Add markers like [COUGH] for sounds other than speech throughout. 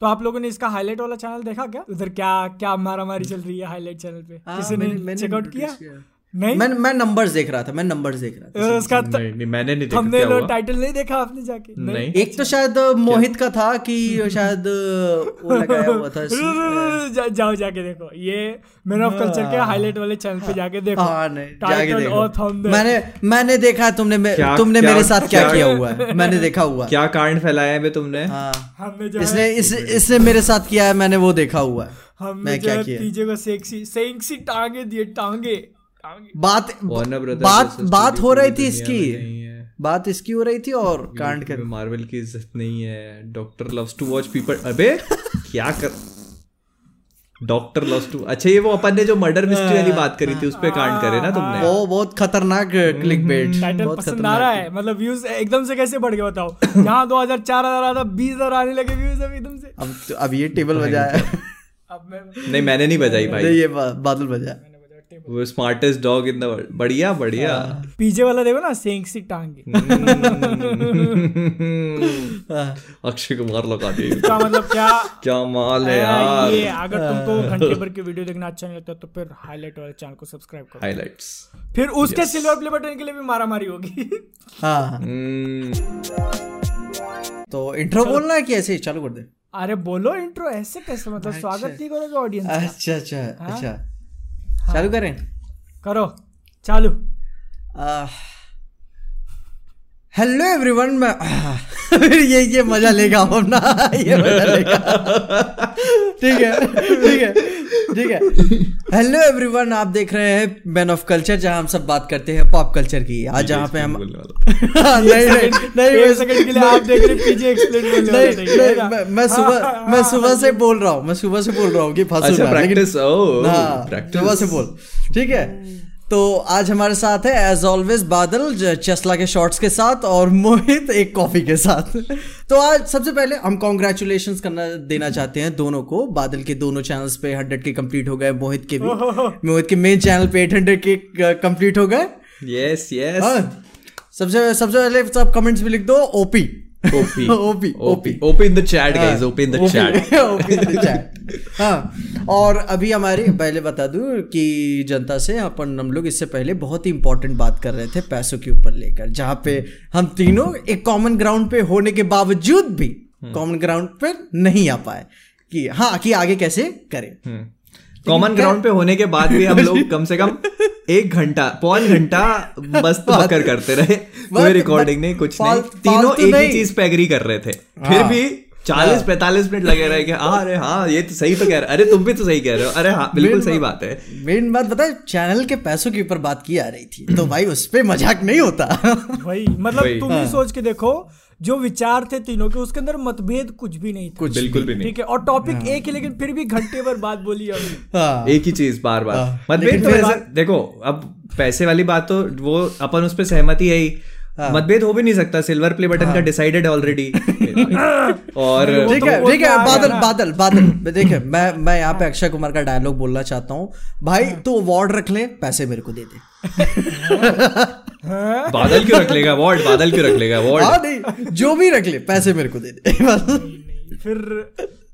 तो आप लोगों ने इसका हाईलाइट वाला चैनल देखा क्या? उधर क्या क्या मारा मारी चल रही है हाईलाइट चैनल पे? हाँ, किसी ने चेकआउट किया? किया। नहीं? मैं मैं नंबर्स देख रहा था मैं नंबर्स देख रहा था। उसका नहीं नहीं मैंने नहीं देखा थंबनेल टाइटल नहीं देखा आपने जाके? नहीं। एक तो शायद मोहित का था कि [LAUGHS] शायद वो लगाया हुआ था। [LAUGHS] जा, जाओ जाके देखो। ये मैन ऑफ़ कल्चर के हाईलाइट वाले चैनल पे जाके देखो। हाँ नहीं जाके और देखो। मैंने मैंने देखा तुमने तुमने मेरे साथ क्या क्या- हुआ है? मैंने [LAUGHS] देखा हुआ क्या कांड फैलाया है तुमने? हाँ। हमने इसने इस इसने मेरे साथ किया है मैंने वो देखा हुआ है। हमने मैं क्या किया पीजे को सेक्सी सेक्सी टांगे दिए टांगे टांगे। बात बात बात हो रही थी इसकी। है। बात इसकी हो रही थी और कांड कर मार्वल की इज़्ज़त नहीं है। Doctor loves to watch people अबे क्या कर डॉक्टर लव्स टू अच्छा ये वो अपन ने जो मर्डर मिस्ट्री वाली बात करी थी उस पे कांड करे ना तुमने? वो बहुत खतरनाक क्लिक बेट बहुत पसंद आ रहा है। मतलब व्यूज़ एकदम से कैसे बढ़ गए बताओ? यहाँ दो हज़ार चार हज़ार आता बीस हज़ार आने लगे व्यूज़ अब एकदम से। अब तो- अब ये टेबल बजाया अब मैं नहीं मैंने नहीं बजाई भाई। ये बादल बजाया वो smartest dog in the world बढ़िया बढ़िया। पीछे वाला देखो ना सेक्सी टांगे हाँ। [LAUGHS] अक्षय कुमार लगा दे इसका मतलब क्या? क्या माल है है यार। ये अगर तुमको [LAUGHS] घंटे भर की वीडियो देखना अच्छा नहीं लगता तो फिर हाईलाइट वाले चैनल को सब्सक्राइब करो। हाइलाइट्स फिर उसके सिल्वर प्ले बटन के लिए भी मारा मारी होगी। हाँ। तो इंट्रो बोलना है कि ऐसे ही? चालू कर दे। अरे बोलो इंट्रो ऐसे कैसे? मतलब स्वागत नहीं करोगे ऑडियंस अच्छा अच्छा अच्छा। चालू करें? करो चालू। हेलो एवरीवन मैं फिर [LAUGHS] ये ये मज़ा लेगा हम ना। [LAUGHS] ये मज़ा लेगा। ठीक है ठीक है ठीक है। हेलो एवरीवन आप देख रहे हैं मैन ऑफ़ कल्चर जहाँ हम सब बात करते हैं पॉप कल्चर की। आज जहाँ पे हम [LAUGHS] हाँ, नहीं नहीं नहीं सेकंड के लिए आप देख रहे पीछे एक्सप्लेन बोल रहे नहीं नहीं मैं- मैं सुबह मैं सुबह से बोल रहा हूँ मैं सुबह से बोल रहा हूँ कि फंसू अच्छा ना, प्रैक्टिस ओ हाँ प्रैक्टिस सुबह से बोल। ठीक है? तो आज हमारे साथ है एज ऑलवेज बादल चेस्ला के शॉर्ट्स के साथ और मोहित एक कॉफ़ी के साथ। तो आज सबसे पहले हम कॉन्ग्रेचुलेशन करना देना चाहते हैं दोनों को। बादल के दोनों चैनल्स पे हंड्रेड के कंप्लीट हो गए मोहित के भी। मोहित के मेन चैनल पे एट हंड्रेड के कंप्लीट हो गए। यस यस हाँ। सबसे सबसे पहले सब कमेंट्स में लिख दो OP OP OP OP OP in the chat guys OP in the chat OP in the chat हाँ और अभी हमारी पहले बता दूँ कि जनता से अपन हम लोग इससे पहले बहुत ही इंपॉर्टेंट बात कर रहे थे पैसों के ऊपर लेकर जहाँ पे हम तीनों एक कॉमन ग्राउंड पे होने के बावजूद भी कॉमन ग्राउंड पे नहीं आ पाए कि हाँ कि आगे कैसे करें। कॉमन ग्राउंड पे होने के बाद भी हम लोग [LAUGHS] कम से कम एक घंटा पौन घंटा मस्त [LAUGHS] कर करते रहे। [LAUGHS] कोई रिकॉर्डिंग नहीं कुछ नहीं। तीनों एक ही चीज़ पे एग्री कर रहे थे। फिर भी चालीस पैतालीस मिनट लगे रहे कि हाँ अरे हाँ ये तो सही तो कह रहे अरे तुम भी तो सही कह रहे हो अरे हाँ बिल्कुल सही बात है। मेन बात बता चैनल के पैसों के ऊपर बात की आ रही थी तो भाई उस पे मज़ाक नहीं होता। वही मतलब तुम हाँ। ही। सोच के देखो जो विचार थे तीनों के उसके अंदर मतभेद कुछ भी नहीं था। कुछ बिल्कुल भी नहीं। ठीक है और टॉपिक एक ही लेकिन फिर भी घंटे भर बात बोली हमने। हाँ। एक ही चीज़ बार बार। हाँ, मतभेद तो देखो अब पैसे वाली बात तो वो अपन उस पर सहमति है ही। मतभेद हो भी नहीं सकता। सिल्वर प्ले बटन का डिसाइडेड ऑलरेडी [LAUGHS] और ठीक तो- है ठीक तो है बादल। बादल [LAUGHS] बादल। देखिए मैं मैं यहाँ पे अक्षय कुमार का डायलॉग बोलना चाहता हूँ। भाई तू अवार्ड रख ले पैसे मेरे को दे दे। [LAUGHS] बादल क्यों रख लेगा? अवार्ड बादल क्यों रख लेगा? अवार्ड हाँ नहीं जो भी रख ले पैसे मेरे को दे दे। फिर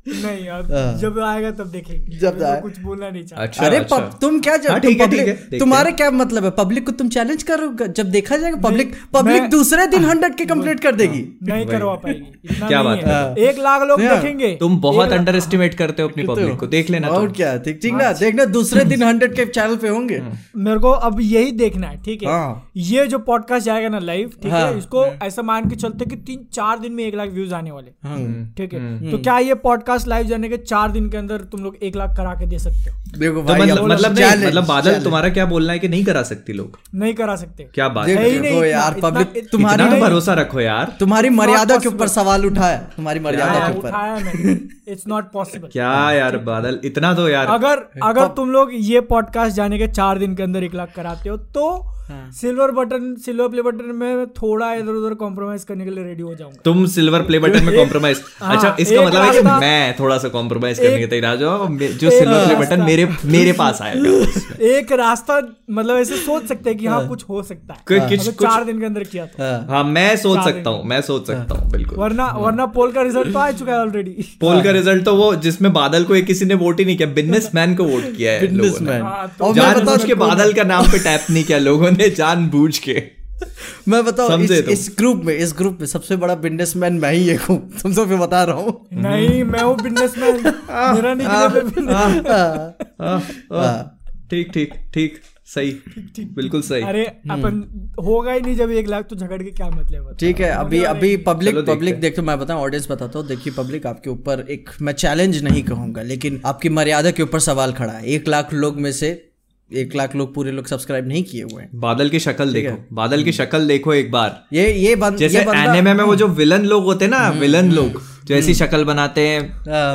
नहीं हाँ। जब आएगा तब देखेंगे। जब तो आए- कुछ बोलना नहीं चाहता। अच्छा अरे अच्छा। पब, तुम क्या हाँ, ठीक है, ठीक है, तुम्हारे क्या मतलब है? पब्लिक को तुम चैलेंज करोगे जब देखा जाएगा पब्लिक पब्लिक दूसरे दिन हंड्रेड के कंप्लीट कर देगी। नहीं करवा पाएगी। [LAUGHS] क्या बात है। एक लाख लोग देखेंगे। तुम बहुत अंडर एस्टिमेट करते हो अपनी पब्लिक को। देख लेना और क्या ठीक ठीक ना? देखना दूसरे दिन [LAUGHS] हंड्रेड के चैनल पे होंगे। मेरे को अब यही देखना है ठीक है? हाँ। ये जो पॉडकास्ट जाएगा ना लाइव ठीक हाँ। है। इसको ऐसा मान के चलते कि तीन चार दिन में एक लाख व्यूज़ आने वाले। हम्म। ठीक है? तो क्या ये पॉडकास्ट लाइव जाने के चार दिन के अंदर तुम लोग एक लाख करा के दे सकते हो। देखो तो भाई मतलब मतलब मतलब बादल तुम्हारा क्या बोलना है कि नहीं करा सकती लोग? नहीं करा सकते। क्या बात है नहीं देखो यार पब्लिक तुम्हारी तो भरोसा रखो यार। तुम्हारी मर्यादा के ऊपर सवाल उठाया तुम्हारी मर्यादा के ऊपर। इट्स नॉट पॉसिबल क्या यार बादल इतना तो यार। अगर अगर तुम लोग ये पॉडकास्ट जाने के चार दिन के अंदर एक लाख कराते हो तो। Silver button silver play button में थोड़ा इधर उधर कॉम्प्रोमाइज करने के लिए रेडी हो जाऊँगा। तुम सिल्वर प्ले बटन में [LAUGHS] कॉम्प्रोमाइज हाँ, अच्छा इसका मतलब है कि मैं थोड़ा सा कॉम्प्रोमाइज करने के तैयार जो जो सिल्वर प्ले बटन मेरे मेरे पास आएगा [LAUGHS] एक रास्ता मतलब ऐसे सोच सकते हैं कि हाँ कुछ हो सकता है। कुछ- कुछ- चार दिन के अंदर किया तो हाँ, हाँ मैं सोच सकता हूँ मैं सोच सकता हूँ। बिल्कुल। वरना वरना पोल का रिज़ल्ट तो आ चुका है ऑलरेडी पोल का रिज़ल्ट तो वो जिसमें बादल को एक किसी ने वोट ही नहीं किया बिजनेसमैन को वोट किया है लोगों ने। businessman। हाँ, तो और मैं जान के बादल का नाम पे टैप नहीं किया लोगों ने जान बूझ के। मैं बताऊँ इस, इस ग्रुप में इस ग्रुप में सबसे बड़ा बिजनेसमैन मैं ही एक हूँ। तुम सब पे बता रहा हूँ। नहीं मैं हूँ बिजनेसमैन [LAUGHS] मेरा निकले [LAUGHS] [LAUGHS] हाँ, हाँ, ठीक ठीक ठीक सही। बिल्कुल सही। अरे अपन होगा ही नहीं जब एक लाख तो झगड़ के क्या मतलब है? ठीक है अभी अभी पब्लिक पब्लिक देखो मैं बताऊँ ऑडियंस बताता हूँ। देखिए पब्लिक आपके ऊपर एक मैं चैलेंज नहीं कहूँगा लेकिन आपकी मर्यादा के ऊपर सवाल खड़ा है। एक लाख लोग में से एक लाख लोग पूरे लोग सब्सक्राइब नहीं किए हुए हैं। बादल की शक्ल देखो बादल की शक्ल देखो एक बार। ये ये बंद जैसे ये बंदा एनिमे में वो जो विलन लोग होते हैं ना विलन लोग जो ऐसी शक्ल बनाते हैं। हाँ,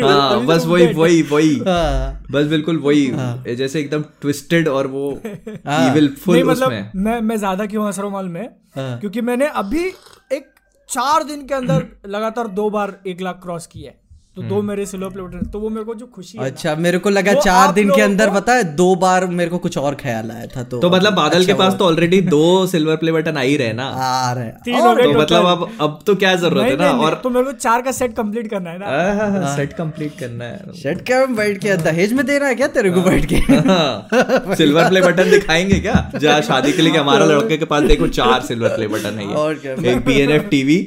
[LAUGHS] हाँ बस वही वही वही। हाँ, बस बिल्कुल वही जैसे एकदम ट्विस्टेड और वो इविल फुल मतलब मैं मैं ज़्यादा क्यों हंस रहा हूँ मालूम हाँ। क्योंकि मैंने अभी एक चार दिन के अंदर लगातार दो बार एक लाख क्रॉस किया है। तो दो मेरे सिल्वर प्ले बटन तो वो मेरे को जो खुशी है अच्छा मेरे को लगा चार दिन के अंदर पता है दो बार मेरे को कुछ और ख्याल आया था तो तो मतलब बादल अच्छा के पास तो ऑलरेडी दो सिल्वर प्ले बटन आ ही रहे ना। आ रहे तीन हो गए तो मतलब अब अब तो क्या ज़रूरत है ना और तो मेरे को चार का सेट कंप्लीट करना है ना। सेट कंप्लीट करना है। शर्ट क्या में बैठ के दहेज में दे रहा है क्या तेरे को बैठ के? सिल्वर प्ले बटन दिखाएँगे क्या? जहाँ शादी के लिए हमारा लड़के के पास देखो चार सिल्वर प्ले बटन है और एक बी एन एफ़ टीवी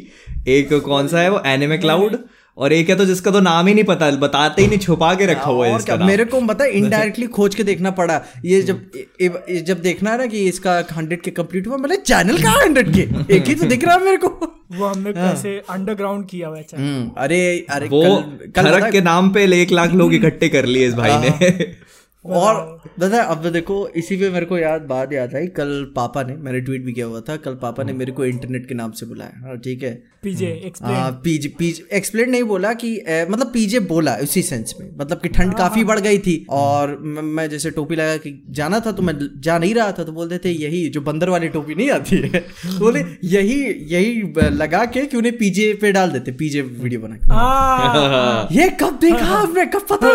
एक कौन सा है वो? एनिमे क्लाउड और एक है तो जिसका तो नाम ही नहीं पता बताते ही नहीं छुपा के रखा हुआ है इसका नाम मेरे को पता है इनडायरेक्टली खोज के देखना पड़ा। ये जब ये, ये जब देखना है ना कि इसका हंड्रेड के कंप्लीट हुआ मैंने चैनल कहा हंड्रेड के एक ही तो दिख रहा है मेरे को। वो हमने कैसे अंडरग्राउंड किया हुआ है हम्म, अरे अरे वो कल कल खरक के नाम पे एक लाख लोग इकट्ठे कर लिए इस भाई ने। और दादा अब देखो इसी पे मेरे को याद बात याद आई कल पापा ने मैंने ट्वीट भी किया हुआ था कल पापा ने मेरे को इंटरनेट के नाम से बुलाया। हाँ, ठीक है। पीजे एक्सप्लेन हाँ पीजे पीजे एक्सप्लेन नहीं बोला कि ए, मतलब पीजे बोला उसी सेंस में। मतलब कि ठंड काफ़ी बढ़ गई थी और मैं, मैं जैसे टोपी लगा कि जाना था तो मैं जा नहीं रहा था तो बोलते थे यही जो बंदर वाली टोपी नहीं आती है। तो बोले यही यही लगा के कि उन्हें पीजे पे डाल देते पीजे वीडियो बना हाँ। [LAUGHS] ये कब देखा आपने? कब पता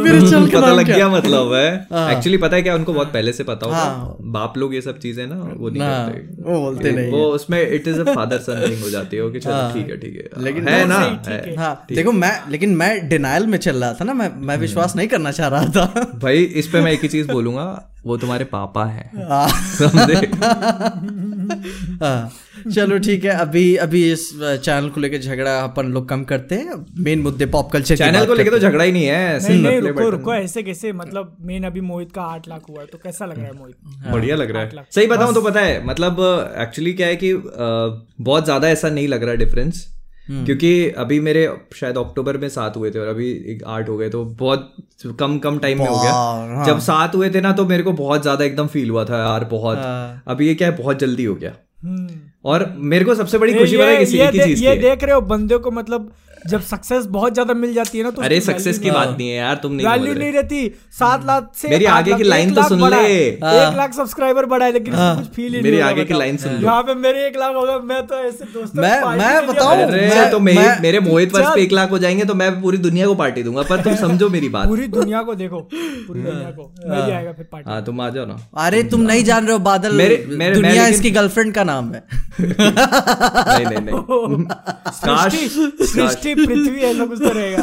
मेरे [LAUGHS] चल के पता लग गया मतलब है। एक्चुअली पता है क्या उनको बहुत पहले से पता होगा। हाँ। बाप लोग ये सब चीज़ें ना वो नहीं हाँ, करते। वो बोलते नहीं वो उसमें it is a father son thing हो जाती है कि चलो ठीक है ठीक है। लेकिन है ना? है। हाँ। देखो मैं लेकिन मैं डिनाइल में चल रहा था ना मैं मैं विश्वास नहीं करना चाह रहा था। भाई इस पे मैं एक ही चीज़ बोलूँगा वो तुम्हारे पापा है। हाँ। समझे? [LAUGHS] हाँ, चलो ठीक है अभी अभी इस चैनल को लेकर झगड़ा अपन लोग कम करते हैं। मेन मुद्दे पॉप कल्चर चैनल को लेके तो झगड़ा ही नहीं है नहीं नहीं रुको रुको ऐसे कैसे मतलब मेन अभी मोहित का आठ लाख हुआ तो कैसा लग रहा है मोहित? बढ़िया लग रहा है। सही बताऊँ तो पता है मतलब एक्चुअली क्या है कि बहुत ज़्यादा ऐसा नहीं लग रहा डिफरेंस क्योंकि अभी मेरे शायद अक्टूबर में सात हुए थे और अभी एक आठ हो गए तो बहुत कम कम टाइम में हो गया। हाँ। जब सात हुए थे ना तो मेरे को बहुत ज़्यादा एकदम फील हुआ था यार बहुत। हाँ। अभी ये क्या है बहुत जल्दी हो गया। हम्म। और मेरे को सबसे बड़ी खुशी पता है ये- किसी ये चीज़ ये देख रहे हो बंदे को मतलब जब सक्सेस बहुत ज़्यादा मिल जाती है ना तो अरे सक्सेस की बात नहीं है यार तुम नहीं वैल्यू नहीं रहती। सात लाख से मेरी आगे की लाइन तो सुन ले। एक लाख सब्सक्राइबर बढ़ा है लेकिन कुछ फील ही मेरी आगे की लाइन सुन लो। यहाँ पे मेरे एक लाख होगा मैं तो ऐसे दोस्तों मैं- मैं के बताऊँ, मैं- तो मेरे मोहित वर्ष पे एक लाख हो जाएँगे तो मैं पूरी दुनिया को पार्टी दूँगा पर तुम समझो मेरी बात। पूरी दुनिया को देखो। पूरी दुनिया को। मैं आएगा फिर पार्टी हाँ तुम आ जाओ ना। अरे तुम नहीं जान रहे हो बादल मेरे- मेरे- दुनिया इसकी गर्लफ्रेंड का नाम है। [LAUGHS] नहीं नहीं नहीं। [LAUGHS] सृष्टि पृथ्वी ऐसा कुछ तो रहेगा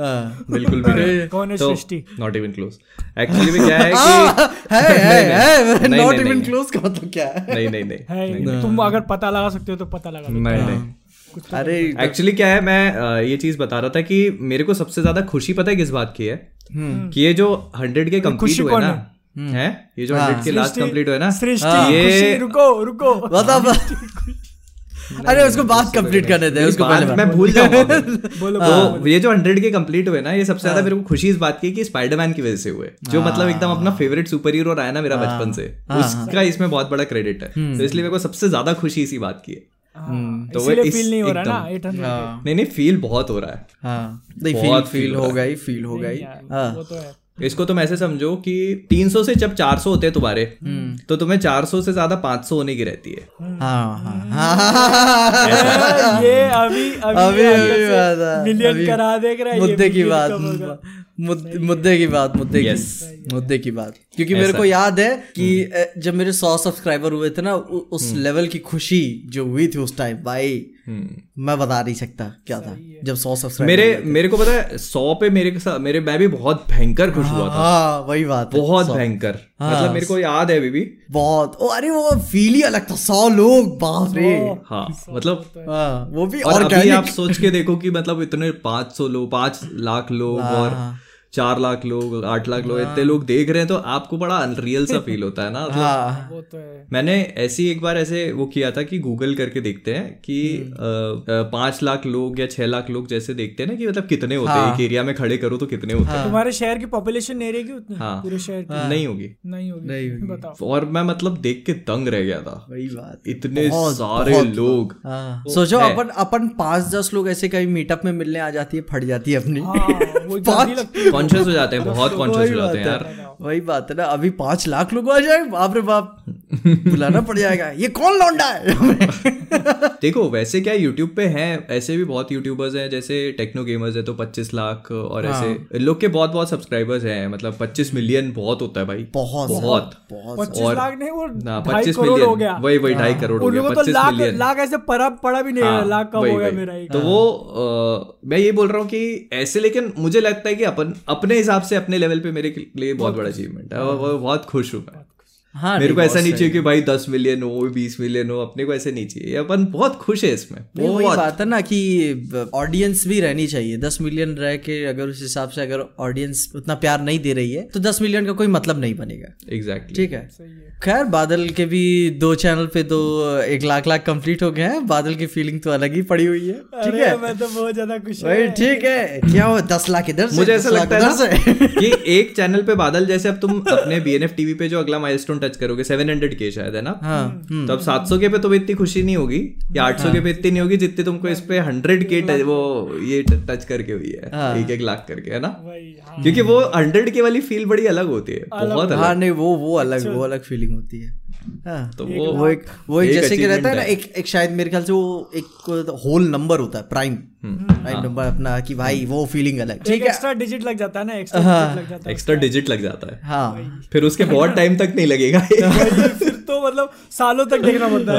हाँ। बिल्कुल भी। नहीं कौन है तो Srishti? Not even close actually में क्या है [LAUGHS] हाँ, कि है है है नॉट इवन क्लोज का मतलब क्या है? नहीं नहीं नहीं तुम अगर पता लगा सकते हो तो पता लगा लो। नहीं नहीं। अरे एक्चुअली क्या है मैं ये चीज़ बता रहा था कि मेरे को सबसे ज़्यादा खुशी पता है किस बात की है? कि ये जो हंड्रेड के कंप्लीट खुशी हुए ना है? ये जो हंड्रेड के लास्ट कंप्लीट हुए ना सृष्टि ये रुको रुको। मतलब अरे उसको बात कंप्लीट करने दे उसको पहले। मैं भूल [LAUGHS] जाऊँगा बोलो तो ये जो हंड्रेड के कंप्लीट हुए ना ये सबसे ज़्यादा मेरे को खुशी इस बात की कि स्पाइडरमैन की वजह से हुए जो मतलब एकदम अपना फेवरेट सुपर हीरो रहा है ना मेरा बचपन से। उसका इसमें बहुत बड़ा क्रेडिट है। तो इसलिए मेरे को सबसे ज़्यादा खुशी इसी बात की है। तो वो फील नहीं हो रहा ना नहीं नहीं फील बहुत हो रहा है। हाँ। नहीं फील फील हो हो गई फील हो गई। हाँ। वो तो है। इसको तुम ऐसे समझो कि 300 से जब 400 होते हैं तुम्हारे हम्म। तो तुम्हें 400 से ज़्यादा 500 होने की रहती है हाँ हाँ हाँ ये अभी अभी अभी अभी बात है मिलियन अभी करा देख रहा है ये मुद्दे की बात? मुद्दे की बात मुद्दे Yes. की मुद्दे की बात। क्योंकि मेरे को याद है कि जब मेरे सौ सब्सक्राइबर हुए थे ना उस लेवल की खुशी जो हुई थी उस टाइम भाई मैं बता नहीं सकता क्या था जब सौ सब्सक्राइबर मेरे मेरे को पता है सौ पे मेरे के साथ मेरे मैं भी बहुत भयंकर खुश हुआ था। हाँ वही बात बहुत भयंकर। मतलब मेरे को याद है अभी भी। बहुत। ओ अरे वो फील ही अलग था। सौ लोग बाप रे। हाँ मतलब हाँ। वो भी और अभी आप सोच के देखो कि मतलब इतने 500 लोग पाँच लाख लोग और चार लाख लोग आठ लाख लोग इतने लोग देख रहे हैं तो आपको बड़ा अनरियल सा फील होता है ना? मतलब [LAUGHS] हाँ। वो तो है। मैंने ऐसी एक बार ऐसे वो किया था कि गूगल करके देखते हैं कि हम्म। पाँच लाख लोग या छह लाख लोग जैसे देखते हैं ना कि मतलब कितने होते हैं एक एरिया में खड़े करो तो कितने होते हैं। तुम्हारे शहर की पॉपुलेशन नहीं रहेगी उतनी? हाँ। पूरे शहर की? नहीं होगी। नहीं होगी। बताओ। और मैं मतलब देख के दंग रह गया था। वही बात। इतने सारे लोग। हाँ। सोचो अपन अपन पाँच दस लोग ऐसे कहीं मीटअप में मिलने आ जाती है फट जाती है अपनी। [LAUGHS] कॉन्शियस हो जाते हैं बहुत कॉन्शियस हो जाते हैं। यार। वही बात है ना अभी पाँच लाख लोग आ जाए बाप रे बाप। बुलाना पड़ जाएगा ये कौन लौंडा है? [LAUGHS] देखो वैसे क्या यूट्यूब पे हैं ऐसे भी बहुत यूट्यूबर्स हैं जैसे टेक्नो गेमर्स है तो 25 लाख और हाँ। ऐसे लोग के बहुत बहुत सब्सक्राइबर्स हैं मतलब 25 मिलियन बहुत होता है भाई। बहुत बहुत। बहुत पच्चीस और- लाख नहीं वो ना 25 करोड़ हो गया। मिलियन वही वही ढाई करोड़ हो गया 25 लाख मिलियन लाख ऐसे पड़ा पड़ा भी नहीं हाँ, लाख वही, हो गया मेरा तो वो मैं ये बोल रहा हूँ कि ऐसे लेकिन मुझे लगता है कि अपन अपने हिसाब से अपने लेवल पे मेरे लिए बहुत बड़ा अचीवमेंट है। और वो बहुत खुश हूँ मैं। हाँ मेरे को ऐसा नहीं चाहिए कि भाई दस मिलियन हो बीस मिलियन हो अपने को ऐसे नहीं चाहिए। अपन बहुत खुश है इसमें। वही बात है ना कि ऑडियंस भी रहनी चाहिए। दस मिलियन रह के अगर उस हिसाब से अगर ऑडियंस उतना प्यार नहीं दे रही है तो दस मिलियन का कोई मतलब नहीं बनेगा। एग्जैक्टली ठीक है? खैर बादल के भी दो चैनल पे तो एक लाख लाख कंप्लीट हो गए हैं। बादल की फीलिंग तो अलग ही पड़ी हुई है। ठीक है? मैं तो बहुत ज़्यादा खुश भाई ठीक है। क्या हो दस लाख इधर मुझे ऐसा लगता है ना कि एक चैनल पे बादल जैसे अब तुम अपने बी एन एफ़ टीवी पे जो अगला माइलस्टोन टच करोगे? 700 के शायद है ना? हाँ तो अब 700 के पे तो इतनी खुशी नहीं होगी या 800 के पे इतनी नहीं होगी जितनी तुमको इस पे 100 के टच वो ये टच करके हुई है एक एक लाख करके है ना? भाई हाँ। क्योंकि वो 100 के वाली फील बड़ी अलग होती है बहुत हाँ अलग। नहीं वो वो अलग वो अलग फीलिंग होती है। हाँ। तो वो वो एक वो एक एक जैसे कि रहता है ना एक एक शायद मेरे ख्याल से वो एक होल नंबर होता है प्राइम प्राइम नंबर अपना कि भाई वो फीलिंग अलग। ठीक है। एक्स्ट्रा डिजिट लग जाता है ना एक्स्ट्रा डिजिट लग जाता है एक्स्ट्रा डिजिट लग जाता है। हाँ। फिर उसके बहुत टाइम तक नहीं लगेगा। [LAUGHS] फिर तो मतलब सालों तक देखना पड़ता है।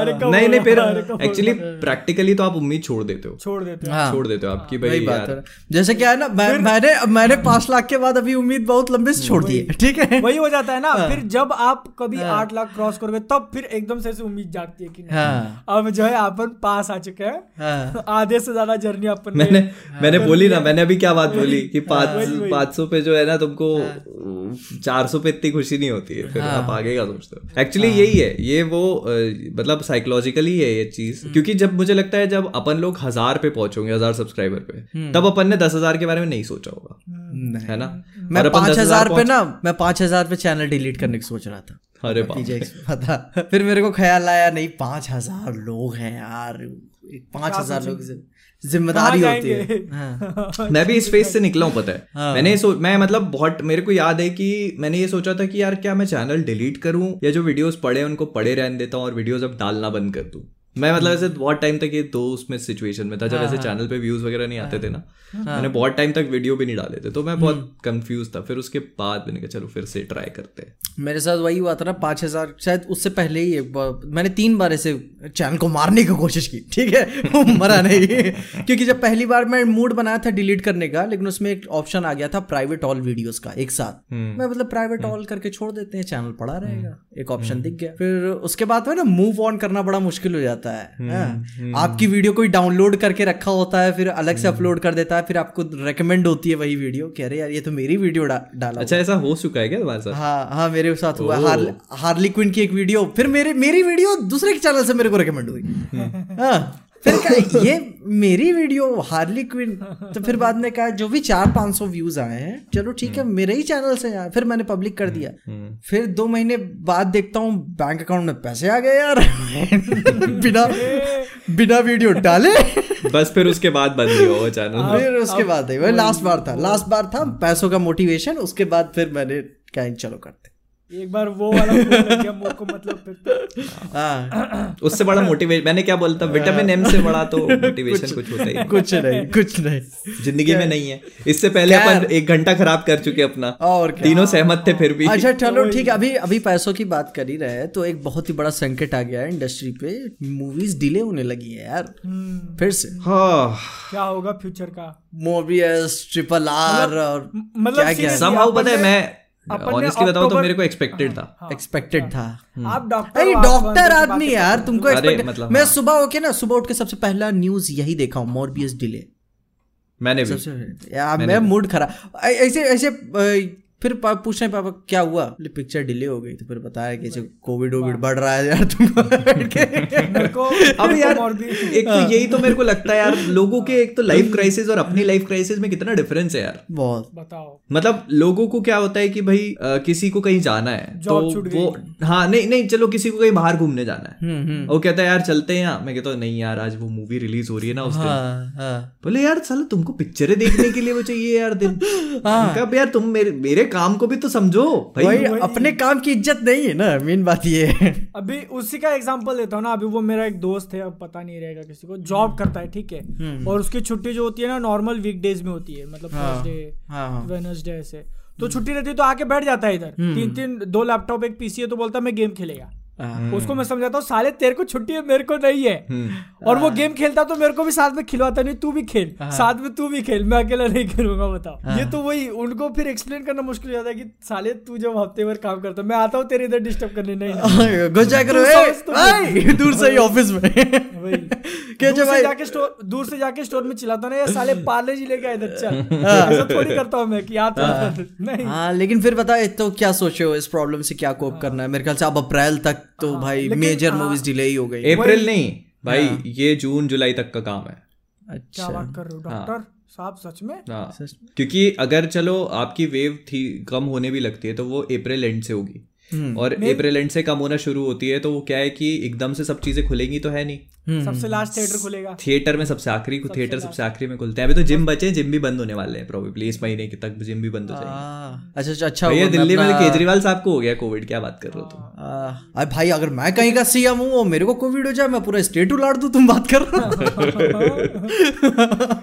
अरे कब कब नहीं नहीं फिर एक्चुअली प्रैक्टिकली तो आप उम्मीद छोड़ देते हो। छोड़ देते हैं। हाँ। छोड़ देते हो आपकी भाई बात यार। है। जैसे क्या है ना मैंने मैंने पाँच लाख के बाद अभी उम्मीद बहुत लंबे से छोड़ दी है ठीक है। वही हो जाता है ना हाँ। फिर जब आप कभी आठ लाख क्रॉस करोगे तब फिर एकदम से ऐसे उम्मीद जागती है कि हाँ। अब जो है अपन पास आ चुके हैं। हाँ। [LAUGHS] आधे से ज़्यादा जर्नी अपन मैंने मैंने बोली ना मैंने अभी क्या बात बोली कि पाँच सौ पे जो है ना तुमको चार सौ पे इतनी खुशी नहीं होती है फिर आप आगे का सोचते हो? एक्चुअली यही है। ये वो मतलब साइकोलॉजिकली है ये चीज़। क्योंकि जब मुझे लगता है जब अपन लोग हज़ार पे पहुंचोगे हज़ार सब्सक्राइबर पे तब अपन ने दस हज़ार के बारे में नहीं सोचा होगा। है ना? मैं पाँच हज़ार पे ना मैं पाँच हज़ार पे चैनल डिलीट करने की सोच रहा था। अरे बाप पता। [LAUGHS] फिर मेरे को ख्याल आया नहीं पाँच हज़ार लोग हैं यार। पाँच हज़ार लोग ज़िम्मेदारी होती है। हाँ। [LAUGHS] मैं भी इस फ़ेज़ से निकला हूँ पता है। हाँ। मैंने सो मैं मतलब बहुत मेरे को याद है कि मैंने ये सोचा था कि यार क्या मैं चैनल डिलीट करूँ या जो वीडियोस पड़े हैं उनको पड़े रहने देता हूँ और वीडियोस अब डालना बंद कर दूँ। मैं मतलब ऐसे बहुत टाइम तक ये दो उसमें सिचुएशन में था जब ऐसे चैनल पे व्यूज़ वगैरह नहीं आते थे ना मैंने बहुत टाइम तक वीडियो भी नहीं डाले थे तो मैं बहुत कंफ्यूज था। फिर उसके बाद मैंने कहा चलो फिर से ट्राई करते हैं. मेरे साथ वही हुआ था ना पाँच हज़ार शायद उससे पहले ही एक बार मैंने तीन बार ऐसे चैनल को मारने की कोशिश की ठीक है? [LAUGHS] वो मरा नहीं। [LAUGHS] क्योंकि जब पहली बार मैं मूड बनाया था डिलीट करने का लेकिन उसमें एक ऑप्शन आ गया था प्राइवेट ऑल वीडियोस का एक साथ। मैं मतलब प्राइवेट ऑल करके छोड़ देते हैं चैनल पड़ा रहेगा एक ऑप्शन दिख गया। फिर उसके बाद में ना मूव ऑन करना बड़ा मुश्किल हो जाता है हाँ। आपकी वीडियो कोई डाउनलोड करके रखा होता है फिर अलग से अपलोड कर देता है फिर आपको रिकमेंड होती है वही वीडियो कह रहे यार ये तो मेरी वीडियो डा, डाला अच्छा ऐसा हो चुका है क्या तुम्हारे साथ? हाँ हाँ मेरे साथ हुआ। हार, हार्ली क्विन की एक वीडियो फिर मेरे मेरी वीडियो दूसरे के चैनल से मेरे को रिकमेंड हुई। हाँ। फिर कहा [LAUGHS] ये मेरी वीडियो हार्ली क्विन तो फिर बाद में कहा जो भी चार पाँच सौ व्यूज़ आए हैं चलो ठीक है मेरे ही चैनल से यार फिर मैंने पब्लिक कर दिया। फिर दो महीने बाद देखता हूँ बैंक अकाउंट में पैसे आ गए यार। [LAUGHS] बिना बिना वीडियो डाले। [LAUGHS] बस फिर उसके बाद बंद ही वो चैनल फिर उसके बाद लास्ट बार था लास्ट बार था पैसों का मोटिवेशन उसके बाद फिर मैंने कहा चलो करते एक बार वो वाला गया मुँह को मतलब फिर तो हाँ उससे बड़ा मोटिवेशन मैंने क्या बोलता विटामिन एम से बड़ा तो [LAUGHS] मोटिवेशन कुछ होता ही नहीं। कुछ नहीं कुछ नहीं। ज़िंदगी में नहीं है। इससे पहले अपन एक घंटा खराब कर चुके अपना। और तीनों सहमत थे फिर भी। अच्छा चलो ठीक है अभी अभी पैसों की बात कर ही रहे हैं तो एक बहुत ही बड़ा संकट आ गया है इंडस्ट्री पे। मूवीज़ डिले होने लगी है यार। हम्म, फिर से। हाँ। क्या होगा फ्यूचर का? मोबियस ट्रिपल आर और मतलब क्या क्या पता है। मैं ऑनेस्टली बताओ तो मेरे को एक्सपेक्टेड था। एक्सपेक्टेड था। आप डॉक्टर अरे डॉक्टर आदमी यार तुमको मतलब मैं हाँ। सुबह होके ना सुबह उठ के सबसे पहला न्यूज़ यही देखा हूँ मोरबियस डिले मैंने भी। यार मैं मूड खराब ऐसे ऐसे फिर पूछ रहे पापा क्या हुआ? पिक्चर डिले हो गई। तो फिर बताया कि ऐसे कोविड वोविड बढ़ रहा है यार तुमको [LAUGHS] को। अब यार एक तो यही तो मेरे को लगता है यार लोगों के एक तो लाइफ क्राइसिस और अपनी लाइफ क्राइसिस में कितना डिफरेंस है यार। बहुत। बताओ। मतलब लोगों को क्या होता है कि भाई अ, किसी को कहीं जाना है तो वो हाँ नहीं नहीं चलो किसी को कहीं बाहर घूमने जाना है। हम्म हम्म। वो कहता है यार चलते हैं यहाँ। मैं कहता हूँ नहीं यार आज वो मूवी रिलीज़ हो रही है ना उस दिन। हाँ हाँ। बोले यार चलो तुमको पिक्चरें देखने के लिए वो चाहिए यार दिन। कब यार तुम मेरे मेरे काम को भी तो समझो। भाई भाई भाई अपने काम की इज़्ज़त नहीं है ना मेन बात ये है। अभी उसी का एग्जांपल देता हूँ ना अभी वो मेरा एक दोस्त है अब पता नहीं रहेगा किसी को जॉब करता है ठीक है। और उसकी छुट्टी जो होती है ना नॉर्मल वीकडेज में होती है मतलब थर्सडे हाँ हाँ। वेनसडे ऐसे। तो छुट्टी रहती है तो आके बैठ जाता है इधर। तीन तीन दो लैपटॉप एक पीसी है तो बोलता है मैं गेम खेलेगा। हाँ। उसको मैं समझाता हूँ साले तेरे को छुट्टी है मेरे को नहीं है। और वो गेम खेलता तो मेरे को भी साथ में खिलवाता नहीं तू भी खेल साथ में तू भी खेल मैं अकेला नहीं खेलूँगा बताओ। ये तो वही उनको फिर एक्सप्लेन करना मुश्किल हो जाता है कि साले तू जब हफ़्ते भर काम करता मैं आता हूँ तेरे इधर डिस्टर्ब करने नहीं। घुस जा करो तू दूर से ही ऑफ़िस में। [LAUGHS] दूर से जाके स्टोर में चिल्लाता ना ये साले पार्ले जी लेके इधर चल। [LAUGHS] थोड़ी करता हूँ मैं कि तो नहीं। हाँ लेकिन फिर बताए तो क्या सोचे हो इस प्रॉब्लम से क्या कोप करना है? मेरे ख्याल से अब अप्रैल तक तो भाई मेजर हाँ। मूवीज़ डिले ही हो गई अप्रैल नहीं भाई ये जून जुलाई तक का काम है। अच्छा। बात कर रहे हो डॉक्टर साहब सच में? हाँ। क्योंकि अगर चलो आपकी वेव थी कम होने भी लगती है तो वो अप्रैल एंड से होगी। और अप्रैल एंड से कम होना शुरू होती है तो वो क्या है कि एकदम से सब चीज़ें खुलेंगी तो है नहीं। सबसे लास्ट थिएटर खुलेगा। थिएटर में सबसे आखिरी थिएटर सबसे आखिरी में खुलते हैं। अभी तो जिम बचे जिम भी बंद होने वाले हैं प्रोबेबली इस महीने के तक जिम भी बंद हो जाएँगे। हाँ, अच्छा अच्छा अच्छा भैया दिल्ली में केजरीवाल साहब को हो गया कोविड क्या बात कर रहे हो तुम? अरे भाई अगर मैं कहीं का सीएम हूँ और मेरे को कोविड हो जाए मैं पूरा स्टेट उलाड़ दूँ तुम बात कर रहे हो?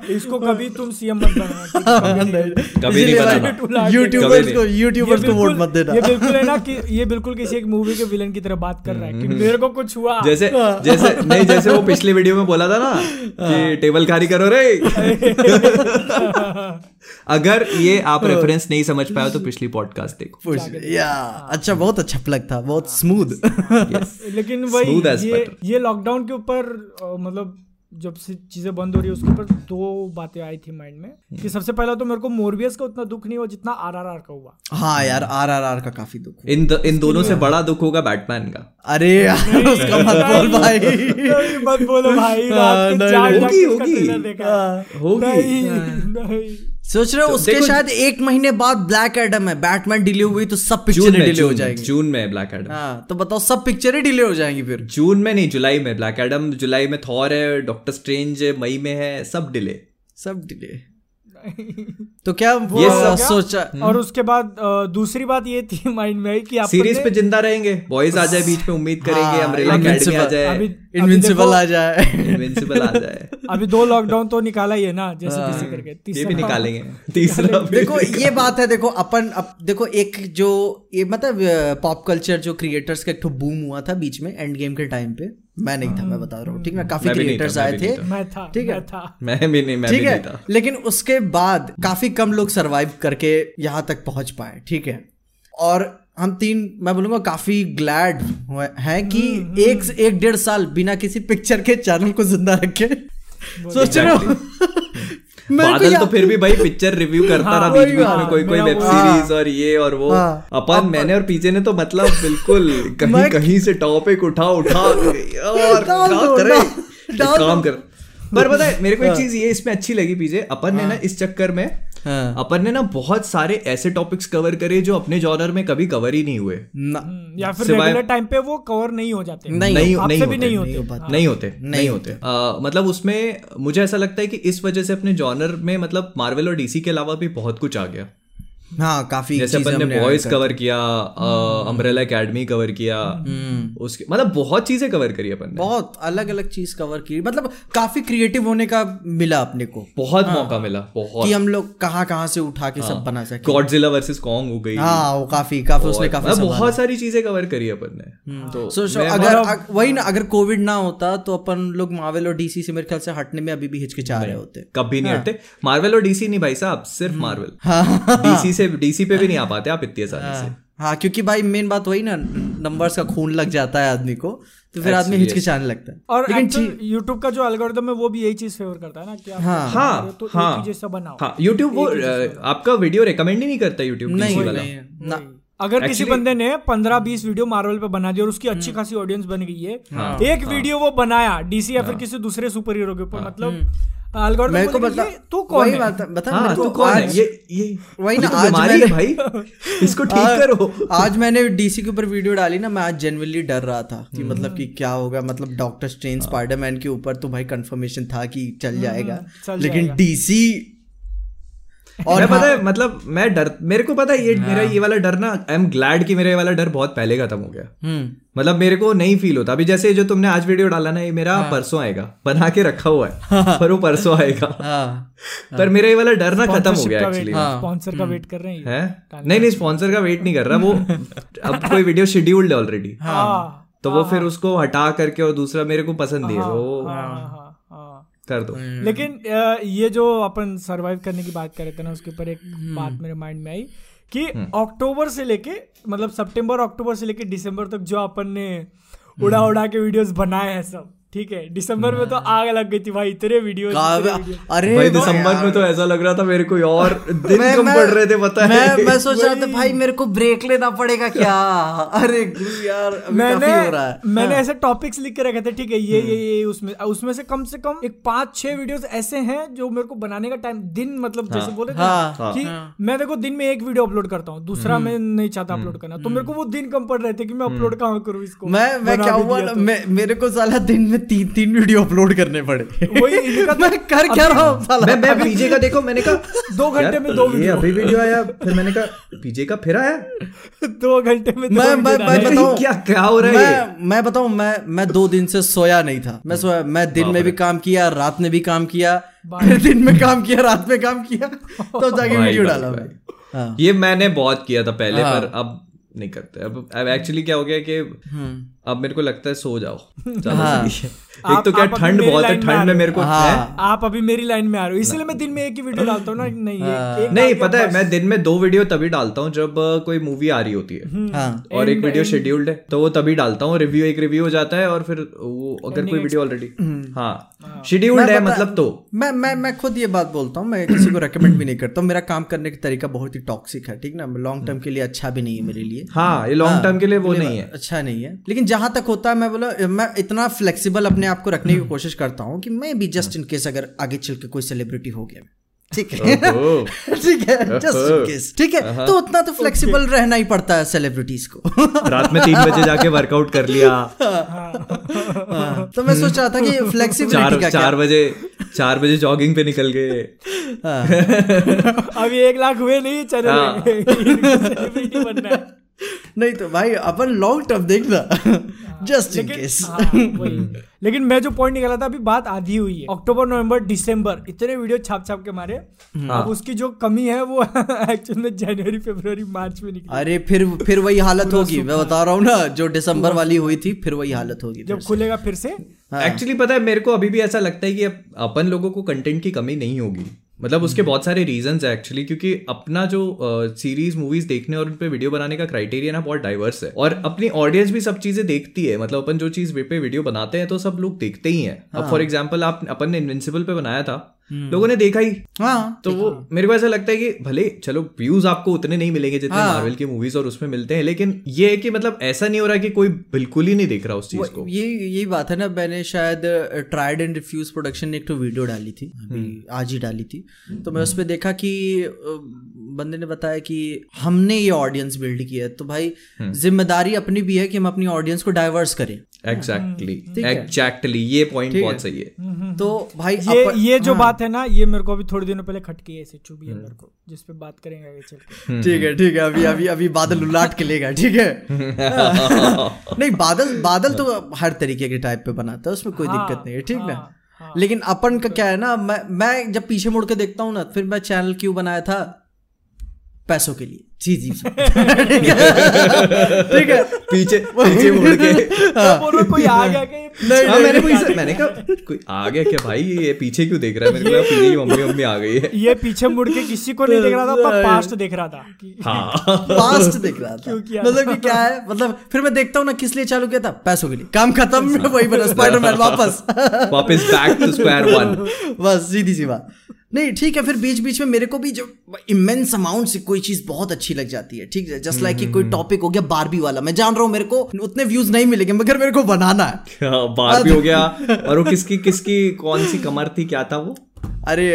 इसको कभी तुम सीएम मत बनाना कभी नहीं बनाना। यूट्यूबर्स को यूट्यूबर्स को वोट मत देना। ये बिल्कुल है ना कि ये बिल्कुल किसी एक मूवी के विलन की तरह बात कर रहा है कि मेरे को कुछ हुआ। जैसे जैसे नहीं जैसे वो पिछले वीडियो में बोला था ना कि टेबल खाली करो रे। [LAUGHS] अगर ये आप रेफरेंस नहीं समझ पाए तो पिछली पॉडकास्ट देखो। या अच्छा बहुत अच्छा प्लग था बहुत स्मूथ [LAUGHS] लेकिन वही ये ये लॉकडाउन के ऊपर मतलब जब से चीज़ें बंद हो रही है उसके ऊपर दो बातें आई थी माइंड में कि सबसे पहला तो मेरे को मोरबियस का उतना दुख नहीं हुआ जितना आरआरआर का हुआ। हाँ यार आरआरआर आर आर का काफ़ी दुख इन द, इन दोनों से बड़ा दुख होगा बैटमैन का। अरे यार उसका मत बोल भाई। मत बोलो भाई हाँ, होगी, होगी। होगी। नहीं नहीं। सोच रहे हो उसके शायद एक महीने बाद ब्लैक एडम है। बैटमैन डिले हुई तो सब पिक्चरें डिले हो जाएँगी। जून में ब्लैक एडम हाँ तो बताओ सब पिक्चरें डिले हो जाएँगी फिर। जून में नहीं जुलाई में। ब्लैक एडम जुलाई में थॉर है डॉक्टर स्ट्रेंज है मई में है सब डिले सब डिले [LAUGHS] तो क्या वो ये सब क्या? सोचा और उसके बाद दूसरी बात ये थी माइंड में कि अपन सीरीज़ पे ज़िंदा रहेंगे। बॉयज़ आ जाए बीच में उम्मीद करेंगे हाँ, अम्ब्रेला अकेडमी आ जाए। अभी इनविंसिबल आ जाए। इनविंसिबल आ जाए। [LAUGHS] अभी दो लॉकडाउन तो निकाला ही है ना जैसे हाँ। करके ये तीसरा भी निकालेंगे। तीसरा देखो [LAUGHS] ये बात है देखो अपन अब देखो एक जो ये मतलब पॉप कल्चर जो क्रिएटर्स का एक तो बूम हुआ था बीच में एंड गेम के टाइम पे। मैं नहीं था मैं बता रहा हूँ ठीक है? काफ़ी क्रिएटर्स आए थे मैं था ठीक है। मैं था। मैं भी नहीं मैं ठीक है? लेकिन उसके बाद काफ़ी कम लोग सरवाइव करके यहाँ तक पहुँच पाए ठीक है? और हम तीन मैं बोलूँगा काफ़ी ग्लैड हैं कि एक एक डेढ़ साल बिना किसी पिक्चर के चैनल को ज़िंदा रखे। सोच रहे हो? [LAUGHS] बादल तो फिर भी भाई पिक्चर रिव्यू करता हाँ, रहा बीच बीच में कोई कोई वेब सीरीज़ और ये और वो। हाँ। अपन मैंने और पीछे ने तो मतलब [LAUGHS] बिल्कुल कहीं कहीं से टॉपिक उठा उठा [LAUGHS] और करे। काम कर। पर पता है मेरे को एक चीज़ ये इसमें अच्छी लगी पीछे अपन ने ना इस चक्कर में हाँ। अपन ने ना बहुत सारे ऐसे टॉपिक्स कवर करे जो अपने जॉनर में कभी कवर ही नहीं हुए। हम्म, या फिर रेगुलर टाइम पे वो कवर नहीं हो जाते। नहीं नहीं आपसे नहीं भी होते, नहीं नहीं होते। हो। पाते। नहीं होते नहीं होते। आ, मतलब उसमें मुझे ऐसा लगता है कि इस वजह से अपने जॉनर में मतलब मार्वल और डीसी के अलावा भी बहुत कुछ आ गया। हाँ काफ़ी जैसे अपन ने बॉयज़ कवर किया अम्ब्रेला एकेडमी कवर किया उसके मतलब बहुत चीज़ें कवर करी अपन ने। बहुत अलग अलग चीज़ कवर की मतलब काफ़ी क्रिएटिव होने का मिला अपने को। बहुत हाँ, मौका मिला बहुत। कि हम लोग कहाँ कहाँ से उठा के हाँ, सब बना सके। गॉडजिला वर्सेस कॉन्ग हो गई। हाँ वो काफ़ी काफ़ी उसने काफ़ी मतलब बहुत सारी चीज़ें कवर करी अपन ने। तो सो सो अगर वही ना अगर कोविड ना होता तो अपन लोग मार्वल और डीसी से मेरे ख्याल से हटने में अभी भी हिचकिचा रहे होते। कभी नहीं हटते। मार्वल और डीसी नहीं भाई साहब सिर्फ़ हम्म। मार्वल हाँ। डीसी से डीसी पे भी नहीं आ पाते आप इतनी आसानी से। हाँ क्योंकि भाई मेन बात वही ना नंबर्स का खून लग जाता है आदमी को तो फिर आदमी हिचकिचाने लगता है। और लेकिन यूट्यूब का जो एल्गोरिथम है वो भी यही चीज़ फेवर करता है ना कि आप हाँ। हाँ तो हाँ। जैसा बनाओ। हाँ यूट्यूब वो आपका वीडियो रिकमेंड ही नहीं करता यूट्यूब नहीं वाला। नहीं ना। अगर किसी बंदे ने पंद्रह बीस वीडियो मार्वल पे बना दिया और उसकी अच्छी खासी ऑडियंस बन गई है हाँ, एक हाँ, वीडियो वो बनाया डीसी या फिर किसी दूसरे सुपर हीरो के ऊपर मतलब algorithm मेरे को बता तू कौन है? बता हाँ तू कौन है? ये ये वही ना, आज मैंने- भाई। इसको ठीक करो। आज मैंने डीसी के ऊपर वीडियो डाली ना मैं आज जेनवनली डर रहा था कि मतलब कि क्या होगा मतलब डॉक्टर स्ट्रेन स्पाइडरमैन के ऊपर तो भाई कंफर्मेशन था कि चल जाएगा। लेकिन डीसी और मैं पता है मतलब मैं डर मेरे को पता है ये मेरा ये वाला डर ना आई एम ग्लैड कि मेरा ये वाला डर बहुत पहले खत्म हो गया। हम्म। मतलब मेरे को नहीं फील होता। अभी जैसे जो तुमने आज वीडियो डाला ना ये मेरा हाँ। परसों आएगा। बना के रखा हुआ है। हाँ। पर वो परसों आएगा। हाँ। पर मेरा ये वाला डर ना खत्म हो गया एक्चुअली स्पॉन्सर का वेट कर रहे हैं है? नहीं नहीं स्पॉन्सर का वेट नहीं कर रहा। वो [LAUGHS] अब कोई वीडियो शेड्यूल्ड है ऑलरेडी हाँ। तो वो फिर उसको हटा करके और दूसरा मेरे को पसंद नहीं है। वो हाँ, हाँ, हाँ। कर दो। लेकिन ये जो अपन सरवाइव करने की बात कर रहे थे ना उसके ऊपर एक बात मेरे माइंड में आई कि अक्टूबर से लेके मतलब सितंबर अक्टूबर से लेके दिसंबर तक जो अपन ने उड़ा उड़ा के वीडियोस बनाए हैं सब ठीक है दिसंबर में तो आग लग गई थी भाई इतने वीडियो अरे भाई दिसंबर में तो ऐसा लग रहा था मेरे को और [LAUGHS] दिन मैं- कम मैं- पड़ रहे थे पता है। मैं मैं सोच रहा था भाई मेरे को ब्रेक लेना पड़ेगा क्या? [LAUGHS] अरे यार मैंने हो रहा है। हाँ। मैंने ऐसे टॉपिक्स लिख के रखे थे ठीक है ये ये ये उसमें उसमें से कम से कम एक पाँच छह वीडियोस ऐसे हैं जो मेरे को बनाने का टाइम दिन मतलब जैसे बोले थे हाँ, कि मैं देखो दिन में एक वीडियो अपलोड करता हूँ दूसरा हम्म। मैं नहीं चाहता अपलोड करना। तो मेरे को वो दिन कम पड़ रहे थे कि मैं अपलोड कहाँ करूँ इसको? मैं मैं क्या हुआ तो। मेरे को साला दिन में तीन तीन वीडियो अपलोड करने पड़े। वही इनका मैं कर क्या रहा हूँ साला? मैं मैं पीजे का देखो मैंने कहा दो घंटे में दो वीडियो अभी वीडियो आया फिर मैंने कहा पीजे का फिर आया? दो घंटे में मैं मैं मैं। बताऊँ? क्या क्या हो रहा है मैं मैं बताऊँ मैं मैं दो दिन से सोया नहीं था। मैं सोया मैं दिन में भी काम किया रात में भी काम किया फिर दिन में काम किया रात में काम किया [LAUGHS] तो जाके वीडियो डाला भाई। हाँ। ये मैंने बहुत किया था पहले हाँ। पर अब नहीं करते। अब अब एक्चुअली क्या हो गया कि हम्म। अब मेरे को लगता है सो जाओ। [LAUGHS] हाँ। एक तो क्या ठंड बहुत है ठंड में मेरे को हाँ। आप अभी मेरी लाइन में आ रहे हो। इसलिए मैं दिन में एक ही वीडियो डालता हूँ ना। [LAUGHS] नहीं एक- एक नहीं पता है मैं दिन में दो वीडियो तभी डालता हूँ जब कोई मूवी आ रही होती है। हाँ। और एक वीडियो शेड्यूल्ड है तो वो तभी डालता हूँ। रिव्यू एक रिव्यू हो जाता है और फिर वो अगर कोई वीडियो ऑलरेडी हाँ। शेड्यूल्ड है मतलब तो। मैं मैं मैं खुद ये बात बोलता हूँ मैं किसी को रेकमेंड भी नहीं करता हूँ। मेरा काम करने का तरीका बहुत ही टॉक्सिक है ठीक ना? लॉन्ग टर्म के लिए अच्छा भी नहीं है मेरे लिए। हाँ ये लॉन्ग टर्म के लिए वो नहीं है। अच्छा नहीं है। लेकिन जहाँ तक होता है मैं बोला मैं इतना फ्लेक्सिबल अपने आप को रखने की कोशिश करता हूँ कि मैं भी जस्ट इन केस अगर आगे चल के कोई सेलिब्रिटी हो गया। ठीक है? [LAUGHS] ठीक है? जस्ट इन केस ठीक है? तो उतना तो फ्लेक्सिबल रहना ही पड़ता है सेलिब्रिटीज को। [LAUGHS] रात में तीन बजे जाके वर्कआउट कर लिया। हाँ, तो मैं सोच रहा था कि फ्लेक्सिबिलिटी चार का चार बजे चार बजे जॉगिंग पे निकल गए। हाँ। [LAUGHS] अभी एक लाख हुए नहीं चल। हाँ। रहे बनना है। नहीं तो भाई अपन लॉन्ग टर्म देखना। जस्ट इन लेकिन केस हाँ, लेकिन मैं जो पॉइंट निकाला था अभी बात आधी हुई है। अक्टूबर नवंबर दिसंबर इतने वीडियो छाप छाप के मारे। हाँ। अब उसकी जो कमी है वो एक्चुअल में जनवरी फरवरी मार्च में निकली। अरे फिर फिर वही हालत होगी। मैं बता रहा हूँ ना जो दिसंबर वाली हुई थी फिर वही हालत होगी। जब खुलेगा फिर से? एक्चुअली पता है मेरे को अभी भी ऐसा लगता है कि अपन लोगों को कंटेंट की कमी नहीं होगी। मतलब उसके बहुत सारे रीजंस है एक्चुअली क्योंकि अपना जो सीरीज़ uh, मूवीज़ देखने और उन पे वीडियो बनाने का क्राइटेरिया ना बहुत डाइवर्स है। और अपनी ऑडियंस भी सब चीज़ें देखती है मतलब अपन जो चीज़ पे वीडियो बनाते हैं तो सब लोग देखते ही हैं। अब फॉर एग्ज़ाम्पल आप अपन ने इनविंसिबल पे बनाया था लोगों ने देखा ही। हाँ। तो वो मेरे को ऐसा लगता है कि भले चलो व्यूज़ आपको उतने नहीं मिलेंगे जितने हाँ। मार्वल की मूवीज़ और उसमें मिलते हैं लेकिन ये है कि मतलब ऐसा नहीं हो रहा कि कोई बिल्कुल ही नहीं देख रहा उस चीज़ को। ये यही बात है ना मैंने शायद ट्राइड एंड रिफ्यूज प्रोडक्शन ने एक तो वीडियो डाली थी अभी आज ही डाली थी। तो मैं उस पर देखा कि बंदे ने बताया कि हमने ये ऑडियंस बिल्ड किया है तो भाई ज़िम्मेदारी अपनी भी है कि हम अपनी ऑडियंस को डाइवर्स करें। एग्जैक्टली एग्जैक्टली ये पॉइंट बहुत सही है। तो भाई ये अपन- ये जो हाँ. बात है ना ये मेरे को अभी थोड़े दिनों पहले खटकी है ऐसे चुभी है मेरे को जिस पे बात करेंगे आगे चल ठीक है ठीक है अभी अभी अभी बादल उलाट के लेगा ठीक है? [LAUGHS] नहीं बादल बादल तो हर तरीके के टाइप पे बनाता है उसमें कोई दिक्कत नहीं है ठीक ना? लेकिन अपन का क्या है ना मैं मैं जब पीछे मुड़ के देखता हूँ ना फिर मैं चैनल क्यों बनाया था? पैसों के लिए। जी जी। ठीक है। पीछे पीछे मुड़ के। तो बोलो कोई आ गया नहीं हाँ मैंने कोई मैंने कहा कोई आ गया क्या भाई? ये पीछे क्यों देख रहा है? मेरे को की मम्मी मम्मी आ गई है। ये पीछे मुड़ के किसी को नहीं देख रहा था पर पास्ट देख रहा था। हाँ। पास्ट देख रहा था। मतलब कि क्या है? मतलब फिर मैं देखता हूँ ना किस लिए चालू किया था। पैसों के लिए। काम खत्म वही बना स्पाइडरमैन वापस। वापस बैक टू स्क्वायर वन बस सीधी सी बात। नहीं ठीक है फिर बीच बीच में मेरे को भी जो इमेंस अमाउंट से कोई चीज़ बहुत अच्छी लग जाती है ठीक है? जस्ट लाइक कोई टॉपिक हो गया बारबी वाला। मैं जान रहा हूँ मेरे को उतने व्यूज़ नहीं मिलेंगे मगर मेरे को बनाना है। [LAUGHS] बार भी हो गया। [LAUGHS] और वो किसकी किसकी कौन सी कमर थी क्या था वो? अरे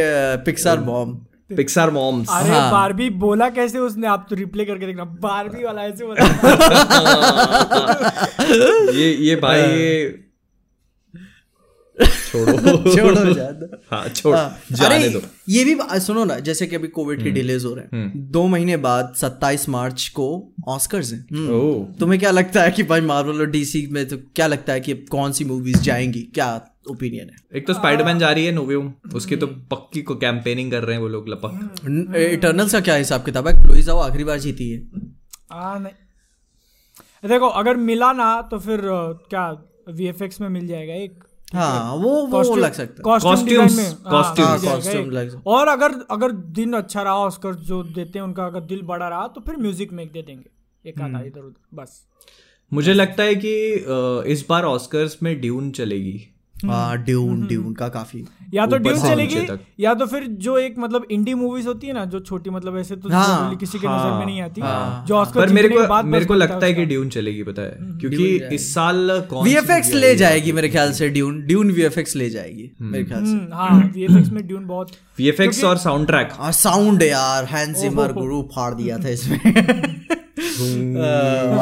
पिक्सार बॉम्ब पिक्सार मॉम्स अरे हाँ। बारबी बोला कैसे उसने? आप तो रिप्ले करके देखना। बारबी वाला ऐसे [LAUGHS] बोला। ये ये भाई ये छोड़ो। [LAUGHS] छोड़ो हाँ छोड़। हाँ, जाने दो। ये भी सुनो ना जैसे कि अभी कोविड के डिलेज हो रहे हैं। दो महीने बाद 27 मार्च को ऑस्कर्स हैं। हम्म। तुम्हें क्या लगता है कि भाई मार्वल और डीसी में तो क्या लगता है कि कौन सी मूवीज़ जाएँगी? क्या ओपिनियन है? एक तो स्पाइडरमैन जा रही है नोवेम उसकी तो पक्की को कैंपेनिंग कर रहे हैं वो लोग लपक। इटर्नल्स का क्या हिसाब किताब है? क्लोई जाओ आखिरी बार जीती है। नहीं। देखो अगर मिला ना तो फिर क्या वीएफएक्स में मिल जाएगा एक? हाँ। वो वो लग सकता है। हाँ, एक। लग और अगर अगर दिन अच्छा रहा ऑस्कर जो देते हैं उनका अगर दिल बड़ा रहा तो फिर म्यूज़िक में एक दे देंगे। एक आधा इधर उधर बस। मुझे लगता है कि इस बार ऑस्कर्स में ड्यून चलेगी। हाँ ड्यून ड्यून का काफ़ी या तो ड्यून चलेगी या तो फिर जो एक मतलब इंडी मूवीज़ होती है ना जो छोटी मतलब ऐसे तो हाँ, किसी के नज़र में नहीं आती हाँ। जो ऑस्कर पर मेरे को मेरे को लगता है कि ड्यून चलेगी पता है। क्योंकि इस साल वीएफएक्स ले जाएगी मेरे ख्याल से ड्यून ड्यून वीएफएक्स ले जाएगी मेरे ख्याल से। हम्म, हाँ वीएफएक्स में ड्यून बहुत VFX और साउंड ट्रैक हाँ साउंड यार हैंस जिमर गुरु फाड़ दिया था इसमें।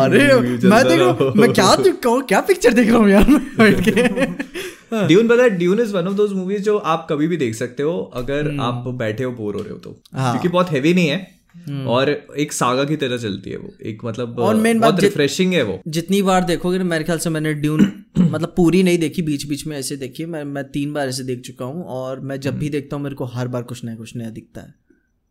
अरे मैं देख मैं क्या देख रहा हूँ क्या पिक्चर देख रहा हूँ यार बैठ के। [LAUGHS] ड्यून पता है Dune is one of those movies जो आप कभी भी देख सकते हो अगर आप बैठे हो बोर हो रहे हो तो। हाँ। क्योंकि बहुत हैवी नहीं है और एक सागा की तरह चलती है वो। एक मतलब और main बात बहुत रिफ्रेशिंग है वो। जितनी बार देखोगे ना मेरे ख्याल से मैंने ड्यून [COUGHS] मतलब पूरी नहीं देखी बीच बीच में ऐसे देखी मैं मैं तीन बार ऐसे देख चुका हूँ और मैं जब भी देखता हूँ मेरे को हर बार कुछ नया कुछ नया दिखता है।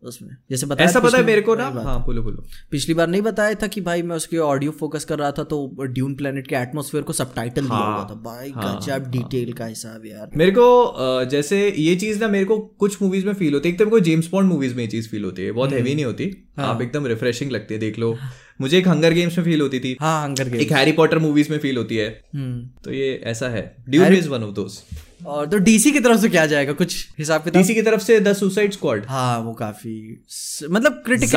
उसमें। जैसे बताया ऐसा पता है मेरे को ना? हाँ बोलो बोलो। पिछली बार नहीं बताया था कि भाई मैं उसके ऑडियो फोकस कर रहा था तो ड्यून प्लेनेट के एटमॉस्फेयर को सबटाइटल दिया हुआ था। भाई हाँ, गजब डिटेल का हिसाब यार। मेरे को जैसे ये चीज़ ना मेरे को कुछ मूवीज़ में फील होती है। एक तो मेरे को जेम्स बॉन्ड मूवीज़ में ये चीज़ फील होती है। बहुत हैवी नहीं होती। आप एकदम रिफ्रेशिंग लगती है देख लो। मुझे एक हंगर गेम्स में फील होती थी। हाँ हंगर एक हैरी पॉटर मूवीज़ में फील होती है। हम्म। तो ये ऐसा है। Dune is one of those और तो डीसी की तरफ़ से क्या जाएगा? कुछ हिसाब किताब? डीसी की तरफ़ से द सुसाइड स्क्वाड हाँ वो काफ़ी स- मतलब क्रिटिकली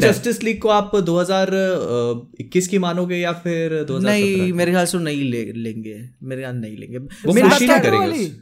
जस्टिस लीग को आप 2021 की मानोगे या फिर 2017 नहीं मेरे ख्याल से नहीं ले, लेंगे। मेरे ख्याल नहीं लेंगे। वो खुशी जैक स्नाइडर करेंगे। वाली?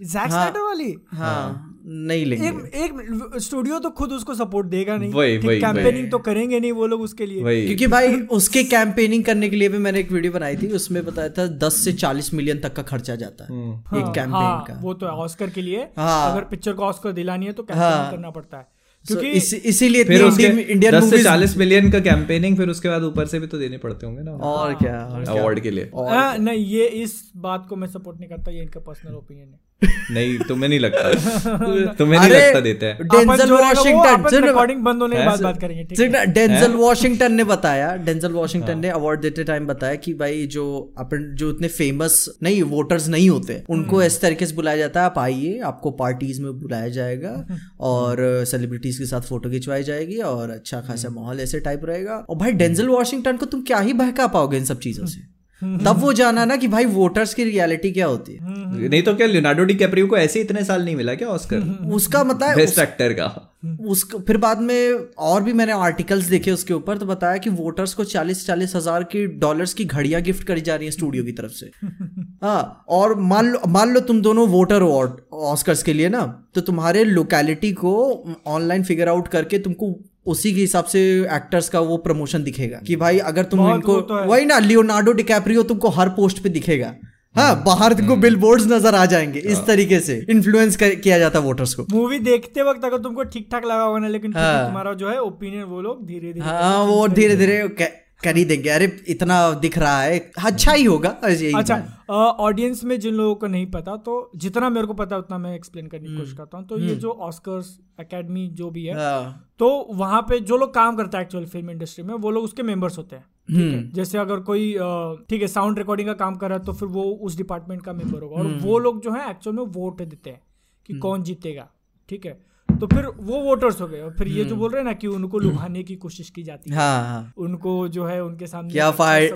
हाँ, वाली? हाँ। नहीं लेंगे। एक एक स्टूडियो तो खुद उसको सपोर्ट देगा नहीं। वही, वही, कैंपेनिंग तो करेंगे नहीं वो लोग उसके लिए। क्योंकि भाई उसके कैंपेनिंग करने के लिए भी मैंने एक वीडियो बनाई थी उसमें बताया था 10 से 40 मिलियन तक का खर्चा जाता है एक कैंपेन हाँ का। वो तो ऑस्कर के लिए। हाँ। अगर पिक्चर को ऑस्कर दिलानी है तो कैंपेनिंग करना पड़ता है। क्योंकि क्योंकि इसीलिए फिर इंडियन 10 से चालीस मिलियन का कैंपेनिंग फिर उसके बाद ऊपर से भी तो देने पड़ते होंगे ना। और क्या अवार्ड के लिए। हाँ, नहीं ये इस बात को मैं सपोर्ट नहीं करता ये इनका पर्सनल ओपिनियन है। नहीं तुम्हें नहीं लगता। [LAUGHS] तुम्हें नहीं लगता देते हैं। डेंजल वॉशिंगटन रिकॉर्डिंग बंद होने के बाद बात करेंगे ठीक है? डेंजल वॉशिंगटन ने बताया डेंजल वॉशिंगटन ने अवार्ड देते टाइम बताया कि भाई जो अपन जो इतने फ़ेमस नहीं वोटर्स नहीं होते उनको इस तरीके से बुलाया जाता है आप आइए आपको पार्टीज़ में बुलाया जाएगा [LAUGHS] और सेलिब्रिटीज के साथ फ़ोटो खिंचवाई जाएगी और अच्छा खासा माहौल ऐसे टाइप रहेगा। और भाई डेंजल वॉशिंगटन को तुम क्या ही बहका पाओगे इन सब चीज़ों से? तब वो जाना ना कि भाई वोटर्स की रियलिटी क्या होती है? नहीं तो क्या लियोनार्डो डी कैप्रियो को ऐसे इतने साल नहीं मिला क्या ऑस्कर उसका मतलब बेस्ट एक्टर का। उसको फिर बाद में और भी मैंने आर्टिकल्स देखे उसके ऊपर तो बताया कि वोटर्स को चालीस चालीस हज़ार की डॉलर्स की घड़ियाँ गिफ्ट करी जा रही है स्टूडियो की तरफ़ से। हाँ और मान लो मान लो तुम दोनों वोटर हो ऑस्कर्स के लिए ना तो तुम्हारे लोकेलिटी को ऑनलाइन फिगर आउट करके तुमको उसी के हिसाब से एक्टर्स का वो प्रमोशन दिखेगा। कि भाई अगर तुम इनको तो वही ना लियोनार्डो डिकैप्रियो तुमको हर पोस्ट पे दिखेगा। हाँ बाहर तुमको बिल बोर्ड नज़र आ जाएँगे इस तरीके से इन्फ्लुएंस किया जाता है वोटर्स को। मूवी देखते वक्त अगर तुमको ठीक ठाक लगा होगा ना लेकिन हाँ। तुम्हारा जो है ओपिनियन वो लोग धीरे धीरे हाँ वो धीरे धीरे कर ही देंगे अरे इतना दिख रहा है। अच्छा ही होगा अच्छा ऑडियंस में जिन लोगों को नहीं पता तो जितना मेरे को पता है उतना मैं एक्सप्लेन करने की कोशिश करता हूँ। तो ये जो ऑस्कर्स एकेडमी जो भी है हाँ, तो वहाँ पे जो लोग काम करता है एक्चुअल फ़िल्म इंडस्ट्री में वो लोग उसके मेंबर्स होते हैं। है? जैसे अगर कोई ठीक है साउंड रिकॉर्डिंग का काम कर रहा है तो फिर वो उस डिपार्टमेंट का मेंबर होगा। और वो लोग जो है एक्चुअल में वोट देते हैं कि कौन जीतेगा। ठीक है? तो फिर वो वोटर्स हो गए। और फिर ये जो बोल रहे हैं ना कि उनको लुभाने की कोशिश की जाती है। हाँ हाँ। उनको जो है उनके सामने क्या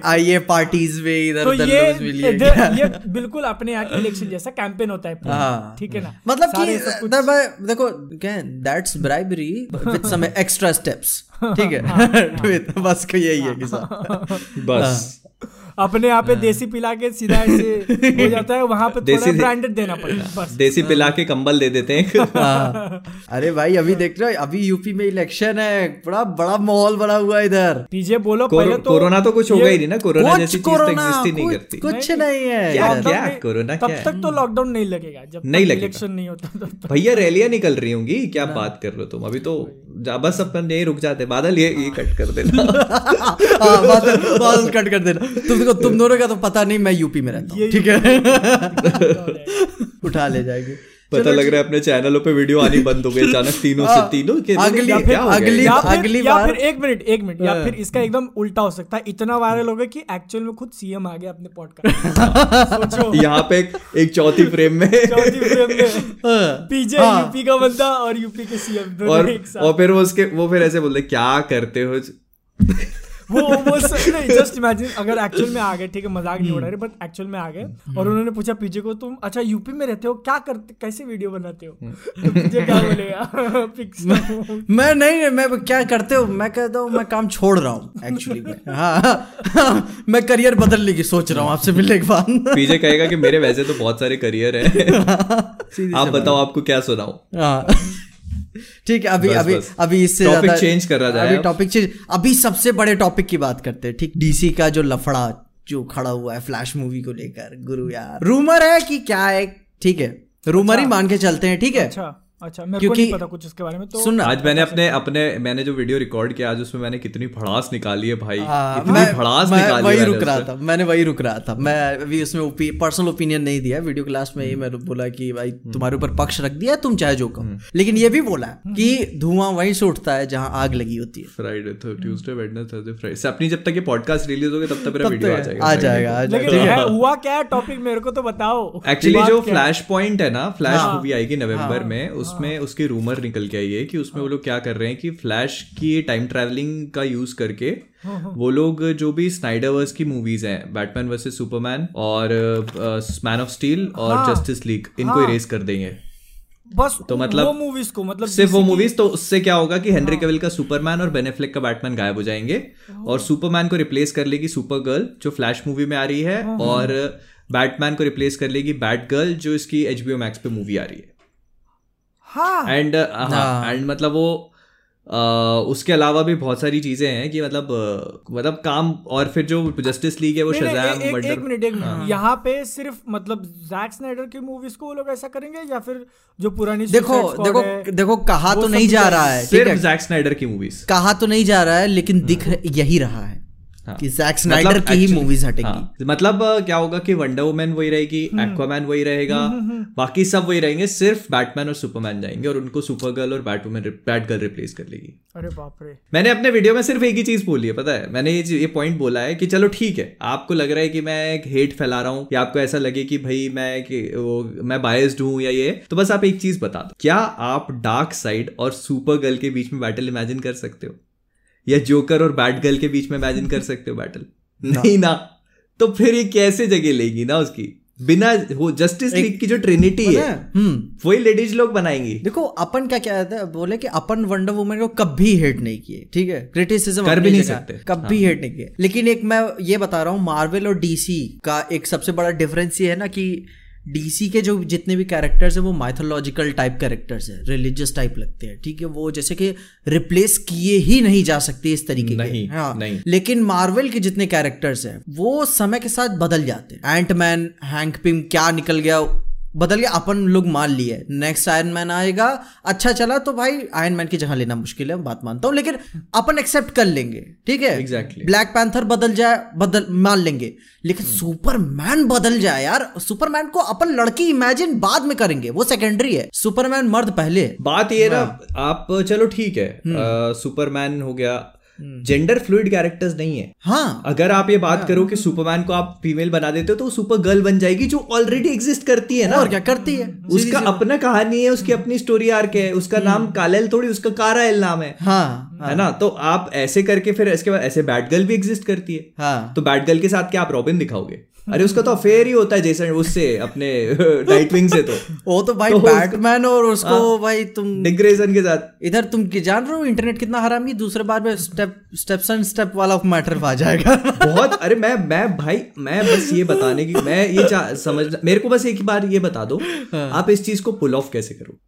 आइए पार्टीज़ में इधर तो ये लोग ये बिल्कुल अपने यहाँ इलेक्शन जैसा कैंपेन होता है हाँ। ठीक है ना? मतलब कि देखो क्या that's bribery with some extra steps ठीक हाँ, [LAUGHS] है बस यही है [LAUGHS] बस। अपने यहाँ पे देसी पिला के सीधा ऐसे हो [LAUGHS] जाता है वहाँ पे देसी- ब्रांडेड देना पड़ता है बस। देसी पिला के कंबल दे देते हैं। [LAUGHS] हाँ। अरे भाई अभी देख रहे हो अभी यूपी में इलेक्शन है बड़ा बड़ा माहौल बना हुआ इधर। पीजे बोलो पहले तो कोरोना तो कुछ होगा ये- ही नहीं ना कोरोना जैसी चीज़ तो एग्जिस्ट ही नहीं करती। कुछ नहीं है क्या- क्या? कोरोना तब तक तो लॉकडाउन नहीं लगेगा जब नहीं लगेगा। इलेक्शन नहीं होता भैया रैलियाँ निकल रही होंगी क्या बात कर रहे हो तुम? अभी तो बस अपन यही रुक जाते बादल ये ये कट कर देना। [LAUGHS] हाँ, बादल बादल कट कर देना। तुम देखो तुम दोनों का तो पता नहीं मैं यूपी में रहता हूँ। ठीक है? उठा ले जाएँगे। पता लग रहा है अपने चैनलों पे वीडियो आनी बंद हो गई अचानक [LAUGHS] तीनों से तीनों के अगली- या क्या हो गया? अगली- या फिर अगली या फिर एक मिनट एक मिनट या फिर इसका एकदम उल्टा हो सकता है। इतना वायरल हो गया कि एक्चुअल में खुद सीएम आ गया अपने पॉडकास्ट [LAUGHS] सोचो। यहाँ पे एक, एक चौथी फ्रेम में। चौथी फ्रेम में। हाँ, पीजे हाँ। यूपी का बंदा और यूपी के सीएम और और फिर वो उसके वो फिर ऐसे बोलते क्या करते हो? वो वो [LAUGHS] नहीं जस्ट इमेजिन अगर एक्चुअल में आ गए ठीक है मज़ाक नहीं उड़ा हम्म। रहे बट एक्चुअल में आ गए और उन्होंने पूछा पीजे को तुम अच्छा यूपी में रहते हो क्या करते कैसे वीडियो बनाते हो? हम्म। तो पीजे क्या बोलेगा मैं नहीं मैं क्या करते हो मैं कहता हूँ मैं काम छोड़ रहा हूँ एक्चुअली में। [LAUGHS] हाँ, हाँ, मैं करियर बदलने की सोच रहा हूँ आपसे मिलने के बाद। पीजे कहेगा कि मेरे वैसे तो बहुत सारे करियर है। [LAUGHS] आप बताओ आपको क्या सुनाओ हाँ। ठीक है अभी बस, अभी बस। अभी इससे टॉपिक ज्यादा- change कर रहा जाए अभी टॉपिक चेंज अभी सबसे बड़े टॉपिक की बात करते हैं। ठीक डीसी का जो लफड़ा जो खड़ा हुआ है फ्लैश मूवी को लेकर गुरु यार। रूमर है कि क्या है ठीक है। रूमर ही मान के चलते हैं ठीक है? अच्छा। अच्छा मेरे को नहीं पता कुछ इसके बारे में तो सुन आज मैंने अपने अपने मैंने जो वीडियो रिकॉर्ड किया आज उसमें मैंने कितनी भड़ास निकाली है भाई। हाँ, इतनी मैं- भड़ास मैं निकाली वही रुक रहा था मैंने वही रुक रहा था। मैं अभी उसमें पर्सनल ओपिनियन नहीं दिया वीडियो क्लास में ही हम्म। मैंने बोला कि भाई तुम्हारे ऊपर पक्ष रख दिया तुम चाहे जो कहो। लेकिन ये भी बोला कि धुआँ वहीं से उठता है जहाँ आग लगी होती है। फ्राइडे तो ट्यूसडे वेडनेसडे थर्सडे फ्राइडे अपनी जब तक ये पॉडकास्ट रिलीज़ होगा तब तक मेरा वीडियो आ जाएगा। आ जाएगा आ लेकिन जाएगा। हुआ क्या टॉपिक मेरे को तो बताओ। एक्चुअली जो फ्लैश पॉइंट है ना फ्लैश हाँ। मूवी आएगी नवंबर में उसमें उसकी रूमर निकल के आई है कि उसमें वो लोग क्या कर रहे हैं कि फ्लैश की टाइम ट्रैवलिंग का यूज़ करके हाँ, वो लोग जो भी स्नाइडरवर्स की मूवीज़ हैं बैटमैन वर्सेस सुपरमैन और मैन ऑफ़ स्टील और हाँ। जस्टिस लीग इनको इरेज कर देंगे। बस तो मतलब वो मूवीज़ को मतलब सिर्फ़ वो मूवीज़ तो उससे क्या होगा कि हेनरी केविल का सुपरमैन और बेनेफ्लिक का बैटमैन गायब हो जाएँगे और सुपरमैन को रिप्लेस कर लेगी सुपर गर्ल जो फ्लैश मूवी में आ रही है और बैटमैन को रिप्लेस कर लेगी बैट गर्ल जो इसकी एचबीओ मैक्स पे मूवी आ रही है हाँ। एंड एंड मतलब वो अ, उसके अलावा भी बहुत सारी चीज़ें हैं कि मतलब अ, मतलब काम और फिर जो जस्टिस लीग है वो नहीं, एक- एक मिनट एक मिनट यहाँ पे सिर्फ़ मतलब जैक स्नाइडर की मूवीज़ को वो लोग ऐसा करेंगे या फिर जो पुरानी देखो देखो है, देखो कहा तो नहीं जा रहा है सिर्फ़ जैक स्नाइडर की मूवीज़ कहा तो नहीं जा रहा है लेकिन दिख यही रहा है हाँ। कि जैक स्नाइडर की ही मूवीज़ हटेंगी। हाँ, मतलब क्या होगा कि वंडर वुमैन वही रहेगी हम्म। एक्वामैन वही रहेगा बाकी सब वही रहेंगे सिर्फ़ बैटमैन और सुपरमैन जाएँगे और उनको सुपर गर्ल और बैटवुमैन बैट गर्ल रिप्लेस कर लेगी। अरे बाप रे। मैंने अपने वीडियो में सिर्फ़ एक ही चीज़ बोली है पता है? मैंने ये ये पॉइंट बोला है कि चलो ठीक है आपको लग रहा है कि मैं एक हेट फैला रहा हूँ या आपको ऐसा लगे कि भाई मैं कि वो मैं बायस्ड हूँ या ये तो बस आप एक चीज़ बता दो। क्या आप डार्क साइड और सुपर गर्ल के बीच में बैटल इमेजिन कर सकते हो? या जोकर और बैट गर्ल के बीच में इमेजिन कर सकते हो बैटल नहीं ना। तो फिर ये कैसे जगह लेगी ना उसकी? बिना वो जस्टिस लीग की जो ट्रिनिटी है हम्म। वही लेडीज़ लोग बनाएँगी। देखो अपन क्या क्या हैं बोले कि अपन वंडर वुमन को कभी हेट नहीं किए ठीक है? क्रिटिसिज्म कर भी नहीं सकते। कभी हाँ। हेट नहीं किए। लेकिन एक मैं ये बता रहा हूँ मार्वल और डीसी का एक सबसे बड़ा डिफरेंस ये है ना कि डीसी के जो जितने भी कैरेक्टर्स हैं वो माइथोलॉजिकल टाइप कैरेक्टर्स हैं रिलीजियस टाइप लगते हैं ठीक है? वो जैसे कि रिप्लेस किए ही नहीं जा सकते इस तरीके नहीं, के हाँ। नहीं। लेकिन मार्वल के जितने कैरेक्टर्स हैं वो समय के साथ बदल जाते हैं। एंटमैन हैंक पिम क्या निकल गया? बदल गया अपन लोग मान लिए। नेक्स्ट आयरन मैन आएगा। अच्छा चला तो भाई आयरन मैन की जगह लेना मुश्किल है बात मानता हूँ लेकिन अपन एक्सेप्ट कर लेंगे ठीक है? Exactly. ब्लैक पैंथर बदल जाए बदल मान लेंगे। लेकिन सुपरमैन बदल जाए यार। सुपरमैन को अपन लड़की इमेजिन बाद में करेंगे वो सेकेंडरी है। सुपरमैन मर्द पहले। बात ये ना आप चलो ठीक है। सुपरमैन हो गया जेंडर फ्लूड कैरेक्टर्स नहीं है। हाँ। अगर आप ये बात करो कि सुपरमैन को आप फीमेल बना देते हो तो सुपर गर्ल बन जाएगी जो ऑलरेडी एग्जिस्ट करती है ना। और क्या करती है। उसका अपना कहानी है उसकी अपनी स्टोरी आर्क है उसका नाम कालेल थोड़ी उसका काराएल नाम है। हाँ है ना? तो आप ऐसे करके फिर इसके बाद ऐसे बैट गर्ल भी एग्जिस्ट करती है। हाँ। तो बैट गर्ल के साथ क्या आप रॉबिन दिखाओगे? अरे उसका तो अफेयर ही होता है जैसे उससे अपने [LAUGHS] नाइट विंग से तो। वो तो भाई तो बैटमैन और उसको आ, भाई तुम डिक के साथ। इधर तुम की जान रहे हो इंटरनेट कितना हरामी दूसरे बार में स्टेप स्टेप्स एंड स्टेप वाला मैटर आ जाएगा। बहुत अरे मैं मैं भाई मैं बस ये बताने की मैं ये समझ मेरे को बस एक बार ये बता दो। आप इस चीज़ को पुल ऑफ़ कैसे करो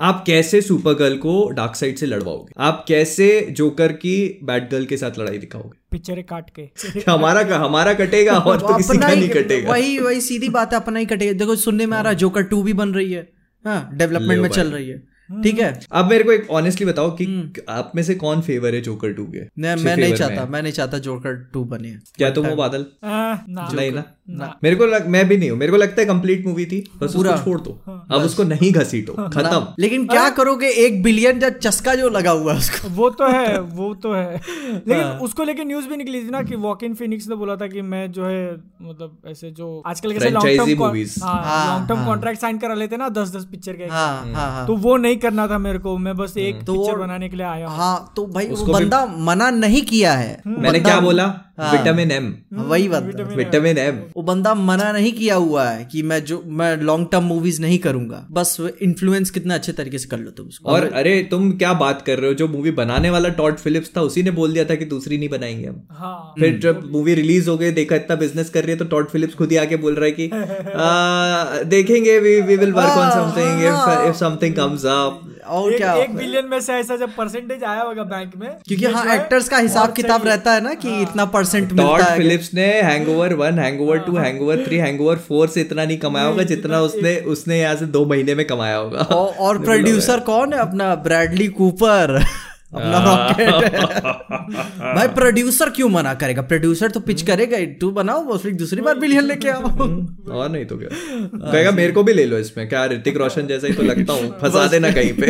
आप कैसे सुपर गर्ल को डार्क साइड से लड़वाओगे? आप कैसे जोकर की बैट गर्ल के साथ लड़ाई दिखाओगे? पिक्चर काट के। [LAUGHS] हमारा का हमारा कटेगा और तो किसी का नहीं कटेगा। वही वही सीधी बात है अपना ही कटेगा। देखो सुनने में आ रहा है जोकर टू भी बन रही है। हाँ डेवलपमेंट में चल रही है। ठीक है? अब मेरे को एक ऑनेस्टली बताओ कि आप में से कौन फेवर है जोकर टू के? मैं मैं नहीं चाहता मैं नहीं चाहता जोकर टू बने। क्या तुम हो बादल? आ, ना। नहीं ना। मेरे को लग, मैं भी नहीं हूँ। मेरे को लगता है कंप्लीट मूवी थी बस उसको छोड़ दो। अब उसको नहीं घसीटो। खत्म। लेकिन क्या करोगे? एक बिलियन का चस्का जो लगा हुआ है उसको। वो तो है वो तो है। [LAUGHS] लेकिन उसको लेके न्यूज़ भी निकली थी ना कि वॉक इन फिनिक्स ने बोला था कि मैं जो है मतलब ऐसे जो आजकल कैसे long term movies. Long term contract sign करा लेते ना दस दस पिक्चर के। हाँ हाँ हाँ। तो वो नहीं करना था मेरे को। मैं बस एक तो पिक्चर बनाने के लिए आया हूँ। हाँ तो भाई वो बंदा मना नहीं किया है। मैंने क्या बोला? विटामिन एम वही बात विटामिन एम वो बंदा मना नहीं किया हुआ है कि मैं जो मैं लॉन्ग टर्म मूवीज़ नहीं करूँगा। बस इन्फ्लुएंस कितना अच्छे तरीके से कर लो तुम उसको। और अरे तुम क्या बात कर रहे हो? जो मूवी बनाने वाला टॉड फिलिप्स था उसी ने बोल दिया था कि दूसरी नहीं बनाएँगे हम। हाँ। फिर जब मूवी रिलीज़ हो गई देखा इतना बिज़नेस कर रही है तो टॉड फिलिप्स खुद ही आके बोल रहा है कि [LAUGHS] आ, देखेंगे we we will work on something if if something comes up और एक, क्या? एक बिलियन में से ऐसा जब परसेंटेज आया होगा बैंक में क्योंकि हाँ एक्टर्स का हिसाब किताब रहता है ना कि इतना परसेंट मिलता है। फिलिप्स ने Hangover one Hangover two Hangover three Hangover four से इतना नहीं कमाया होगा जितना उसने उसने यहाँ से दो महीने में कमाया होगा। और [LAUGHS] प्रोड्यूसर कौन है अपना? ब्रैडली कूपर अपना रॉकेट [LAUGHS] भाई प्रोड्यूसर क्यों मना करेगा? प्रोड्यूसर तो पिच करेगा तू बनाओ वो फिर दूसरी बार बिलियन लेके आओ। [LAUGHS] और नहीं तो क्या? कहेगा मेरे को भी ले लो इसमें। क्या ऋतिक रोशन जैसा ही तो लगता हूँ। [LAUGHS] फंसा देना कहीं पे।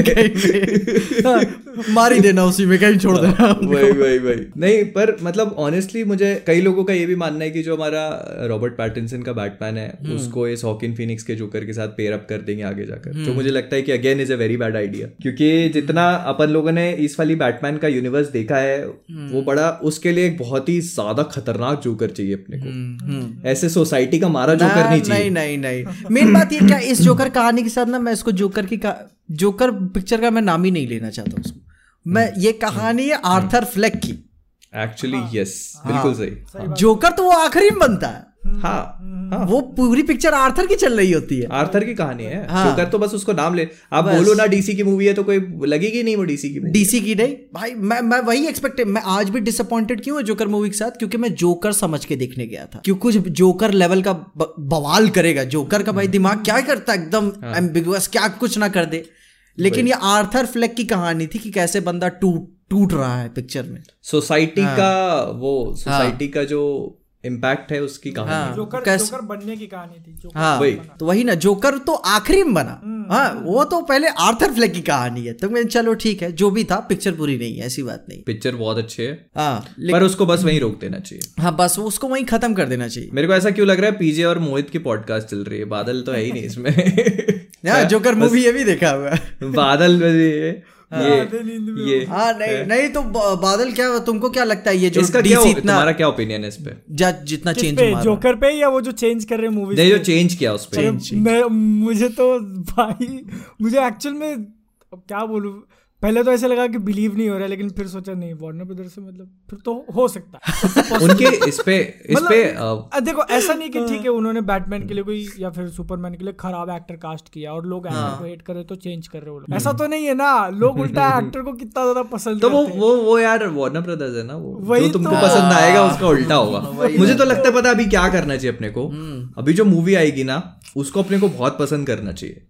मार ही देना उसी में कहीं छोड़ देना। वही वही वही। नहीं पर मतलब ऑनेस्टली मुझे कई लोगों का ये भी मानना है कि जो हमारा रॉबर्ट पैटिंसन का बैटमैन है उसको इस हॉकिन फिनिक्स के जोकर के साथ पेयर अप कर देंगे आगे जाकर। जो मुझे लगता है कि again is a very bad idea क्योंकि जितना अपन लोगों ने इस वाली बैटमैन का यूनिवर्स देखा है वो बड़ा उसके लिए एक बहुत ही ज़्यादा खतरनाक जोकर चाहिए अपने को। ऐसे सोसाइटी का मारा जोकर नहीं चाहिए। नहीं नहीं नहीं। मेन बात ये क्या इस जोकर कहानी के साथ ना मैं इसको जोकर की जोकर पिक्चर का मैं नाम ही नहीं लेना चाहता उसको। मैं ये कहानी है आर्थर फ्लेक की। एक्चुअली यस बिल्कुल सही। जोकर तो वो आखिरी में बनता है। हाँ हाँ। वो पूरी पिक्चर आर्थर की चल रही होती है। आर्थर की कहानी है। हाँ। जोकर तो बस उसको नाम ले। आप बोलो ना डीसी की मूवी है तो कोई लगेगी नहीं वो डीसी की डीसी की नहीं। भाई मैं मैं वही एक्सपेक्ट मैं आज भी डिसअपॉइंटेड क्यों है जोकर मूवी के साथ? क्योंकि मैं जोकर समझ के देखने गया था। क्यों कुछ जोकर लेवल का बवाल करेगा। जोकर का भाई दिमाग क्या करता है? एकदम एम्बिगुअस क्या कुछ ना कर दे। लेकिन ये आर्थर फ्लेक की कहानी थी कि कैसे बंदा टूट टूट रहा है पिक्चर में। सोसाइटी का वो सोसाइटी का जो इम्पैक्ट है उसकी कहानी। जोकर कैसे- जोकर बनने की कहानी थी जोकर हाँ। वही। तो वही ना जोकर तो आखिरी में बना। हाँ वो तो पहले आर्थर फ्लेक की कहानी है। तो मैं चलो ठीक है जो भी था पिक्चर पूरी नहीं है ऐसी बात नहीं। पिक्चर बहुत अच्छी है। हाँ पर उसको बस वहीं रोक देना चाहिए। हाँ बस उसको वहीं खत्म कर देना चाहिए। मेरे को ऐसा क्यों लग रहा है पीजे और मोहित की पॉडकास्ट चल रही है। बादल तो है ही नहीं [LAUGHS] इसमें। [LAUGHS] जोकर मूवी ये भी देखा हुआ बादल ये ये हाँ नहीं नहीं तो बादल क्या तुमको क्या लगता है ये जो इसका क्या इतना तुम्हारा क्या ओपिनियन है इस पे? जा- जितना चेंज पे जोकर पे या वो जो चेंज कर रहे हैं मूवीज़ नहीं जो चेंज किया उस पे। मैं मुझे तो भाई मुझे एक्चुअल में क्या बोलूँ पहले तो ऐसे लगा कि बिलीव नहीं हो रहा है लेकिन फिर सोचा नहीं वार्नर ब्रदर से मतलब फिर तो हो सकता है। [LAUGHS] उनके इस पे इस मतलब- पे देखो ऐसा नहीं कि ठीक है उन्होंने बैटमैन के लिए कोई या फिर सुपरमैन के लिए खराब एक्टर कास्ट किया और लोग एक्टर को हेट कर रहे तो चेंज कर रहे हो लोग। ऐसा तो नहीं है ना लोग उल्टा [LAUGHS] एक्टर को कितना ज़्यादा पसंद तो वो वो वो यार वार्नर ब्रदर्स है ना वो। वही जो तुमको तो। पसंद आएगा उसका उल्टा होगा। [LAUGHS] मुझे तो लगता है पता अभी क्या करना चाहिए अपने को? अभी जो मूवी आएगी ना उसको अपने को बहुत पसंद करना चाहिए।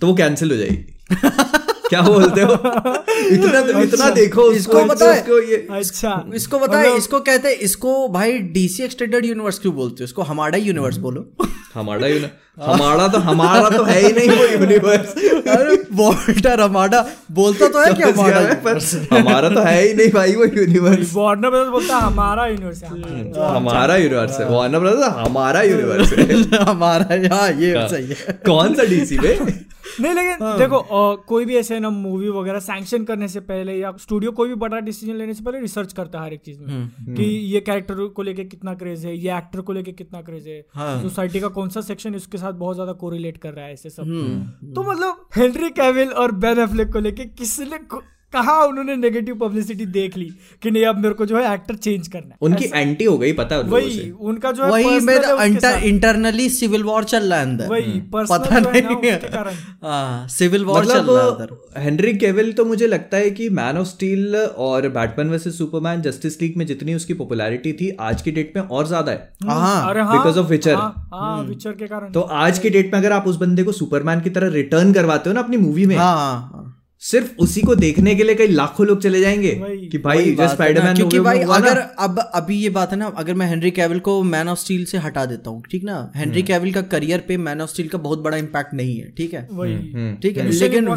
तो वो कैंसिल हो जाएगी। क्या बोलते हो? [LAUGHS] इतना इतना देखो इसको पता है? ये अच्छा इसको बताए इसको कहते हैं इसको भाई डीसी एक्सटेंडेड यूनिवर्स क्यों बोलते हो? इसको हमारा यूनिवर्स बोलो। हमारा हमारा तो हमारा तो है ही नहीं वो यूनिवर्स अरे वॉल्टर हमारा बोलता तो है कि हमारा पर हमारा तो है ही नहीं भाई वो यूनिवर्स वार्नर ब्रदर्स बोलता है हमारा यूनिवर्स है हमारा यूनिवर्स है। वार्नर ब्रदर्स हमारा यूनिवर्स है। [LAUGHS] हमारा हाँ ये सही है। कौन सा डीसी पे? [LAUGHS] नहीं लेकिन हाँ। देखो आ, कोई भी ऐसे ना मूवी वगैरह सैंक्शन करने से पहले या स्टूडियो कोई भी बड़ा डिसीज़न लेने से पहले रिसर्च करता है हर एक चीज़ में कि ये कैरेक्टर को लेके कितना क्रेज है ये एक्टर को लेके कितना क्रेज है सोसाइटी का कौन सा सेक्शन इसके साथ बहुत ज़्यादा कोरिलेट कर रहा है ऐसे सब। तो मतलब हेनरी कैविल और बेन एफ्लेक को लेके किसने को- कहा उन्होंने नेगेटिव पब्लिसिटी देख ली कि नहीं अब मेरे को जो है एक्टर चेंज करना है। उनकी एंटी हो गई पता है वही उनका जो है वही है मेरा इंटरनली सिविल वॉर चल रहा है अंदर। वही पता पर्सनल जो है ना नहीं हाँ। सिविल वॉर चल रहा है मतलब हेनरी केविल तो मुझे लगता है कि मैन ऑफ़ स्टील और Batman versus Superman Justice League में जितनी उसकी पॉपुलैरिटी थी आज की डेट में और ज़्यादा है। हाँ। अरे हाँ Because of Witcher. हाँ, हाँ विचर के कारण। तो आज की डेट में अगर आप उस बंदे को सुपरमैन की तरह रिटर्न करवाते हो ना अपनी मूवी में हाँ हाँ। सिर्फ़ उसी को देखने के लिए कई लाखों लोग चले जाएँगे कि भाई जस्ट जो है स्पाइडरमैन क्योंकि भाई अगर अब अभी ये बात है ना अगर मैं हेनरी कैविल को मैन ऑफ़ स्टील से हटा देता हूँ ठीक ना? हेनरी कैविल का करियर पे मैन ऑफ़ स्टील का बहुत बड़ा इम्पैक्ट नहीं है ठीक है? ठीक है लेकिन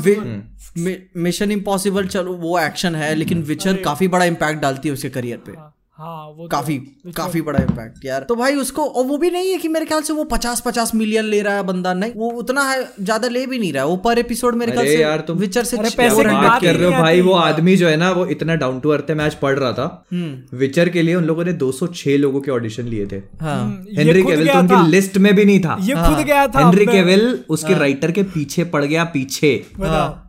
मिशन इम्पॉसिबल चलो वो एक्शन है लेकिन विचर काफ़ी बड़ा इम्पैक्ट डालती है उसके करियर पे। हाँ, हाँ वो तो काफ़ी है। काफ़ी बड़ा इम्पैक्ट यार। तो भाई उसको और वो भी नहीं है कि मेरे ख्याल से वो पचास पचास मिलियन ले रहा है बंदा। नहीं वो उतना है ज़्यादा ले भी नहीं रहा है। वो पर एपिसोड मेरे ख्याल से यार तुम- विचर से पैसे बात बात कर रहे हो भाई वो आदमी जो है ना वो इतना डाउन टू अर्थ है मैच पढ़ रहा था। हम्म। विचर के लिए उन लोगों ने 206 लोगों के ऑडिशन लिए थे। हाँ। हम्म, हेनरी केविल तो उनकी लिस्ट में भी नहीं था। ये खुद गया था हेनरी मैं- केविल उसके राइटर के पीछे पड़ गया पीछे।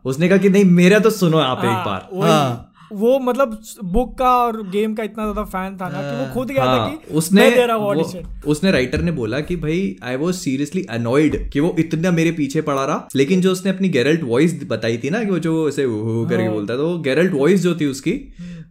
उसने कहा कि नहीं मेरा तो सुनो आप एक हाँ, बार। वो मतलब बुक का और गेम का इतना ज़्यादा फ़ैन था ना कि वो खुद गया था हाँ, कि उसने मैं दे रहा वो- उसने राइटर ने बोला कि भाई आई वॉज़ सीरियसली अनोइड कि वो इतना मेरे पीछे पड़ा रहा। लेकिन जो उसने अपनी गेरल्ट वॉइस बताई थी ना कि वो जो ऐसे हु हु। करके बोलता था वो गेरल्ट वॉइस जो थी उसकी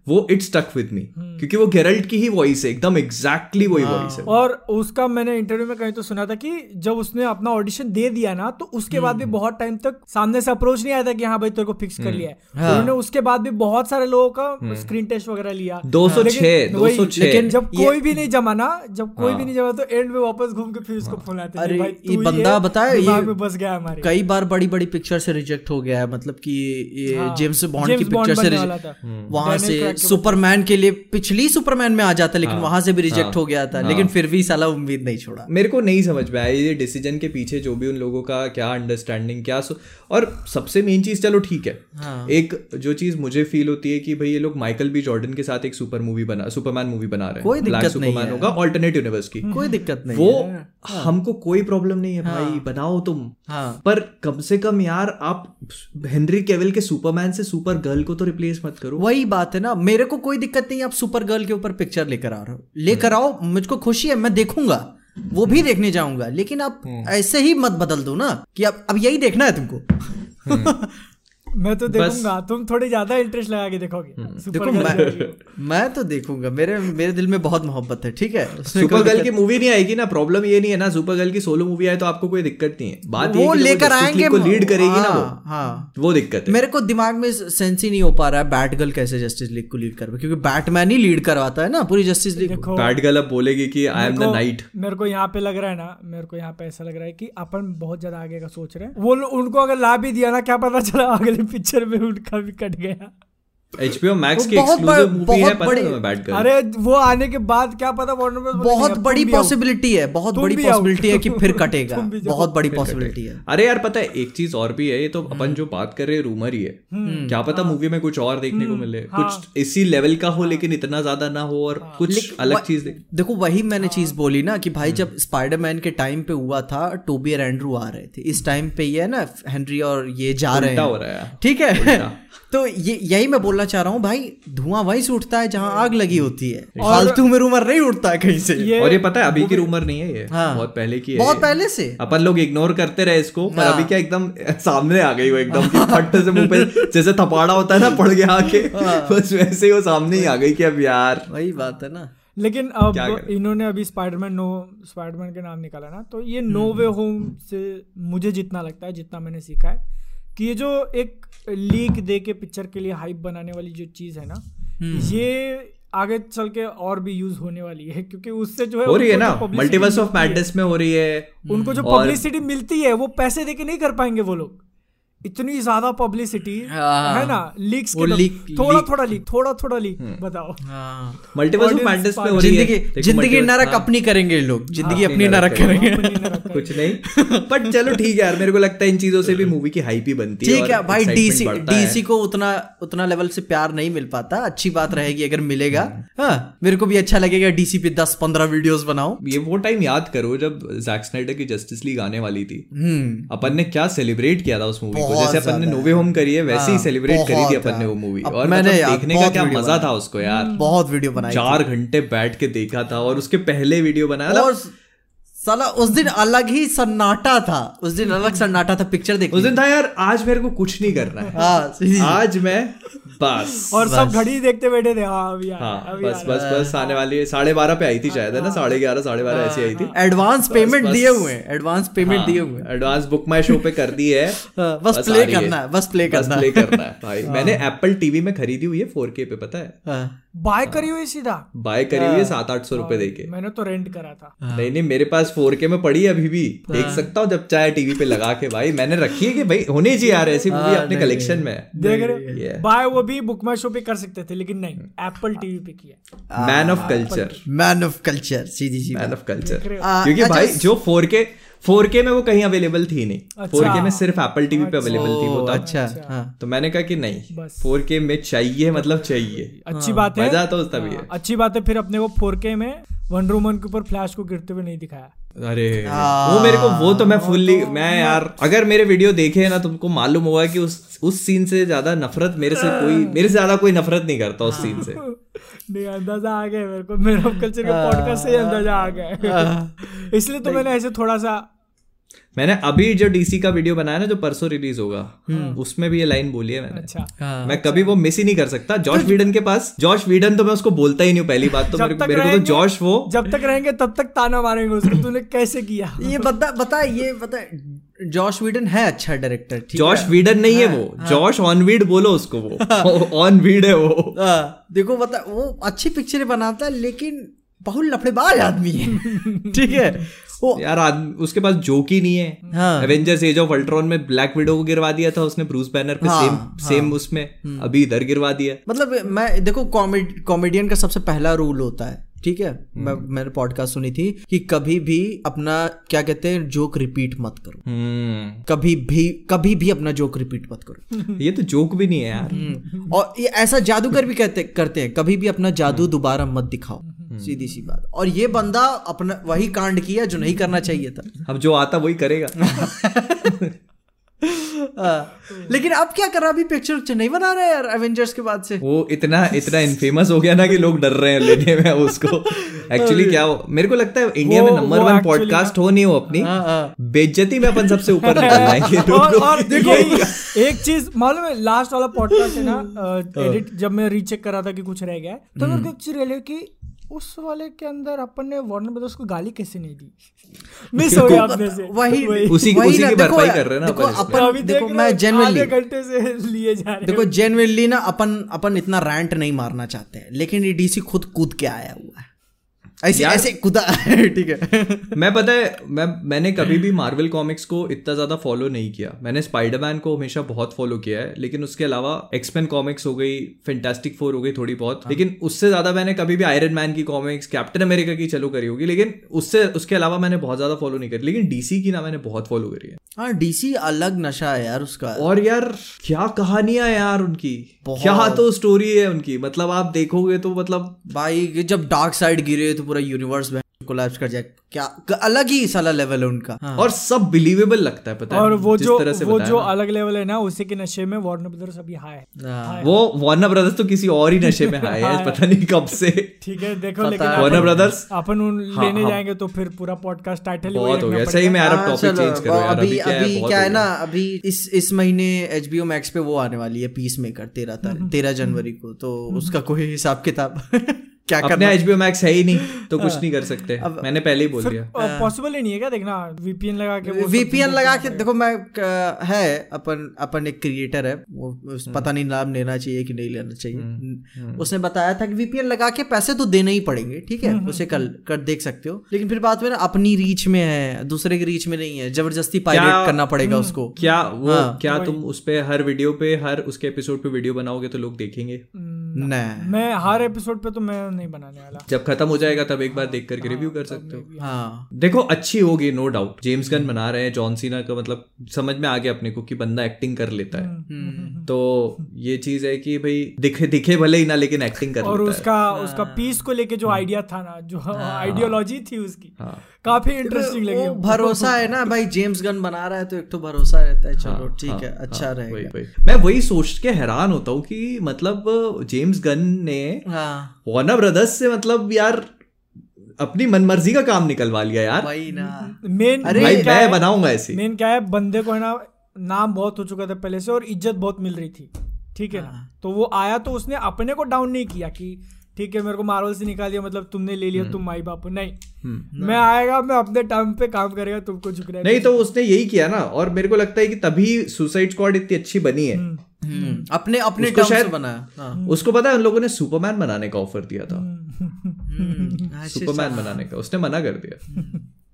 वो इट स्टक विद मी क्योंकि वो गेरल्ट की ही वॉइस है एकदम एग्जैक्टली वही वॉइस है और उसका मैंने इंटरव्यू में कहीं तो सुना था कि जब उसने अपना ऑडिशन दे दिया ना तो उसके बाद भी बहुत टाइम तक सामने से अप्रोच नहीं आया था कि हाँ भाई तेरे को फिक्स कर लिया है। उन्होंने उसके बाद भी बहुत सारे लोगों का स्क्रीन टेस्ट वगैरह लिया। 206, लेकिन वही, 206 लेकिन जब कोई भी नहीं जमा ना जब कोई भी नहीं जमा तो एंड में वापस घूम के फिर उसको फ़ोन आते अरे, ये बंदा है, बताए, दिमाग ये- बस गया हमारे। कई बार बड़ी बड़ी पिक्चर से रिजेक्ट हो गया है मतलब कि ये हाँ, जेम्स बॉन्ड की पिक्चर से। हम्म। वहाँ से सुपरमैन के लिए पिछली सुपरमैन में आ जाता लेकिन हाँ, वहाँ से भी रिजेक्ट हाँ, हो गया था हाँ, लेकिन फिर भी साला उम्मीद नहीं छोड़ा। मेरे को नहीं समझ में आया ये डिसीज़न के पीछे जो भी उन लोगों का क्या अंडरस्टैंडिंग क्या सो और सबसे मेन चीज़ चलो ठीक है। हाँ। एक जो चीज़ मुझे फील होती है कि भाई ये लोग माइकल बी जॉर्डन के साथ एक सुपर मूवी बना सुपरमैन मूवी बना रहे कोई हैं दिक्कत सुपरमैन होगा ऑल्टरनेट यूनिवर्स की। कोई दिक्कत नहीं वो हमको कोई प्रॉब्लम नहीं है भाई बनाओ तुम। हाँ। पर कम से कम यार आप हेनरी केविल के सुपरमैन से सुपर गर्ल को तो रिप्लेस मत करो। वही बात है ना मेरे को कोई दिक्कत नहीं आप सुपर गर्ल के ऊपर पिक्चर लेकर आ रहे हो। लेकर आओ मुझको खुशी है मैं देखूँगा। वो भी देखने जाऊँगा। लेकिन आप ऐसे ही मत बदल दो ना कि अब अब यही देखना है तुमको। [LAUGHS] मैं तो देखूँगा तुम थोड़ी ज़्यादा इंटरेस्ट लगा के देखोगे। देखो मैं [LAUGHS] मैं तो देखूँगा मेरे मेरे दिल में बहुत मोहब्बत है ठीक है? सुपर गर्ल की मूवी नहीं आएगी ना प्रॉब्लम ये नहीं है ना सुपर गर्ल की सोलो मूवी आए तो आपको कोई दिक्कत नहीं है। बात वो है लेकर आएँगे को लीड करेगी ना वो हाँ, हाँ। वो दिक्कत है। मेरे को दिमाग में सेंस ही नहीं हो पा रहा है बैट गर्ल कैसे जस्टिस लीग को लीड कर क्योंकि बैटमैन ही लीड करवाता है ना पूरी जस्टिस लीग बैड गर्ल अब बोलेगी कि आई एम द नाइट मेरे को यहाँ पे लग रहा है ना मेरे को यहाँ पे ऐसा लग रहा है की अपन बहुत ज़्यादा आगे का सोच रहे हैं। वो उनको अगर ला भी दिया ना क्या पता चला अगले पिक्चर में उनका भी कट गया। एचपीओ मैक्स की एक्सक्लूसिव मूवी है पता है तुम्हें बैट गर्ल अरे वो आने के बाद क्या पता वार्नर ब्रदर्स बहुत बड़ी। पॉसिबिलिटी है बहुत बड़ी पॉसिबिलिटी है कि फिर [LAUGHS] कटेगा। बहुत बड़ी पॉसिबिलिटी है। अरे यार पता है एक चीज़ और भी है ये तो अपन जो बात कर रहे हैं रूमर ही है। क्या पता मूवी में कुछ और देखने को मिले। कुछ इसी लेवल का हो लेकिन इतना ज़्यादा ना हो और कुछ अलग चीज़ देखो वही मैंने चीज़ बोली ना कि भाई जब स्पाइडरमैन के टाइम पे हुआ था टोबी और एंड्रू आ रहे थे। इस टाइम पे ये है ना हेनरी और ये जा रहे हैं। हो रहा है। ठीक है? [LAUGHS] तो ये यही मैं बोलना चाह रहा हूँ भाई धुआँ वहीं से उठता है जहाँ आग लगी होती है। फालतू में रूमर नहीं उठता है कहीं से। ये और ये पता है अभी की रूमर नहीं है ये। हाँ। बहुत पहले की है बहुत पहले से। अपन लोग इग्नोर करते रहे इसको पर हाँ। अभी क्या एकदम सामने आ गई वो एकदम कि फट से मुँह पे जैसे थपाड़ा होता है ना पड़ गया आके। हाँ। बस वैसे ही वो सामने ही आ गई कि अब यार। वही बात है ना। लेकिन अब इन्होंने अभी स्पाइडरमैन नो स्पाइडरमैन के नाम निकाला ना तो ये नो वे होम से मुझे जितना लगता है जितना मैंने सीखा है कि ये जो एक लीक दे के पिक्चर के लिए हाइप बनाने वाली जो चीज़ है ना ये आगे चल के और भी यूज़ होने वाली है क्योंकि उससे जो है हो रही है ना? मल्टीवर्स ऑफ़ मैडनेस में हो रही है। उनको जो पब्लिसिटी मिलती है वो पैसे देके नहीं कर पाएँगे वो लोग। इतनी ज़्यादा पब्लिसिटी हाँ। है ना लीक्स के leak- थोड़ा leak- थोड़ा लीक थोड़ा थोड़ा लीक बताओ। हाँ। मल्टीवर्स मैडनेस part- हो रही है। ज़िंदगी नरक हाँ, अपनी करेंगे लोग। ज़िंदगी अपनी नरक करेंगे। कुछ नहीं। बट चलो ठीक है यार मेरे को लगता है इन चीज़ों से भी मूवी की हाइप ही बनती है ठीक है भाई डीसी डीसी को उतना उतना लेवल से प्यार नहीं मिल पाता। अच्छी बात रहेगी अगर मिलेगा। हाँ मेरे को भी अच्छा लगेगा डीसी पे दस पंद्रह वीडियोस बनाओ ये वो टाइम याद करो जब जैक स्नाइडर की जस्टिस लीग आने वाली थी। हम्म। अपन ने क्या सेलिब्रेट किया था उस मूवी को जैसे अपन ने नोवे होम करी है वैसे ही हाँ, सेलिब्रेट करी थी अपन ने वो मूवी और मैंने मतलब देखने का क्या मज़ा था उसको यार। बहुत वीडियो बनाया चार घंटे बैठ के देखा था और उसके पहले वीडियो बनाया साला उस दिन अलग ही सन्नाटा था। उस दिन अलग सन्नाटा था पिक्चर देख उस दिन था यार आज मेरे को कुछ नहीं करना है। हाँ [LAUGHS] आज मैं बस। और सब घड़ी देखते बैठे थे हाँ अभी आ हाँ अभी बस बस बस आने वाली साढ़े बारह पे आई थी शायद है ना? साढ़े ग्यारह साढ़े बारह ऐसी आई थी। एडवांस पेमेंट दिए हुए हैं एडवांस पेमेंट दिए हुए एडवांस बुक माई शो पे कर दी है। [LAUGHS] हाँ, बस प्ले करना है बस प्ले करना प्ले करना है भाई। मैंने एप्पल टीवी में खरीदी हुई है 4K पे पता है? हाँ, बाय करी हुई सीधा? बाय करी हुई है सात आठ सौ रुपए देके। मैंने तो रेंट करा था। नहीं नहीं मेरे पास 4K में पड़ी है अभी भी। देख सकता हूँ जब चाहे टीवी पे लगा के भाई। मैंने रखी है कि भाई होने चाहिए यार ऐसी मूवी अपने कलेक्शन में। देख रहे भाई बाय वो भी बुक माई शो पे कर सकते थे लेकिन नहीं। एप्पल टीवी पे किया। Man of culture man of culture सीधी सी मैन ऑफ़ कल्चर क्योंकि अच्छा, भाई जो 4K 4K में वो कहीं अवेलेबल थी नहीं। अच्छा। के में सिर्फ़ एप्पल टीवी पे अवेलेबल थी वो ओ, अच्छा हाँ। तो मैंने कहा कि नहीं बस। 4K में चाहिए मतलब चाहिए। अच्छी बात है। मज़ा तो तभी है। हाँ, अच्छी बात है फिर अपने को 4K में वंडर वुमन के ऊपर फ्लैश को गिरते हुए नहीं दिखाया। अरे वो मेरे को वो तो मैं फुल्ली मैं यार अगर मेरे वीडियो देखे ना तुमको मालूम होगा कि उस उस सीन से ज़्यादा नफरत मेरे से कोई मेरे से ज़्यादा कोई नफरत नहीं करता उस सीन से। [LAUGHS] नहीं अंदाज़ा आ गया मेरे को। मेरा कल्चर के पॉडकास्ट से अंदाज़ा आ गया [LAUGHS] इसलिए तो मैंने ऐसे थोड़ा सा मैंने अभी जो डीसी का वीडियो बनाया ना जो परसों रिलीज़ होगा उसमें भी ये लाइन बोली है मैंने। अच्छा। हाँ। मैं कभी वो मिस ही नहीं कर सकता। जॉश वीडन के पास जॉश वीडन तो मैं उसको बोलता ही नहीं हूँ पहली बात तो मेरे, मेरे को तो जॉश वो जब तक रहेंगे तब तक ताना मारेंगे उसको। तूने कैसे किया? ये बता बता ये बता जॉश वीडन है अच्छा डायरेक्टर ठीक जॉश वीडन नहीं है वो। जॉश ऑनवीड बोलो उसको वो। ऑनवीड है वो। हाँ, देखो बता वो अच्छी पिक्चरें बनाता है लेकिन बहुत लफड़ेबाज आदमी है। [LAUGHS] ठीक है? यार आदमी उसके पास जोक ही नहीं है। हाँ। एवेंजर्स एज ऑफ़ अल्ट्रॉन में ब्लैक विडो को गिरवा दिया था उसने ब्रूस बैनर पे हाँ, सेम सेम उसमें। अभी इधर गिरवा दिया। मतलब मैं देखो कॉमेड कॉमेडियन का सबसे पहला रूल होता है ठीक है? मैं मैंने पॉडकास्ट सुनी थी कि कभी भी अपना क्या कहते हैं जोक रिपीट मत करो। हम्म। कभी भी कभी भी अपना जोक रिपीट मत करो। [LAUGHS] ये तो जोक भी नहीं है यार। और ये ऐसा जादूगर भी कहते करते हैं कभी भी अपना जादू दोबारा मत दिखाओ। सीधी सी बात। और ये बंदा अपना वही कांड किया जो नहीं करना चाहिए था। [LAUGHS] अब जो आता वही करेगा। [LAUGHS] हाँ, लेकिन अब क्या कर रहा अभी पिक्चर नहीं बना रहे यार एवेंजर्स के बाद से। वो इतना इतना इनफेमस हो गया ना कि लोग डर रहे हैं लेने में उसको। एक्चुअली क्या हो मेरे को लगता है इंडिया में नंबर वन पॉडकास्ट हो नहीं हो अपनी हाँ, हाँ। बेइज्जती में अपन सबसे ऊपर निकल [LAUGHS] और। एक चीज़ मालूम है लास्ट वाला पॉडकास्ट है ना एडिट जब मैं रीचेक कर रहा था कि कुछ रह गया तो मेरे को एक चीज़ रियलाइज़ कि उस वाले के अंदर अपन ने वार्नर ब्रदर्स को गाली कैसे नहीं दी? [LAUGHS] मिस हो गया आपने से। वही उसी- वही उसी ना, की भरपाई कर रहे हैं ना देखो अपन अपन अभी देखो मैं जेन्युइनली आधे घंटे से लिए जा रहे देखो जेन्युइनली ना अपन अपन इतना रैंट नहीं मारना चाहते हैं लेकिन ये डीसी खुद कूद के आया हुआ है। ऐसे ऐसे कुदा [LAUGHS] ठीक है। मैं पता है मैं मैंने कभी भी मार्वल कॉमिक्स को इतना ज़्यादा फॉलो नहीं किया। मैंने स्पाइडरमैन को हमेशा बहुत फॉलो किया है लेकिन उसके अलावा एक्सपेन कॉमिक्स हो गई फैंटास्टिक फोर हो गई थोड़ी बहुत। हाँ। लेकिन उससे ज़्यादा मैंने कभी भी आयरन मैन की कॉमिक्स कैप्टन अमेरिका की चलो करी होगी लेकिन उससे उसके अलावा मैंने बहुत ज़्यादा फॉलो नहीं करी। लेकिन डीसी की ना मैंने बहुत फॉलो करी है। हाँ डीसी अलग नशा है यार उसका। और यार क्या कहानियाँ हैं यार उनकी? क्या तो स्टोरी है उनकी? मतलब आप देखोगे तो मतलब भाई जब डार्क साइड गिरे तो पूरा यूनिवर्स कोलैप्स कर जाए। क्या अलग ही साला लेवल है उनका। हाँ। और सब बिलीवेबल लगता है पता और है वो जिस जो तरह से वो जो। अलग लेवल है ना उसी के नशे में वार्नर ब्रदर्स अभी हाई है। वो वार्नर ब्रदर्स तो किसी और ही नशे में आए हैं पता नहीं कब से। ठीक है देखो लेकिन वार्नर ब्रदर्स अपन उन हाँ, लेने हाँ। जाएँगे तो फिर पूरा पॉडकास्ट टाइटल ही बहुत हो गया। सही में यार हाँ, टॉपिक चेंज करो यार अभी क्या है, अभी क्या है ना अभी इस इस महीने एच बी मैक्स पे वो आने वाली है पीस मेकर तेरह तारीख तेरह जनवरी को तो उसका कोई हिसाब किताब। [LAUGHS] क्या अपने करना? एच मैक्स है ही नहीं तो कुछ नहीं कर सकते। मैंने पहले ही बोल दिया। पॉसिबल ही। नहीं है क्या देखना? वीपीएन लगा के वीपीएन लगा के देखो मैं है अपन अपन एक क्रिएटर है वो पता नहीं नाम लेना चाहिए कि नहीं लेना चाहिए। उसने बताया था कि वीपीएन लगा के पैसे तो देने ही पड़ेंगे ठीक है? उसे कल कर देख सकते हो। लेकिन फिर बात में ना अपनी रीच में है दूसरे की रीच में नहीं है ज़बरदस्ती पायरेट करना पड़ेगा उसको। क्या वो हाँ, क्या तुम उस पे हर वीडियो पे हर उसके एपिसोड पे वीडियो बनाओगे तो लोग देखेंगे? हम्म, नहीं मैं हर एपिसोड पे तो मैं नहीं बनाने वाला। जब खत्म हो जाएगा तब एक बार देख करके रिव्यू कर सकते हो। हाँ। देखो अच्छी होगी नो डाउट जेम्स गन बना रहे हैं जॉन सीना का मतलब समझ में आ गया अपने को कि बंदा एक्टिंग कर लेता है। हम्म। तो ये चीज़ है कि भाई दिखे दिखे भले ही ना लेकिन एक्टिंग कर और उसका उसका पीस को लेके जो आइडिया था ना जो आइडियोलॉजी थी उसकी हाँ। काफ़ी इंटरेस्टिंग लगी भरोसा है ना भाई जेम्स गन बना रहा है तो एक तो भरोसा रहता है। चलो ठीक है अच्छा हाँ, रहेगा। मैं वही सोच के हैरान होता हूँ कि मतलब जेम्स गन ने हाँ। वार्नर ब्रदर्स से मतलब यार अपनी मनमर्जी का काम निकलवा लिया यार। वही ना। मेन अरे भाई मैं बनाऊँगा ऐसे। मेन क्या है बंदे को है ना नाम बहुत हो चुका था पहले से और इज़्ज़त बहुत मिल रही थी। ठीक है हाँ। ना तो वो आया तो उसने अपने को डाउन नहीं किया कि ठीक है मेरे को मार्वल से निकाल दिया मतलब तुमने ले लिया हम्म। तुम माई बाप नहीं मैं आएगा मैं अपने टाइम पे काम करेगा तुमको झुकना नहीं तो उसने यही किया ना और मेरे को लगता है कि तभी सुसाइड स्क्वाड इतनी अच्छी बनी है। हम्म, अपने अपने उसको शायद- बनाया हाँ। उसको पता है उन लोगों ने सुपरमैन बनाने का ऑफ़र दिया था। हम्म, अच्छा, सुपरमैन बनाने का उसने मना कर दिया।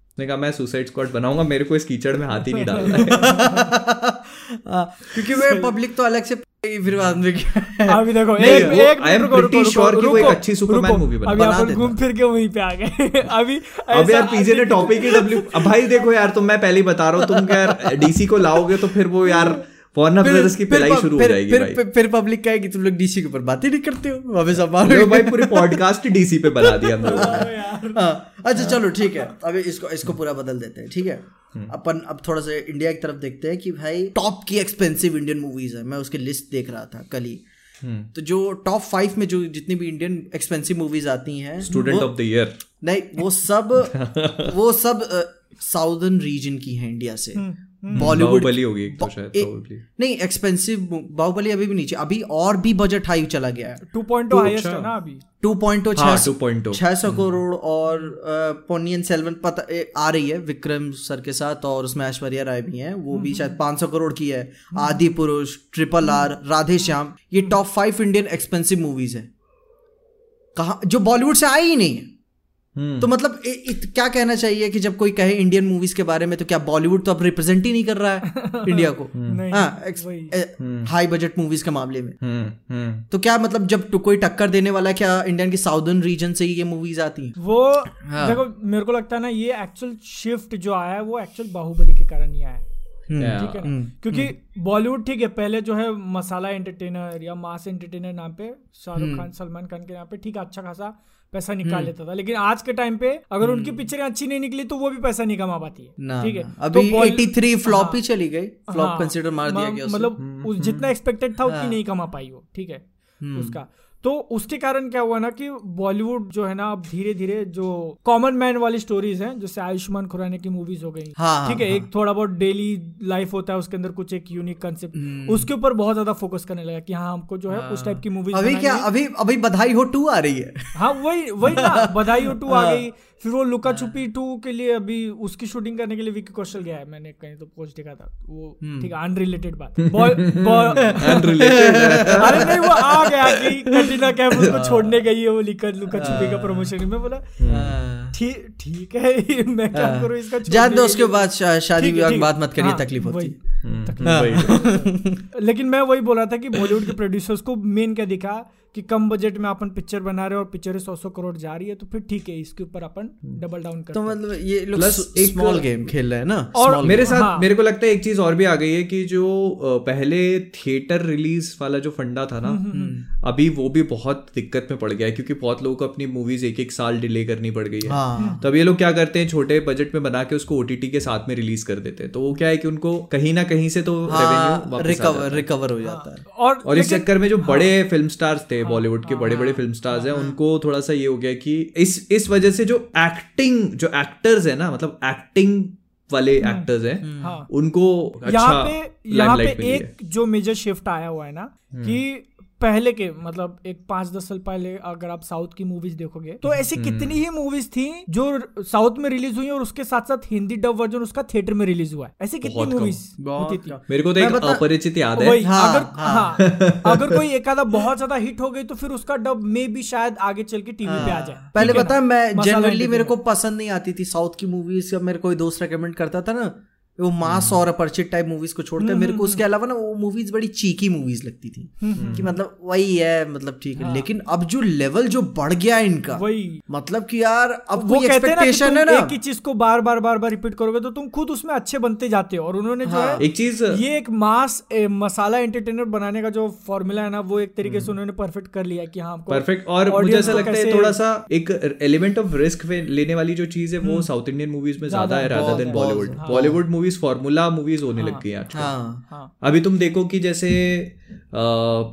उसने कहा मैं सुसाइड स्क्वाड बनाऊँगा मेरे को इस कीचड़ में हाथ ही नहीं डालना है। [LAUGHS] हाँ, क्योंकि वे पब्लिक तो अलग से फिर बाद में क्या अभी देखो एक एक आई एम प्रीटी sure कि वो एक अच्छी सुपरमैन मूवी बना- अभी अपन घूम फिर के वहीं पे आ गए। [LAUGHS] अभी अभी यार पीजे ने टॉपिक ही डब्ल्यू अब भाई देखो यार तुम मैं पहले ही बता रहा हूँ तुम क्या यार डीसी को लाओगे तो फिर वो यार की पिलाई शुरू हो जाएगी फिर- भाई। फिर- पब्लिक कहेगी तुम लोग डीसी के ऊपर बात ही नहीं करते हो वापस अब [LAUGHS] भाई पूरी पॉडकास्ट डीसी पे बना दिया हम लोगों ने [LAUGHS] हाँ, अच्छा चलो ठीक है। इसको इसको पूरा बदल देते हैं ठीक है? हम्म। अपन अब थोड़ा सा इंडिया की तरफ़ देखते हैं कि भाई टॉप की एक्सपेंसिव इंडियन मूवीज़ है। मैं उसकी लिस्ट देख रहा था कल ही। हम्म। तो जो टॉप फाइव में जो जितनी भी इंडियन एक्सपेंसिव मूवीज़ आती हैं स्टूडेंट ऑफ़ द ईयर नहीं वो सब वो सब साउदर्न रीजन की है इंडिया से। बॉलीवुड बाहुबली होगी एक तो शायद ए- नहीं एक्सपेंसिव बाहुबली अभी भी नीचे अभी और भी बजट हाई चला गया है। 2.0 हाईएस्ट है ना अभी? टू पॉइंट हाँ, 2.0 छह सौ करोड़ और पोनियन सेल्वन पता ए, आ रही है विक्रम सर के साथ और उसमें ऐश्वर्या राय भी हैं। वो भी शायद 500 करोड़ की है। आदि पुरुष ट्रिपल आर राधे श्याम ये top five Indian expensive movies है। कहा जो बॉलीवुड से आई ही नहीं है। हम्म। तो मतलब इ, क्या कहना चाहिए कि जब कोई कहे इंडियन मूवीज़ के बारे में तो क्या बॉलीवुड तो अब रिप्रेजेंट ही नहीं कर रहा है [LAUGHS] इंडिया को? हाँ हाई बजट मूवीज़ के मामले में। हम्म, हम्म। तो क्या मतलब जब तो कोई टक्कर देने वाला है क्या इंडियन की साउदर्न रीजन से ही ये मूवीज़ आती हैं? वो हाँ। देखो मेरे को लगता है ना ये एक्चुअल शिफ्ट जो आया है वो एक्चुअल बाहुबली के कारण ही आया है। Yeah. ठीक है ना? क्योंकि बॉलीवुड ठीक है पहले जो है मसाला एंटरटेनर या मास एंटरटेनर नाम पे शाहरुख खान सलमान खान के नाम पे ठीक है अच्छा खासा पैसा निकाल लेता था। लेकिन आज के टाइम पे अगर उनकी पिक्चरें अच्छी नहीं निकली तो वो भी पैसा नहीं कमा पाती है। ठीक है? अभी तो बॉल- 83 फ्लॉप ही। चली गई। फ्लॉप हाँ, कंसीडर मार दिया गया मतलब जितना एक्सपेक्टेड था उतनी नहीं कमा पाई वो। ठीक है? उसका। तो उसके कारण क्या हुआ ना कि बॉलीवुड जो है ना अब धीरे धीरे जो कॉमन मैन वाली स्टोरीज हैं जैसे आयुष्मान खुराना की मूवीज़ हो गई। हाँ, ठीक है एक थोड़ा बहुत डेली लाइफ होता है उसके अंदर कुछ एक यूनिक हम्म। कंसेप्ट उसके ऊपर बहुत ज़्यादा फोकस करने लगा कि हाँ हमको जो है उस टाइप की मूवीज़ अभी क्या अभी अभी बधाई हो टू आ रही है। हाँ वही वही ना बधाई हो टू आ गई। फिर वो लुका छुपी टू के लिए अभी उसकी शूटिंग करने के लिए विकी कौशल गया है। मैंने कहीं तो पोस्ट देखा था। वो ठीक है अनरिलेटेड बात। [LAUGHS] है। [LAUGHS] अरे नहीं वो आ गया कि कटरीना कैफ उसको छोड़ने गई है वो लिखा लुका छुपी का प्रमोशन में बोला। हाँ। ठीक ठीक है [LAUGHS] मैं क्या करूँ इसका जान दो उसके बाद शादी विवाह बात मत करिए हाँ, तकलीफ़ होती। हम्म, हाँ। वही। [LAUGHS] लेकिन मैं वही बोल रहा था कि बॉलीवुड के प्रोड्यूसर्स को मेन क्या दिखा कि कम बजट में अपन पिक्चर बना रहे हैं और पिक्चर सौ सौ करोड़ जा रही है तो फिर ठीक है इसके ऊपर अपन डबल डाउन करते तो मतलब ये लोग एक- स्मॉल गेम खेल रहे हैं ना? और मेरे साथ हाँ। मेरे को लगता है एक चीज़ और भी आ गई है कि जो पहले थिएटर रिलीज़ वाला जो फंडा था ना हम्म, अभी वो भी बहुत दिक्कत में पड़ गया है क्योंकि बहुत लोगों को अपनी मूवीज़ एक एक साल डिले करनी पड़ गई है। हाँ। तो अब ये लोग क्या करते हैं छोटे बजट में बना के उसको ओटीटी के साथ में रिलीज़ कर देते हैं। तो वो क्या है कि उनको कहीं ना कहीं से तो हाँ रिकवर रिकवर हो। जाता है। और और इस चक्कर में जो हाँ। बड़े फ़िल्म स्टार्स थे बॉलीवुड के बड़े बड़े फ़िल्म स्टार्स हैं उनको थोड़ा सा ये हो गया कि इस इस वजह से जो एक्टिंग जो एक्टर्स है ना मतलब एक्टिंग वाले एक्टर्स हैं हाँ उनको यहाँ अच्छा पे यहाँ पे limelight है। एक जो मेजर शिफ्ट आया हुआ है ना कि पहले के मतलब एक पाँच दस साल पहले अगर आप साउथ की मूवीज़ देखोगे तो ऐसी हम्म। कितनी ही मूवीज़ थी जो साउथ में रिलीज़ हुई और उसके साथ साथ हिंदी डब वर्जन उसका थिएटर में रिलीज़ हुआ है। ऐसी कितनी मूवीज़ होती थी। मेरे को तो एक अपरिचित याद है। हाँ, अगर हाँ। हाँ अगर कोई एक आधा बहुत ज़्यादा हिट हो गई तो फिर उसका डब में भी शायद आगे चल के टीवी पे आ जाए। पहले है पता है ना? मैं जनरली मेरे को पसंद नहीं आती थी साउथ की मूवीज़ या मेरे कोई दोस्त रेकमेंड करता था ना वो मास और अपरिचित टाइप मूवीज़ को छोड़कर मेरे को उसके अलावा ना वो मूवीज़ बड़ी चीकी मूवीज़ लगती थी कि मतलब वही है मतलब ठीक है। लेकिन अब जो लेवल जो बढ़ गया इनका वही। मतलब कि यार अब वो कोई कहते ना कि एक्सपेक्टेशन तुम है ना। एक ही चीज़ को बार बार बार बार रिपीट करोगे तो तुम खुद उसमें अच्छे बनते जाते हो। और उन्होंने जो है। एक चीज़ ये एक मास मसाला एंटरटेनर बनाने का जो फॉर्मूला है ना वो एक तरीके से उन्होंने परफेक्ट कर लिया है कि हाँ परफेक्ट और मुझे ऐसा लगता है थोड़ा सा एक एलिमेंट ऑफ़ रिस्क लेने वाली जो चीज़ है वो साउथ इंडियन मूवीज़ में ज़्यादा है देन बॉलीवुड हाँ। बॉलीवुड मूवीज़ फॉर्मूला मूवीज़ होने लग गई हैं आजकल हाँ हाँ अभी तुम देखो कि जैसे अ,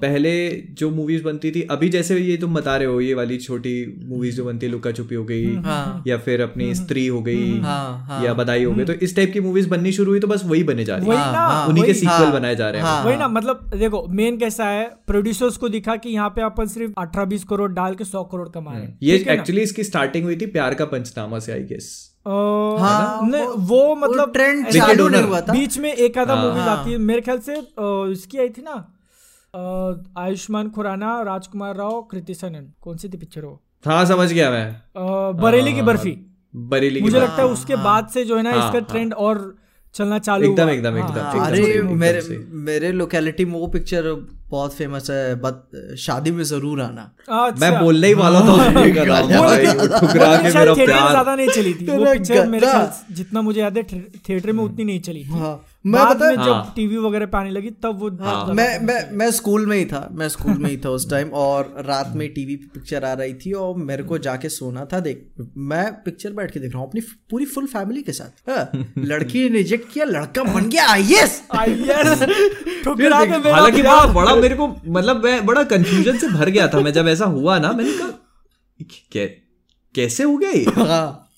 पहले जो मूवीज़ बनती थी अभी जैसे ये तुम बता रहे हो ये वाली छोटी मूवीज़ जो बनती है लुका छुपी हो गई हाँ। या फिर अपनी स्त्री हो गई हाँ, हाँ। या बधाई हो गई तो इस टाइप की मूवीज़ बननी शुरू हुई तो बस वही बने जा रही है हाँ, ना हाँ, उन्हीं के सीक्वल हाँ, बनाए जा रहे हैं हाँ। वही ना मतलब देखो मेन कैसा है प्रोड्यूसर्स को दिखा कि यहाँ पे अपन सिर्फ़ अठारह बीस करोड़ डाल के सौ करोड़ कमा रहे हैं ये है? एक्चुअली इसकी स्टार्टिंग हुई थी प्यार का पंचनामा से आई गेस हाँ, नहीं, वो- वो मतलब ट्रेंड चालू नहीं हुआ था। बीच में एक आधा हाँ। मूवीज़ हाँ। आती है। मेरे ख्याल से इसकी आई थी ना आयुष्मान खुराना राजकुमार राव कृति सनन। कौन सी थी पिक्चर वो? था समझ गया मैं। बरेली की बर्फ़ी। बरेली मुझे लगता है उसके बाद से जो है ना हाँ, इसका हाँ। ट्रेंड और चलना चालू एकदम, एकदम, हाँ, एकदम, हाँ, अरे मेरे। मेरे लोकेलिटी में वो पिक्चर बहुत फ़ेमस है बट शादी में ज़रूर आना। अच्छा। मैं बोलने ही वाला था लेकिन- वो वो ठुकरा के मेरा प्यार। ज़्यादा नहीं चली थी। वो पिक्चर मेरे जितना मुझे याद है थिएटर में उतनी नहीं चली थी। हाँ। मैं बाद में हाँ। जब टीवी वगैरह पे आने लगी तब वो हाँ। मैं मैं मैं स्कूल में ही था। मैं स्कूल में ही था उस टाइम और रात में टीवी पे पिक्चर आ रही थी और मेरे को जाके सोना था। देख मैं पिक्चर बैठ के देख रहा हूँ अपनी पूरी फुल फैमिली के साथ। हाँ, लड़की ने रिजेक्ट किया लड़का बन गया आईएएस आईएएस के हालाँकि बड़ा बड़ा मेरे को मतलब मैं बड़ा कंफ्यूजन से भर गया था। मैं जब ऐसा हुआ ना मैंने कहा कैसे हो गया ये? हाँ।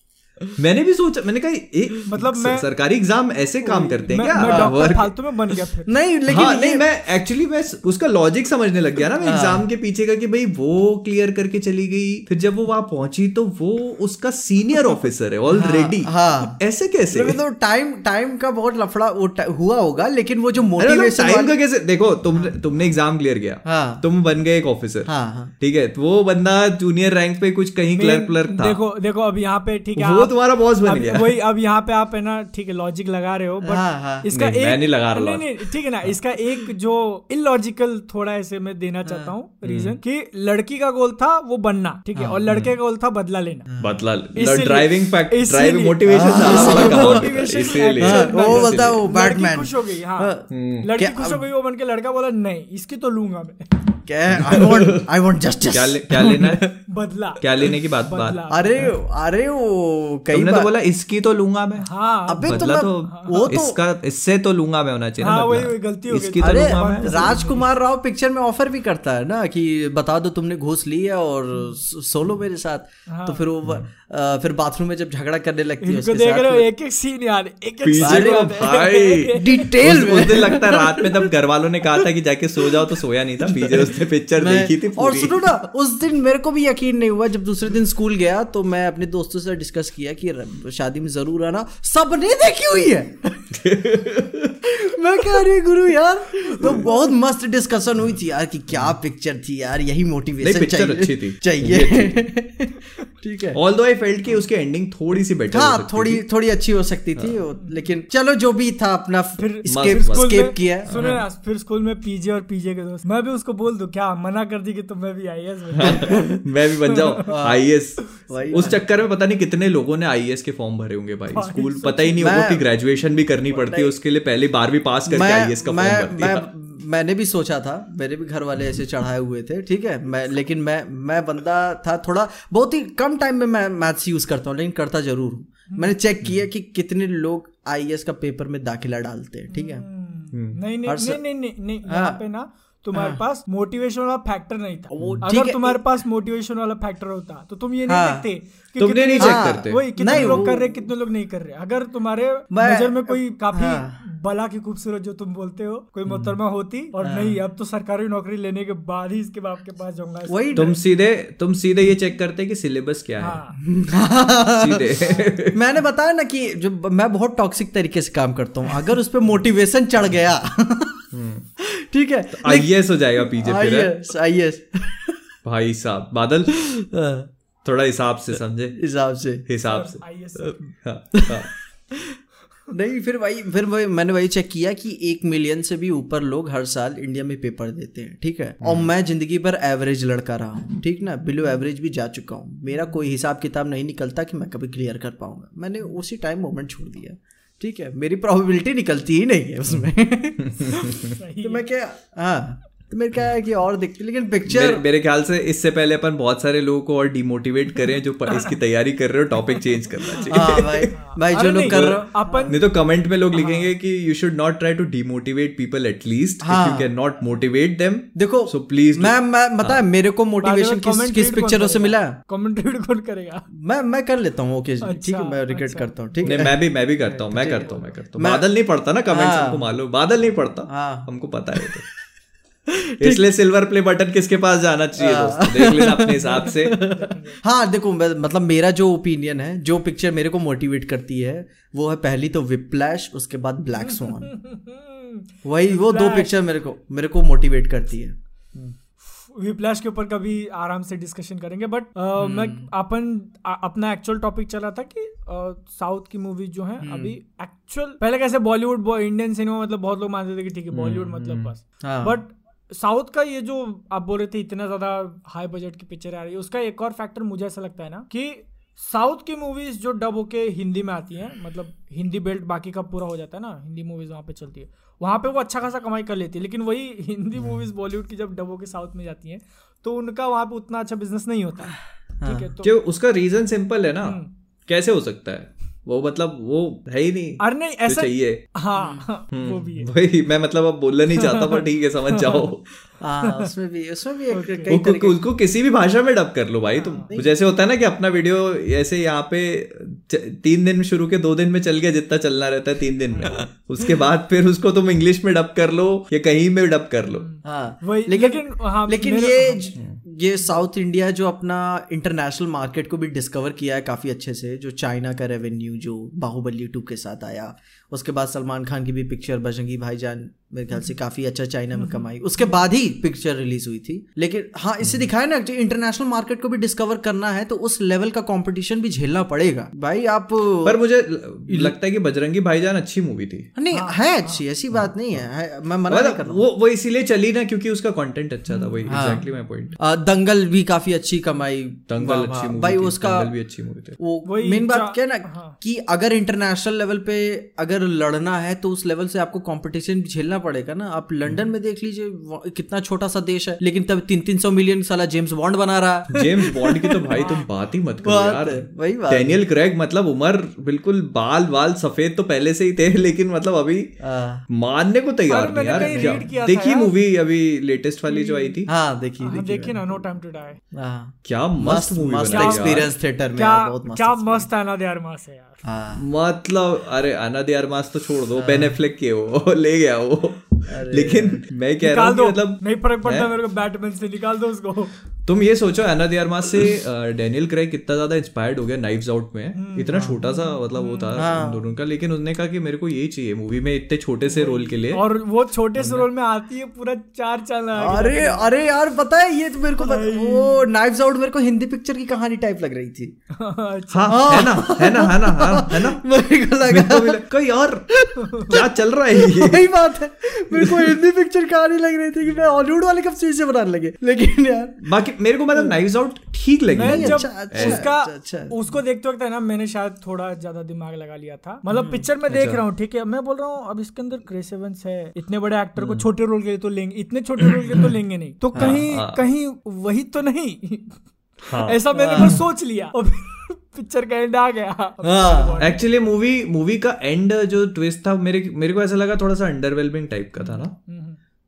मैंने भी सोचा मैंने कहा ए, मतलब मैं- सरकारी एग्ज़ाम ऐसे काम करते हैं मैं, क्या? मैं डॉक्टर Work- फालतू में बन गया फिर। नहीं लेकिन हाँ नहीं मैं एक्चुअली मैं उसका लॉजिक समझने लग गया ना मैं एग्ज़ाम के पीछे का कि भाई वो क्लियर करके चली गई फिर जब वो वहाँ पहुँची तो वो उसका सीनियर ऑफिसर है ऑलरेडी हाँ। ऐसे कैसे? तो टाइम टाइम का बहुत लफड़ा वो हुआ होगा लेकिन वो जो टाइम मोटिवेशन का कैसे? देखो तुमने तुमने एग्ज़ाम क्लियर किया हाँ। तुम बन गए एक ऑफिसर हाँ हाँ। ठीक है तो वो बंदा जूनियर रैंक पे कुछ कहीं क्लर्क क्लर्क था। देखो देखो अब यहाँ पे ठीक है तुम्हारा बॉस बन अब गया। वही अब यहाँ पे आप है ना ठीक है लॉजिक लगा रहे हो बट हाँ, हाँ। इसका नहीं, एक मैं नहीं लगा रहा नहीं नहीं ठीक है ना इसका एक जो इलॉजिकल थोड़ा ऐसे मैं देना चाहता हूँ रीजन कि लड़की का गोल था वो बनना ठीक है और लड़के का गोल था बदला लेना। बदला ड्राइविंग ड्राइविंग मोटिवेशन है। हाँ, [LAUGHS] हाँ, वो बैटमैन खुश हो गई हाँ। हाँ। लड़की खुश हो गई वो बन के लड़का बोला नहीं इसकी तो लूँगा मैं। क्या I want I want justice क्या ले, क्या लेना है? [LAUGHS] बदला। क्या लेने की बात बात? अरे अरे वो कई तुमने तो बोला इसकी तो लूँगा मैं। हाँ। अबे तो मैं तो वो तो इसका इससे तो लूँगा मैं होना चाहिए हाँ, वही- गलती हो इसकी तो लूँगा मैं। राजकुमार राव पिक्चर में ऑफ़र भी करता है ना कि बता दो तुमने घूस ली है और सोलो मेरे साथ। तो फिर वो अ, फिर बाथरूम में जब झगड़ा करने लगती है उसके देख रहे हो साथ एक एक सीन यार एक एक सीन भाई डिटेल उस- उस दिन लगता है रात में तब घर वालों ने कहा था कि जाके सो जाओ तो सोया नहीं था। [LAUGHS] पीछे उसने पिक्चर देखी थी और सुनो ना उस दिन मेरे को भी यकीन नहीं हुआ जब दूसरे दिन स्कूल गया तो मैं अपने दोस्तों से डिस्कस किया कि शादी में ज़रूर आना। सबने देखी हुई है। [LAUGHS] मैं कह रही गुरु यार तो बहुत मस्त डिस्कशन हुई थी यार कि क्या पिक्चर थी यार यही मोटिवेशन चाहिए अच्छी थी। चाहिए। [LAUGHS] ठीक है। ऑल दो आई फेल्ट कि उसकी एंडिंग थोड़ी सी बेटर हाँ थोड़ी थोड़ी अच्छी हो सकती थी लेकिन चलो जो भी था अपना फिर स्केप। स्केप किया। हाँ। सुनो ना फिर स्कूल में पीजे और पीजे के दोस्त। मैं भी उसको बोल दूँ क्या मना कर दी कि तुम मैं भी आई एस [LAUGHS] मैं भी बन जाऊँ। [LAUGHS] आईएएस वही उस चक्कर में पता नहीं कितने लोगों ने आईएएस के फॉर्म भरे होंगे भाई। स्कूल पता ही नहीं होगा कि ग्रेजुएशन भी करनी पड़ती है उसके लिए पहले बारहवीं पास करके आईएएस का फॉर्म मैं भर दिया मैं मैंने भी सोचा था मेरे भी घर वाले ऐसे चढ़ाए हुए थे ठीक है? मैं लेकिन मैं मैं बंदा था थोड़ा बहुत ही कम टाइम में मैं मैथ्स यूज़ करता हूँ लेकिन करता ज़रूर हूँ। मैंने चेक किया कि कितने लोग आईएएस का पेपर में दाखिला डालते हैं ठीक है? नहीं नहीं नहीं नहीं नहीं नहीं यहाँ हाँ। पे ना तुम्हारे पास मोटिवेशन वाला फैक्टर नहीं था। अगर तुम्हारे पास मोटिवेशन वाला फैक्टर होता तो तुम ये नहीं हाँ। देखते तुमने कितने नहीं हाँ, करते। वही कितने नहीं, लोग कर रहे कितने लोग नहीं कर रहे। अगर तुम्हारे नज़र में कोई काफ़ी हाँ। बला की खूबसूरत जो तुम बोलते हो कोई हम्म। मोहतरमा होती और नहीं अब तो सरकारी नौकरी लेने के बाद ही इसके बाप के पास जाऊँगा। वही तुम सीधे तुम सीधे ये चेक करते कि सिलेबस क्या है। हाँ। सीधे। [LAUGHS] मैंने बताया ना कि जो मैं बहुत टॉक्सिक तरीके से काम करता हूँ। अगर उस पर मोटिवेशन चढ़ गया। ठीक है। आईएएस हो जाएगा पीजे है? आईएएस आईएएस भाई साहब बादल। थोड़ा हिसाब से समझे। हिसाब से। हिसाब से। हाँ, हाँ। [LAUGHS] नहीं फिर वही फिर वही मैंने वही चेक किया कि एक मिलियन से भी ऊपर लोग हर साल इंडिया में पेपर देते हैं ठीक है? और मैं ज़िंदगी भर एवरेज लड़का रहा हूँ ठीक ना? बिलो एवरेज भी जा चुका हूँ। मेरा कोई हिसाब किताब नहीं निकलता कि मैं कभी क्लियर कर पाऊँगा। मैंने उसी टाइम मोमेंट छोड़ दिया ठीक है? मेरी प्रोबेबिलिटी निकलती ही नहीं है उसमें। [LAUGHS] [LAUGHS] तो मैं क्या हाँ। तो मेरे क्या है कि और देखती लेकिन पिक्चर मेरे, मेरे ख्याल से इससे पहले अपन बहुत सारे लोगों को और डिमोटिवेट करें जो इसकी तैयारी कर रहे हो टॉपिक चेंज करना चाहिए। हाँ भाई। भाई जो लोग कर रहे हो अपन नहीं तो कमेंट में लोग लिखेंगे कि you should not try to demotivate people at least हाँ। You can not motivate them देखो सो प्लीज़ मैं मैं बता है मेरे को मोटिवेशन किस किस पिक्चरों से मिला है? कमेंट कौन करेगा? मैं मैं कर लेता हूँ ओके ठीक है अच्छा, मैं रिग्रेट अच्छा। करता हूँ ठीक है। मैं भी मैं भी करता हूँ मैं करता हूँ मैं करता हूँ। बादल नहीं पड़ता ना कमेंट्स हाँ। हमको मालूम बादल नहीं पढ़ता हाँ। हमको पता है तो। [LAUGHS] इसलिए सिल्वर प्ले बटन किसके पास जाना चाहिए हाँ। दोस्तों? देख लेना अपने हिसाब से। [LAUGHS] हाँ देखो मतलब मेरा जो ओपिनियन है जो पिक्चर मेरे को मोटिवेट करती है वो है पहली तो विप्लैश उसके बाद ब्लैक स्वान [LAUGHS] वही वो दो पिक्चर मेरे को मेरे को मोटिवेट करती है। विप्लैश के ऊपर कभी आराम से डिस्कशन करेंगे बट मैं अपन अपना एक्चुअल टॉपिक चला था कि साउथ की मूवीज़ जो हैं अभी एक्चुअल पहले कैसे बॉलीवुड इंडियन सिनेमा मतलब बहुत लोग मानते थे कि ठीक है बॉलीवुड मतलब बस। हाँ। बट साउथ का ये जो आप बोल रहे थे इतना ज़्यादा हाई बजट की पिक्चर आ रही है उसका एक और फैक्टर मुझे ऐसा लगता है ना कि साउथ की मूवीज़ जो डब होके हिंदी में आती हैं मतलब हिंदी बेल्ट बाकी का पूरा हो जाता है ना हिंदी मूवीज़ वहाँ पे चलती है वहाँ पे वो अच्छा खासा कमाई कर लेती है लेकिन वही हिंदी मूवीज़ बॉलीवुड की जब डब होके साउथ में जाती हैं तो उनका वहाँ पे उतना अच्छा बिज़नेस नहीं होता। ठीक है तो उसका रीजन सिंपल है ना। हम्म। कैसे हो सकता है? वो मतलब वो है ही नहीं अरे नहीं ऐसा चाहिए। हाँ वो भी है। वही मैं मतलब अब बोलना नहीं चाहता पर ठीक है समझ जाओ। [LAUGHS] हाँ उसमें भी उसमें भी एक- कई उसको किसी भी भाषा में डब कर लो भाई। तुम जैसे होता है ना कि अपना वीडियो ऐसे यहाँ पे तीन दिन में शुरू के दो दिन में चल गया जितना चलना रहता है तीन दिन में। उसके बाद फिर उसको तुम इंग्लिश में डब कर लो या कहीं में डब कर लो। हाँ लेकिन लेकिन हाँ लेकिन ये ये साउथ इंडिया जो अपना इंटरनेशनल मार्केट को भी डिस्कवर किया है काफ़ी अच्छे से जो चाइना का रेवेन्यू जो बाहुबली टू के साथ आया उसके बाद सलमान खान की भी पिक्चर बजरंगी भाईजान मेरे ख्याल से काफ़ी अच्छा चाइना में कमाई। उसके बाद ही पिक्चर रिलीज़ हुई थी। लेकिन हाँ इससे दिखाया ना कि इंटरनेशनल मार्केट को भी डिस्कवर करना है तो उस लेवल का कंपटीशन भी झेलना पड़ेगा। भाई आप पर मुझे लगता है कि बजरंगी भाईजान अच्छी मूवी थी। नहीं है अच्छी ऐसी बात नहीं है, है। मैं मना नहीं कर मतलब रहा वो वो इसीलिए चली ना क्योंकि उसका कंटेंट अच्छा था वही एग्जैक्टली माय पॉइंट दंगल भी काफ़ी अच्छी कमाई। दंगल अच्छी मूवी भाई उसका भी अच्छी मूवी थी। वो मेन बात क्या ना हाँ। कि अगर इंटरनेशनल लेवल पे अगर लड़ना है तो उस लेवल से आपको कंपटीशन भी झेलना पड़ेगा ना। आप लंदन में देख लीजिए कितना छोटा सा देश है लेकिन तब तीन तीन सौ मिलियन साला जेम्स बॉन्ड बना रहा। है जेम्स बॉन्ड की तो भाई तुम बात ही मत करो यार। वही बात डैनियल क्रेग मतलब उम्र बिल्कुल बाल बाल सफ़ेद तो पहले से ही थे लेकिन मतलब अभी मानने को तैयार अरे नहीं यार। मैंने कहीं क्या read किया था देखी मूवी अभी लेटेस्ट वाली जो आई थी। हाँ देखिए हाँ, देखिए। देखिए ना नो टाइम टू डाई हाँ। क्या मस्त मस्त एक्सपीरियंस थिएटर में क्या मस्त क्या मस्त है ना यार मास है यार। हाँ। मतलब अरे अना दे अरमास तो छोड़ दो बेनेफ्लिक एफ्लेक के वो [LAUGHS] ले गया वो। लेकिन मैं कह रहा हूँ मतलब नहीं फ़र्क पड़ता मेरे को बैटमैन से निकाल दो उसको। तुम ये सोचो एना दियारमा से डेनियल क्रेग कितना ज़्यादा इंस्पायर्ड हो गया नाइव्स आउट में। इतना छोटा सा मतलब वो था दोनों का लेकिन उसने कहा कि मेरे को यही चाहिए मूवी में इतने छोटे से रोल के लिए। और वो छोटे से रोल में आती है पूरा चार चाल अरे अरे यार पता है ये तो मेरे को वो नाइव्स आउट मेरे को हिंदी पिक्चर की कहानी टाइप लग रही थी। हाँ है ना है ना है ना हाँ, है ना। [LAUGHS] मेरे को लगा "कई यार क्या चल रहा है ये? वही बात है मेरे को हिंदी पिक्चर कहानी लग रही थी कि मैं हॉलीवुड वाले कब चीज़ से बनाने लगे। लेकिन यार बाकी मेरे को मतलब नाइव्स आउट ठीक लगी मैं जब अच्छा, अच्छा, उसका अच्छा। उसको देखते वक्त है ना मैंने शायद थोड़ा ज़्यादा दिमाग लगा लिया था। मतलब पिक्चर में देख रहा हूँ ठीक है? मैं बोल रहा हूँ अब इसके अंदर क्रेस एवंस है इतने बड़े एक्टर को छोटे रोल के लिए तो लेंगे इतने छोटे रोल के लिए तो लेंगे नहीं। तो कहीं कहीं वही तो नहीं। ऐसा मैंने बस सोच लिया और पिक्चर का एंड आ गया। हाँ एक्चुअली मूवी मूवी का एंड जो ट्विस्ट था मेरे मेरे को ऐसा लगा थोड़ा सा अंडरवेलमिंग टाइप का था ना।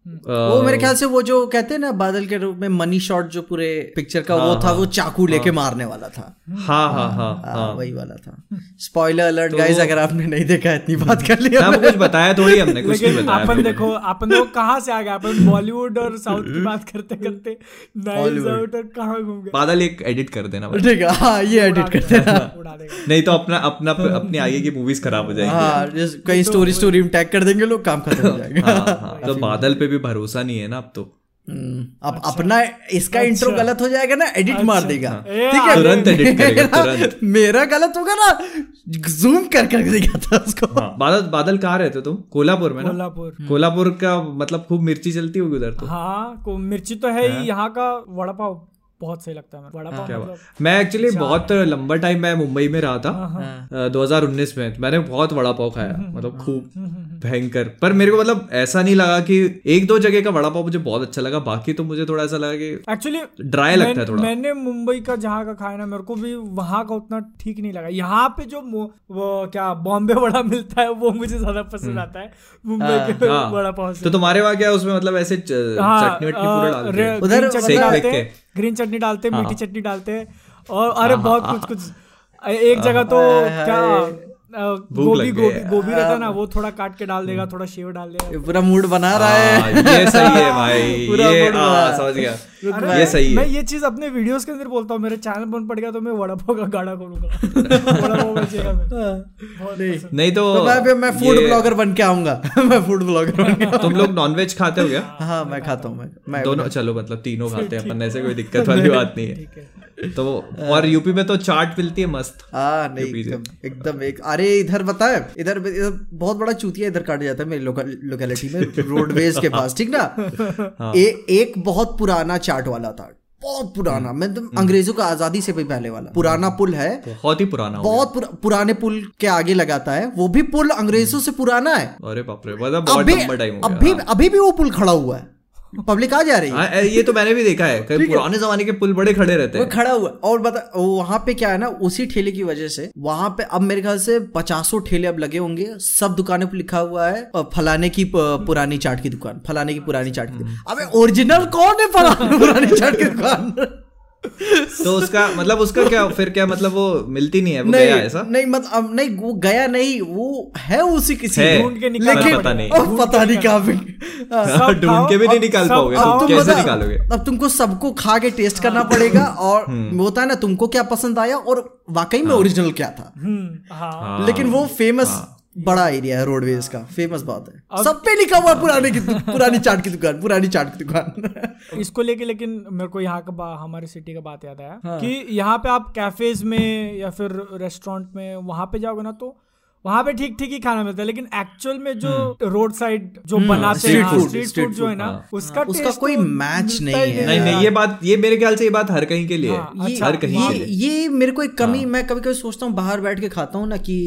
वो मेरे ख्याल से वो जो कहते हैं ना बादल के रूप में मनी शॉट जो पूरे पिक्चर का वो था वो चाकू लेके मारने वाला था। हाँ हाँ हाँ हाँ वही वाला था। स्पॉइलर अलर्ट गाइस अगर आपने नहीं देखा इतनी बात कर लिया ना वो कुछ बताया थोड़ी हमने कुछ नहीं बताया अपन देखो अपन देखो कहाँ से आ गए अपन बॉलीवुड और साउथ की बात करते करते कहाँ घूम गए। बादल एक एडिट कर देना ठीक है हाँ ये एडिट हैं उड़ा देगा। नहीं तो अपना अपना अपनी आगे की मूवीज़ खराब हो जाएगी। हाँ कहीं स्टोरी स्टोरी में टैग कर देंगे लोग काम खत्म हो [LAUGHS] जाएगा। हाँ, हाँ, तो बादल पे भी भरोसा नहीं है ना अब तो। अब अच्छा, अपना इसका अच्छा, इंट्रो गलत हो जाएगा ना एडिट अच्छा, मार देगा। ठीक है? तुरंत एडिट करेगा, मेरा- तुरंत। मेरा गलत होगा ना जूम कर कर देगा था उसको। हाँ, बादल बादल कहाँ रहते तुम? कोल्हापुर में ना? कोल्हापुर। कोल्हापुर का मतलब खूब मिर्ची चलती होगी उधर तो। हाँ को मिर्ची तो है ही। यहाँ का वड़ा पाव। बहुत सही लगता है को। वड़ा पाव क्या मतलब बात मैं एक्चुअली बहुत लंबा टाइम मैं मुंबई में रहा था हाँ, दो हज़ार उन्नीस में। मैंने बहुत वड़ा पाव खाया हम्म, मतलब खूब भयंकर। पर मेरे को मतलब ऐसा नहीं लगा कि एक दो जगह का वड़ा पाव मुझे बहुत अच्छा लगा बाकी तो मुझे थोड़ा ऐसा लगा कि एक्चुअली ड्राई लगता है थोड़ा। मैंने मुंबई का जहाँ का खाया ना मेरे को भी वहाँ का उतना ठीक नहीं लगा। यहाँ पे जो वो क्या बॉम्बे वड़ा मिलता है वो मुझे ज़्यादा पसंद आता है मुंबई के हाँ। वड़ा पाव तो तुम्हारे वहाँ क्या उसमें मतलब ऐसे हाँ, चटनी के? उधर ग्रीन चटनी डालते हैं डालते हैं। हाँ। मीठी चटनी डालते हैं और अरे बहुत कुछ कुछ। एक जगह तो क्या गोभी गोभी गोभी रहता ना वो थोड़ा काट के डाल देगा थोड़ा शेव डाल देगा। पूरा मूड बना रहा है हाँ, ये सही है [LAUGHS] भाई ये हाँ, बना। समझ गया। ये सही मैं ये चीज़ अपने वीडियोस के अंदर बोलता हूँ मेरे चैनल बंद पड़ गया तो मैं वड़ा पाव का गाड़ा खोलूँगा। [LAUGHS] वड़ा पाव बेचेगा मैं बहुत पसंद। नहीं तो तो मैं मैं फ़ूड ब्लॉगर बन के आऊँगा। [LAUGHS] मैं फ़ूड ब्लॉगर बन के तुम लोग नॉनवेज खाते हो क्या? हाँ मैं खाता हूँ मैं दोनों चलो मतलब तीनों खाते हैं अपन ऐसे कोई दिक्कत वाली बात नहीं है। है। तो और यूपी में तो चाट मिलती है मस्त। हाँ नहीं एकदम एकदम एक अरे इधर बताए इधर इधर बहुत बड़ा चूतिया इधर काटा जाता है मेरी लोकेलिटी में रोडवेज़ के पास ठीक ना? ए, एक बहुत पुराना चाट वाला था बहुत पुराना। मतलब अंग्रेज़ों का आज़ादी से भी पहले वाला। पुराना पुल है। बहुत ही पुराना बहुत पुरा, पुराने पुल के आगे लगाता है। वो भी पुल अंग्रेज़ों से पुराना है। अरे बाप रे मतलब बहुत लंबा टाइम हो गया। अभी अभी भी वो पुल खड़ा हुआ है। पब्लिक आ जा रही है। आ, ये तो मैंने भी देखा है। कई पुराने जमाने के पुल बड़े खड़े रहते हैं। खड़ा हुआ और बता वहाँ पे क्या है ना उसी ठेले की वजह से वहाँ पे अब मेरे ख्याल से पचासों ठेले अब लगे होंगे। सब दुकानों पर लिखा हुआ है फलाने की पुरानी चाट की दुकान फलाने की पुरानी चाट की अब अबे ओरिजिनल कौन है फलाने पुरानी चाट की दुकान? तो उसका मतलब उसका क्या फिर क्या मतलब वो मिलती नहीं है वो नहीं गया ऐसा नहीं मत अब नहीं वो गया नहीं वो है उसी किसी है। ढूंढ के निकाल लेकिन पता नहीं। अब पता नहीं कहाँ पे [LAUGHS] हाँ। ढूंढ के भी नहीं निकाल पाओगे खाओ। तुम कैसे निकालोगे अब तुमको सबको खा के टेस्ट करना पड़ेगा और [LAUGHS] होता है ना तुमको क्या पसंद आया और वाकई में ओरिजिनल क्या था हम्म, हाँ हाँ। लेकिन वो फ़ेमस बड़ा एरिया है रोडवेज़ का फ़ेमस बात है। सब पे लिखा हुआ है पुराने की पुरानी चाट की दुकान पुरानी चाट की दुकान। [LAUGHS] इसको लेके लेकिन मेरे को यहाँ का हमारे सिटी का बात याद आया हाँ। कि यहाँ पे आप कैफेज में या फिर रेस्टोरेंट में वहाँ पे जाओगे ना तो वहाँ पे ठीक ठीक ही खाना मिलता है लेकिन एक्चुअल में जो रोड साइड जो बनाते street हैं स्ट्रीट फ़ूड जो है ना उसका उसका कोई तो match नहीं ही है। नहीं नहीं ये बात ये मेरे ख्याल से ये बात हर कहीं के लिए हाँ, ये हर कहीं के ये, लिए। ये मेरे को एक कमी मैं कभी कभी सोचता हूँ बाहर बैठ के खाता हूँ ना कि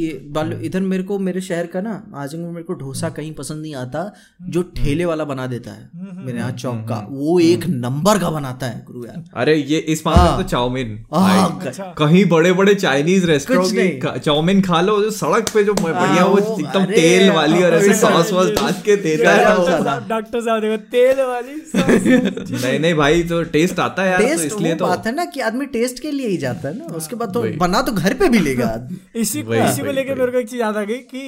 इधर मेरे को मेरे शहर का ना आज़म में मेरे को डोसा कहीं पसंद नहीं आता जो ठेले वाला बना देता है मेरे यहाँ चौक का। वो एक नंबर का बनाता है गुरु यार। अरे ये इस मामले में तो चाउमीन हाँ, कहीं बड़े बड़े चाइनीज़ रेस्टोरेंट चाउमीन खा लो जो सड़क पे जो बढ़िया वो एकदम तेल वाली और ऐसे सॉस वॉस डाल के देता है ना वो। ज़्यादा। डॉक्टर साहब देखो तेल वाली नहीं नहीं भाई तो टेस्ट आता है यार तो इसलिए तो बात है ना कि आदमी टेस्ट के लिए ही जाता है ना उसके बाद तो बना तो घर पे भी लेगा इसी को इसी को लेके मेरे को एक चीज़ याद आ गई कि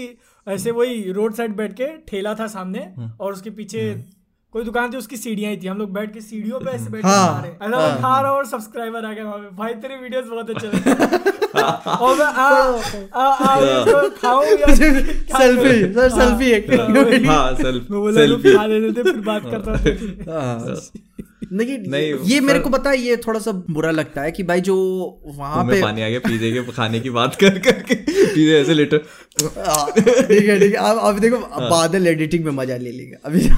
ऐसे वही रोड साइड बैठ के ठेला था सामने हम्म। और उसके पीछे कोई दुकान थी उसकी सीढ़ियाँ ही थी। हम लोग बैठ के सीढ़ियों पे ऐसे बैठ के हाँ, खा रहे हैं। ऐसा मैं खा रहा और सब्सक्राइबर आ गया वहाँ पे। भाई तेरे वीडियोस बहुत अच्छे लगे [LAUGHS] और मैं आ आ आ इसको खाऊं या [LAUGHS] सेल्फी सर सेल्फी एक हाँ। सेल्फी [LAUGHS] मैं। बोला सेल्फी खा लेते फिर बात करता हूँ। हाँ। लेकिन नहीं, ये मेरे को पता है ये थोड़ा सा बुरा लगता है कि भाई जो वहाँ पे पानी आ गया पिज्जे के खाने की बात कर करके पिज्जे ऐसे लेटर हाँ, ठीक है ठीक है अब अब देखो हाँ। बादल एडिटिंग में मज़ा ले लेंगे अभी [LAUGHS]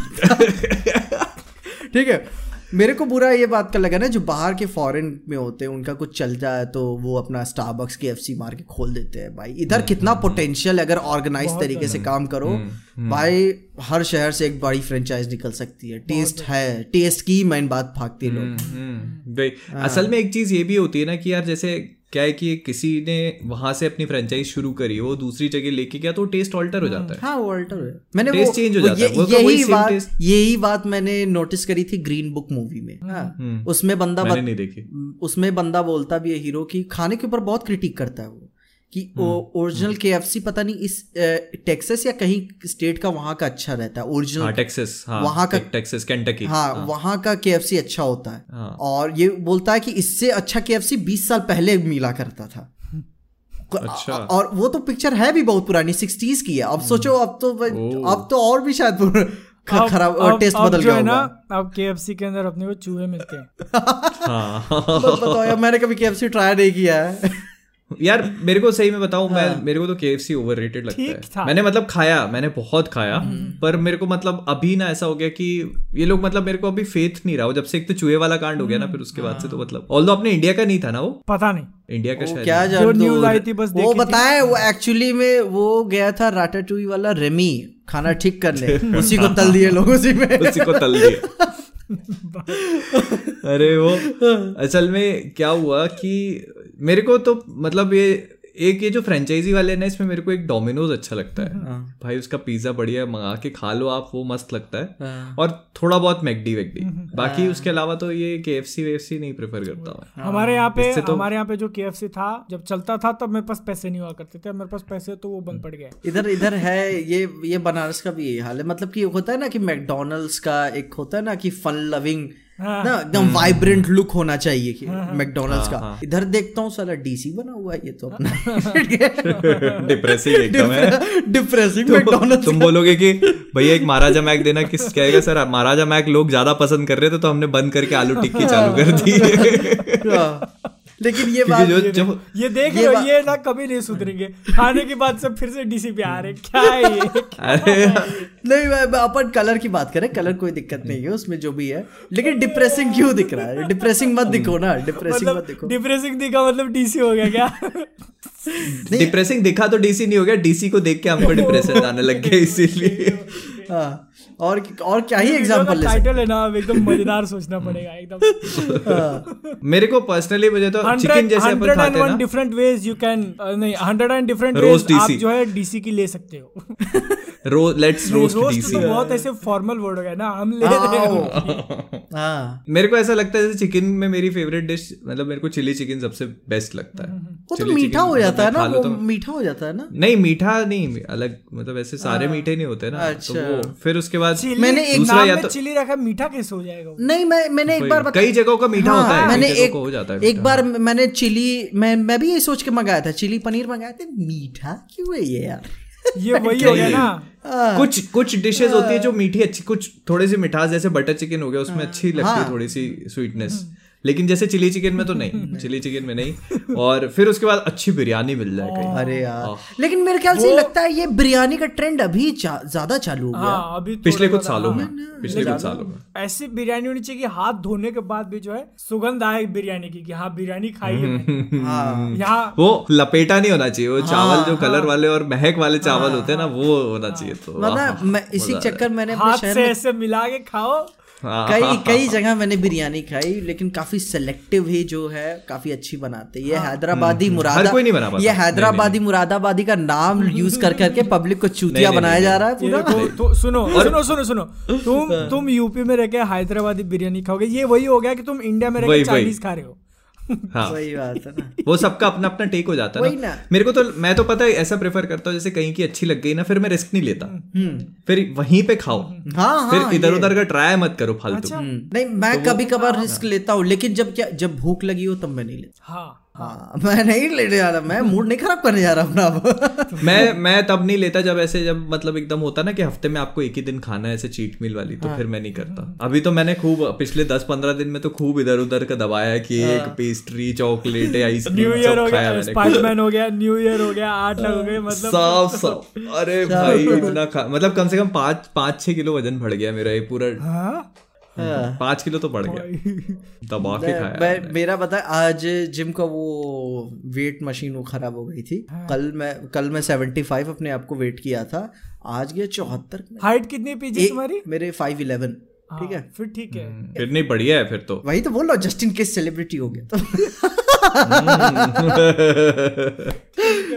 ठीक है मेरे को बुरा ये बात का लगा ना जो बाहर के फॉरेन में होते हैं उनका कुछ चल जाए तो वो अपना स्टारबक्स के एफसी मार के खोल देते हैं भाई। इधर हम्म, कितना पोटेंशियल अगर ऑर्गेनाइज तरीके से काम करो हम्म, भाई हर शहर से एक बड़ी फ्रेंचाइज निकल सकती है। टेस्ट है टेस्ट की मेन बात भागती है लोग। हम्म, असल में एक चीज़ ये भी होती है ना कि यार जैसे क्या है कि किसी ने वहाँ से अपनी फ्रेंचाइज शुरू करी वो दूसरी जगह लेके गया तो टेस्ट ऑल्टर हो जाता है। हाँ वो ऑल्टर है मैंने टेस्ट चेंज हो जाता है, यही बात यही बात मैंने नोटिस करी थी ग्रीन बुक मूवी में। हाँ, उसमें बंदा मैंने नहीं देखी। उसमें बंदा बोलता भी है हीरो की खाने के ऊपर बहुत क्रिटिक करता है वो। कि ओरिजिनल के एफ़ सी पता नहीं इस टेक्सास या कहीं स्टेट का वहाँ का अच्छा रहता है। हाँ ओरिजिनल टेक्सास हाँ वहाँ का- टेक्सास केंटकी हाँ वहाँ का के एफ़ अच्छा होता है। हाँ। और ये बोलता है कि इससे अच्छा के एफ़ सी बीस साल पहले मिला करता था। अच्छा। और वो तो पिक्चर है भी बहुत पुरानी सिक्सटीज की है। अब सोचो अब तो अब तो और भी शायद खराब अब- टेस्ट बदल गया ना होगा। अब के के अंदर अपने को चूहे मिलते हैं। [LAUGHS] हाँ। [LAUGHS] बताओ यार मैंने कभी के एफ़ ट्राई नहीं किया है। यार मेरे को सही में बताऊँ मैं मेरे को तो केएफसी ओवररेटेड लगता ठीक था। है मैंने मतलब खाया मैंने बहुत खाया हम्म। पर मेरे को मतलब अभी ना ऐसा हो गया कि ये लोग मतलब मेरे को अभी फेथ नहीं रहा। वो जब से एक तो चूहे वाला कांड हो गया ना फिर उसके बाद से तो मतलब ऑल अपने इंडिया का नहीं था ना वो? पता नहीं। इंडिया का वो शायद क्या दो news आई थी बस वो बताए वो एक्चुअली में वो गया था राटाटूई वाला रेमी खाना ठीक करने [LAUGHS] उसी को तल दिए लोग उसी में। [LAUGHS] उसी को तल दिया [LAUGHS] अरे वो असल में क्या हुआ कि मेरे को तो मतलब ये एक ये जो फ्रेंचाइजी वाले ना इसमें मेरे को एक डोमिनोज अच्छा लगता है। भाई उसका पिज्जा बढ़िया है, मंगा के खा लो आप वो मस्त लगता है। और थोड़ा बहुत मैगडी वैगडी बाकी उसके अलावा तो ये के एफ़ सी वेफ सी नहीं प्रेफर करता हूँ। हमारे यहाँ पे तो- हमारे यहाँ पे जो के एफ़ सी था जब चलता था तब मेरे पास पैसे नहीं हुआ करते थे। मेरे पास पैसे तो वो बंद पड़ गए इधर इधर है ये ये बनारस का भी यही हाल है। मतलब की होता है ना कि मैकडोनल्ड्स का एक होता है ना कि फन लविंग हाँ। ना एकदम वाइब्रेंट लुक होना चाहिए कि मैकडोनल्ड्स का। इधर देखता हूँ साला डीसी बना हुआ है ये तो अपना। [LAUGHS] डिप्रेसिंग एकदम है। डिप्रेसिंग मैकडोनल्ड्स तुम बोलोगे कि भैया एक महाराजा मैक देना किस कहेगा सर महाराजा मैक लोग ज़्यादा पसंद कर रहे थे तो हमने बंद करके आलू टिक्की चालू कर दी। [LAUGHS] लेकिन ये बात जो जो ये देख ये लो ये ना कभी नहीं सुधरेंगे। खाने के बाद से फिर से डीसी पे आ रहे क्या है ये? [LAUGHS] अरे। नहीं मैं मैं अपन कलर की बात करें कलर कोई दिक्कत नहीं है उसमें जो भी है। लेकिन डिप्रेसिंग क्यों दिख रहा है? डिप्रेसिंग मत दिखो ना डिप्रेसिंग मत मतलब दिखो। डिप्रेसिंग दिखा मतलब डीसी हो गया क्या? डिप्रेसिंग दिखा तो डीसी नहीं हो गया डीसी को देख के हमको डिप्रेशन आने लग गया [LAUGHS] इसीलिए। हाँ। और और क्या ही एग्जांपल ले टाइटल है। ना एकदम मज़ेदार [LAUGHS] सोचना पड़ेगा एकदम। हाँ। मेरे को पर्सनली मुझे तो चिकन जैसे अपन खाते हैं ना। डिफरेंट वेज यू कैन नहीं हंड्रेड एंड डिफरेंट वेज आप जो है डीसी की ले सकते हो। [LAUGHS] रो लेट्स रोस्ट डीसी तो बहुत ऐसे फॉर्मल वर्ड हो गया ना हम ले रहे हैं। हाँ। मेरे को ऐसा लगता है जैसे चिकन में मेरी फेवरेट डिश मतलब मेरे को चिली चिकन सबसे बेस्ट लगता है। वो तो मीठा हो जाता है ना वो तो- मीठा हो जाता है ना। नहीं मीठा नहीं अलग मतलब ऐसे सारे मीठे नहीं होते ना तो अच्छा। वो फिर उसके बाद चिली मैंने एक नाम में तो चिली रखा मीठा कैसे हो जाएगा नहीं मैं मैंने एक बार कई जगहों का मीठा हाँ, होता है मैंने एक हो जाता है एक बार मैंने चिली मैं मैं भी ये सोच के मंगाया था चिली पनीर मंगाया था मीठा क्यों है ये यार? ये [LAUGHS] वही हो गया ना हाँ। कुछ कुछ डिशेस होती है जो मीठी अच्छी कुछ थोड़ी सी मिठास जैसे बटर चिकन हो गया उसमें अच्छी लगती हाँ। है थोड़ी सी स्वीटनेस लेकिन जैसे चिली चिकन में तो [LAUGHS] नहीं चिली चिकन में नहीं। और फिर उसके बाद अच्छी बिरयानी मिल जाए कहीं। अरे यार। लेकिन मेरे ख्याल से लगता है ये बिरयानी का ट्रेंड अभी चा- ज़्यादा चालू हो गया। हाँ अभी पिछले कुछ सालों में पिछले कुछ सालों में। ऐसी बिरयानी होनी चाहिए कि हाथ धोने के बाद भी जो है सुगंध आए बिरयानी की कि हाँ बिरयानी खाई है [LAUGHS] हाँ। यहाँ वो लपेटा नहीं होना चाहिए वो चावल जो कलर वाले और महक वाले चावल होते हैं ना वो होना चाहिए तो मतलब मैं इसी चक्कर मैंने हाथ से ऐसे मिला के खाओ। हाँ, कई [LAUGHS] कई जगह मैंने बिरयानी खाई लेकिन काफ़ी सेलेक्टिव ही जो है काफ़ी अच्छी बनाते। ये हैदराबादी मुरादा कोई नहीं बना ये हैदराबादी मुरादाबादी का नाम यूज़ कर करके पब्लिक को चूतिया बनाया जा रहा है पूरा। तो, तो सुनो सुनो सुनो सुनो। तुम तुम यूपी में रह के हैदराबादी बिरयानी खाओगे। ये वही हो गया कि तुम इंडिया में रह के चाइनीज़ खा रहे हो। [LAUGHS] हाँ। वही बात है ना। वो सबका अपना अपना टेक हो जाता है ना। ना। मेरे को तो मैं तो पता है ऐसा प्रेफर करता हूँ जैसे कहीं की अच्छी लग गई ना फिर मैं रिस्क नहीं लेता। फिर वहीं पे खाओ। हाँ हाँ फिर इधर उधर का ट्राई मत करो फालतू। हम्म, नहीं मैं कभी कभार रिस्क लेता हूँ लेकिन जब क्या जब भूख लगी हो तब मैं नहीं लेता। हाँ। हाँ मैं नहीं लेने जा रहा मैं [LAUGHS] मूड नहीं खराब करने जा रहा अपना [LAUGHS] मैं मैं तब नहीं लेता जब ऐसे जब मतलब एकदम होता ना कि हफ़्ते में आपको एक ही दिन खाना है ऐसे चीट मील वाली तो हाँ। फिर मैं नहीं करता। अभी तो मैंने खूब पिछले दस पंद्रह दिन में तो खूब इधर उधर का दबाया है। कि एक pastry chocolate new ice cream year हो गया मैंने। स्पाइडरमैन हो गया न्यू ईयर हो गया आठ लाख हो गए मतलब सब सब अरे [LAUGHS] भाई इतना मतलब कम से कम पाँच पाँच छह किलो वज़न बढ़ गया मेरा ये पूरा हाँ? पाँच किलो तो बढ़ गया। दबा के खाया मैं मेरा पता आज जिम का वो वेट मशीन वो खराब हो गई थी। कल मैं कल मैं 75 अपने आप को वेट किया था। आज गया चौहत्तर। हाइट कितनी पीजी तुम्हारी? मेरे फाइव इलेवन। ठीक है? हाँ, फिर ठीक है। फिर नहीं बढ़िया है फिर तो। वही तो बोल रहा हूँ जस्ट इन केस सेलिब्रिटी हो गया तो। [LAUGHS]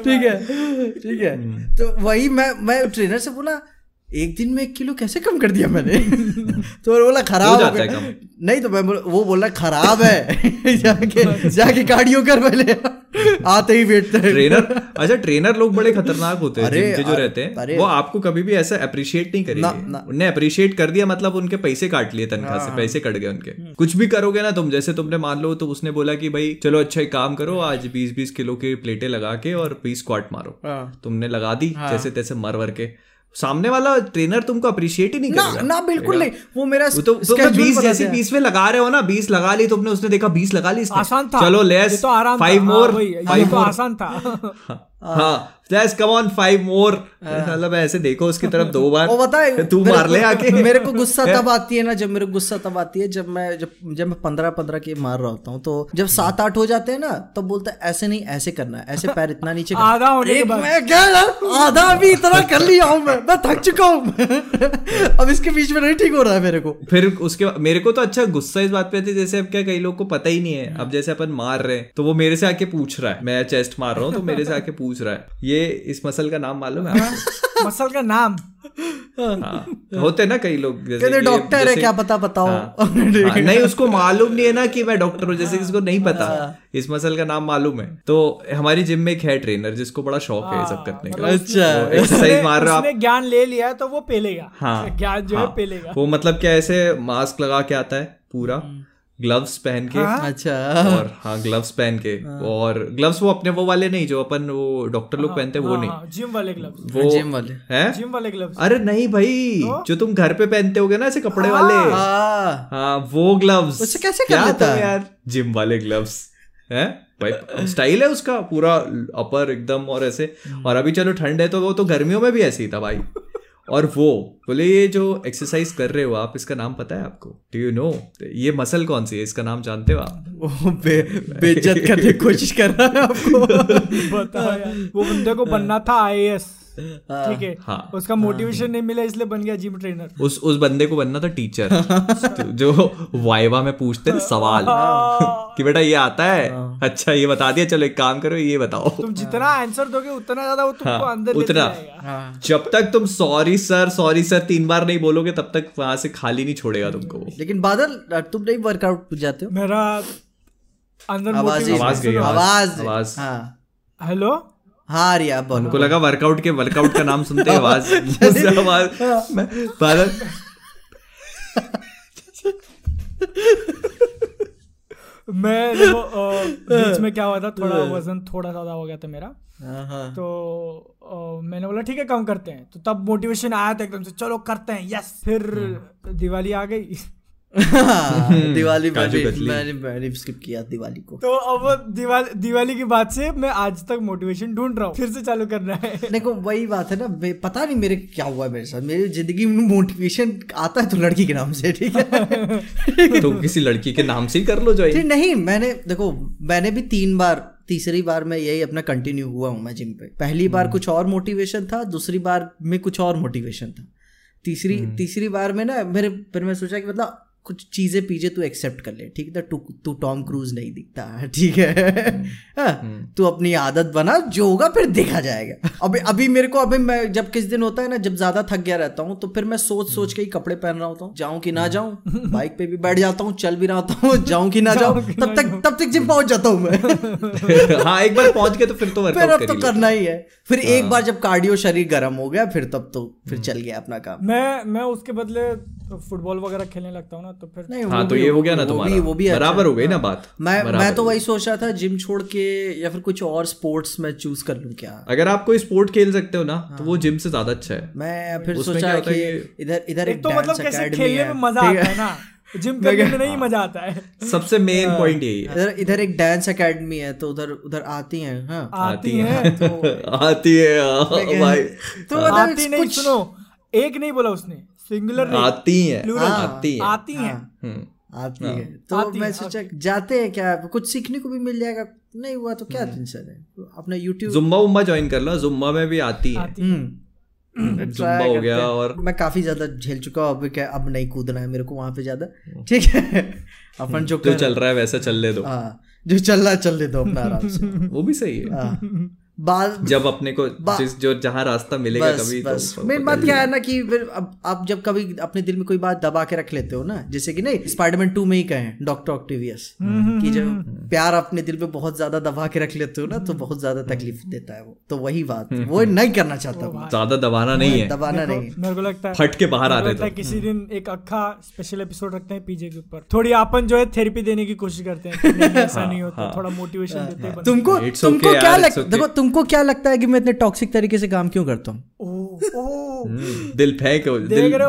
ठीक है [LAUGHS] ठीक है। तो वही मैं मैं ट्रेनर से बोला एक दिन में एक किलो कैसे कम कर दिया मैंने? तो वो बोला खराब हो हो जाता है। नहीं तो मैं बोला वो बोला खराब है। [LAUGHS] जाके जाके कार्डियो कर पहले आते ही वेट ट्रेनर अच्छा ट्रेनर लोग बड़े खतरनाक होते हैं अरे, जिम के जो रहते हैं। वो आपको कभी भी ऐसा अप्रिशिएट नहीं करेंगे। उन्हें अप्रिशिएट कर दिया मतलब उनके पैसे काट लिए तनख्वाह हाँ, से पैसे कट गए उनके। कुछ भी करोगे ना तुम जैसे तुमने मान लो तो उसने बोला कि भाई चलो अच्छा एक काम करो आज बीस बीस किलो की प्लेटें लगा के और बीस स्क्वाट मारो। हाँ। तुमने लगा दी जैसे तैसे मर वर के। सामने वाला ट्रेनर तुमको अप्रिशिएट ही नहीं ना करेगा। ना बिल्कुल नहीं। वो मेरा तो schedule बीस जैसे बीस में लगा रहे हो ना बीस लगा ली तुमने उसने देखा बीस लगा ली आसान था। चलो लेस तो आराम फाइव हाँ, मोर फाइव तो मोर आसान था। हाँ। कम ऑन फाइव मोर मतलब ऐसे देखो उसकी तरफ़ दो बार। वो बताए तू मार ले आके। मेरे को गुस्सा [LAUGHS] तब आती है ना जब मेरे को गुस्सा तब आती है जब मैं जब जब मैं पंद्रह पंद्रह के मार रहा होता हूँ तो जब सात आठ हो जाते हैं ना तब बोलता है ऐसे नहीं ऐसे करना है ऐसे पैर इतना नीचे आधा होने के बाद। क्या आधा भी इतना कर लिया हूँ मैं मैं थक चुका हूँ। [LAUGHS] अब इसके बीच में नहीं ठीक हो रहा है मेरे को। फिर उसके बाद मेरे को तो अच्छा गुस्सा इस बात पे आती है जैसे अब क्या कई लोग को पता ही नहीं है। अब जैसे अपन मार रहे हैं तो वो मेरे से आके पूछ रहा है मैं चेस्ट मार रहा हूँ तो मेरे से आके पूछ रहा है ये इस मसल का नाम मालूम है? मसल का नाम। हाँ होते ना कई लोग जैसे डॉक्टर है क्या पता बताओ? हाँ, [LAUGHS] हाँ, नहीं उसको मालूम नहीं है ना कि मैं डॉक्टर हूँ जैसे किसी को नहीं पता हाँ। इस मसल का नाम मालूम है। तो हमारी जिम में एक है ट्रेनर जिसको बड़ा शौक है सब करने का। अच्छा एक्सरसाइज मार रहे हो आप ज्ञान ले लिया है तो वो पेलेगा। हाँ ज्ञान जो है हाँ, पेलेगा। वो मतलब क्या ऐसे मास्क लगा के आता है पूरा। ग्लव्स पहन के अच्छा। और हाँ ग्लव्स पहन के। और ग्लव्स वो अपने वो वाले नहीं जो अपन वो डॉक्टर लोग पहनते हैं वो नहीं। हाँ, जिम वाले ग्लव्स वो जिम वाले। है? जिम वाले ग्लव्स अरे नहीं भाई जो तुम घर पे पहनते होगे ना ऐसे कपड़े वाले। हाँ। हाँ वो ग्लव्स उससे कैसे कर क्या लेता है? यार? जिम वाले ग्लव्स है? भाई स्टाइल है उसका पूरा अपर एकदम और ऐसे। और अभी चलो ठंड है तो वो तो गर्मियों में भी ऐसे ही था भाई। और वो बोले ये जो एक्सरसाइज कर रहे हो आप इसका नाम पता है आपको? डू यू नो ये मसल कौन सी है? इसका नाम जानते हो आप? वो बे, बेइज्जत करने की कोशिश कर रहा है आपको। [LAUGHS] बताया। वो बंदे को बनना था आईएएस ठीक है? हाँ। उसका मोटिवेशन नहीं मिला इसलिए बन गया जिम ट्रेनर उस उस बंदे को बनना था टीचर [LAUGHS] जो वाइवा में पूछते थे सवाल। कि बेटा ये आता है? अच्छा ये बता दिया चलो एक काम करो ये बताओ। तुम जितना आंसर दोगे उतना ज़्यादा वो तुमको हाँ, अंदर उतना। जब तक तुम सॉरी सर सॉरी सर तीन बार नहीं बोलोगे तब तक वहाँ से खाली नहीं छोड़ेगा तुमको लेकिन बादल तुम नहीं वर्कआउट जाते हो? मेरा अंदर आवाज़ आवाज़ आवाज़। आवाज़। हाँ। हेलो हाँ रिया बोलो। हमको लगा वर्कआउट के वर्कआउट का नाम सुनते ही आवाज़ [LAUGHS] आवाज़ मैं- बादल मैं देखो बीच में क्या हुआ था? थोड़ा [LAUGHS] वज़न थोड़ा ज़्यादा हो गया था मेरा। हाँ, हाँ। तो मैंने बोला ठीक है कम करते हैं। तो तब मोटिवेशन आया था एकदम से चलो करते हैं। यस फिर दिवाली आ गई। [LAUGHS] दिवाली। मैंने मैंने स्किप किया दिवाली को। तो अब दिवाली दिवाली की बात से मैं आज तक मोटिवेशन ढूंढ रहा हूँ। फिर से चालू करना है। [LAUGHS] देखो वही बात है ना पता नहीं मेरे क्या हुआ मेरे साथ। मेरी ज़िंदगी में मोटिवेशन आता है तो लड़की के नाम से ठीक है? [LAUGHS] तो किसी लड़की के नाम से ही कर लो जो नहीं मैंने देखो मैंने भी तीन बार तीसरी बार में यही अपना कंटिन्यू हुआ हूँ मैं जिम पे। पहली बार कुछ और मोटिवेशन था दूसरी बार में कुछ और मोटिवेशन था। तीसरी तीसरी बार में ना मेरे फिर मैं सोचा कि मतलब कुछ चीज़ें पीजे तू एक्सेप्ट कर ले ठीक है? तू तू टॉम क्रूज नहीं दिखता [LAUGHS] ठीक है? हाँ, तू अपनी आदत बना जो होगा फिर देखा जाएगा। अभी अभी मेरे को अभी मैं जब किस दिन होता है ना जब ज़्यादा थक गया रहता हूँ तो फिर मैं सोच सोच के ही कपड़े पहन रहा होता हूँ। जाऊँ कि ना जाऊँ? बाइक पे भी बैठ जाता हूँ चल भी रहा होता हूँ जाऊँ कि ना [LAUGHS] जाऊँ तब तक तब तक जिम पहुँच जाता हूँ मैं। [LAUGHS] हाँ एक बार पहुँच गए तो फिर तो फिर अब तो करना ही है। फिर एक बार जब कार्डियो शरीर गर्म हो गया फिर तब तो फिर चल गया अपना काम। मैं मैं उसके बदले फुटबॉल वगैरह खेलने लगता हूँ ना तो फिर नहीं हाँ वो तो भी- ये हो गया ना तुम्हारा। वो भी अच्छा बराबर हो गई ना हाँ। बात। मैं मैं तो वही सोच रहा था जिम छोड़ के या फिर कुछ और स्पोर्ट्स में चूज़ कर लूँ क्या? अगर आप कोई स्पोर्ट खेल सकते हो ना तो हाँ। वो जिम से ज़्यादा अच्छा है। मैं फिर सोचा कि इधर इधर एक तो मतलब कैसे खेलने में मज़ा आता है। ना। जिम करने में नहीं मज़ा आता है। सबसे मेन पॉइंट यही है। इधर इधर एक डांस एकेडमी है तो उधर उधर आती हैं हाँ। आती है। तो [LAUGHS] आती है हाँ, भाई। तो मतलब आती नहीं सुनो। एक नहीं बोला उसने। सिंगुलर नहीं। आती है। आती है। आती है। हम्म। आती है। तो मैं है, सोचा जाते हैं क्या? कुछ सीखने को भी मिल जाएगा? नहीं हुआ तो क्या टेंशन है अपना यूट्यूब जुम्बा उम्बा ज्वाइन कर लो। जुम्बा में भी आती है। आती है। हम्म। [CLEARS THROAT] [CLEARS THROAT] जुम्बा हो गया और मैं काफ़ी ज़्यादा झेल चुका हूँ अब क्या अब नहीं कूदना है मेरे को वहाँ पे ज़्यादा। ठीक है। अपन जो जो चल रहा है वैसा चल ले दो। हाँ जो चल रहा है चल ले दो अपना आराम से। [LAUGHS] वो भी सही है। हाँ। बाद जब अपने को जिस जो जहाँ रास्ता मिलेगा बस कभी बस। तो मेन बात क्या है ना कि फिर अब आप जब कभी अपने दिल में कोई बात दबा के रख लेते हो ना जैसे कि नहीं स्पाइडरमैन टू में ही कहे डॉक्टर ऑक्टिवियस कि जब प्यार अपने दिल में बहुत ज़्यादा दबा के रख लेते हो ना तो बहुत ज़्यादा तकलीफ़ देता है वो। तो वही बात वो नहीं करना चाहता ज़्यादा दबाना नहीं है। दबाना नहीं। है मेरे को लगता है फट के बाहर आ रहे है तो किसी दिन एक अक्खा स्पेशल एपिसोड रखते हैं पीजे के ऊपर। थोड़ी अपन जो है थेरेपी देने की कोशिश करते हैं ऐसा नहीं होता थोड़ा मोटिवेशन देते हैं तुमको तुमको क्या यार, लग देखो तुमको क्या लगता है कि मैं इतने टॉक्सिक तरीके से काम क्यों करता हूँ? को। ओ ओ। हम्म, दिल फेंक दिल हो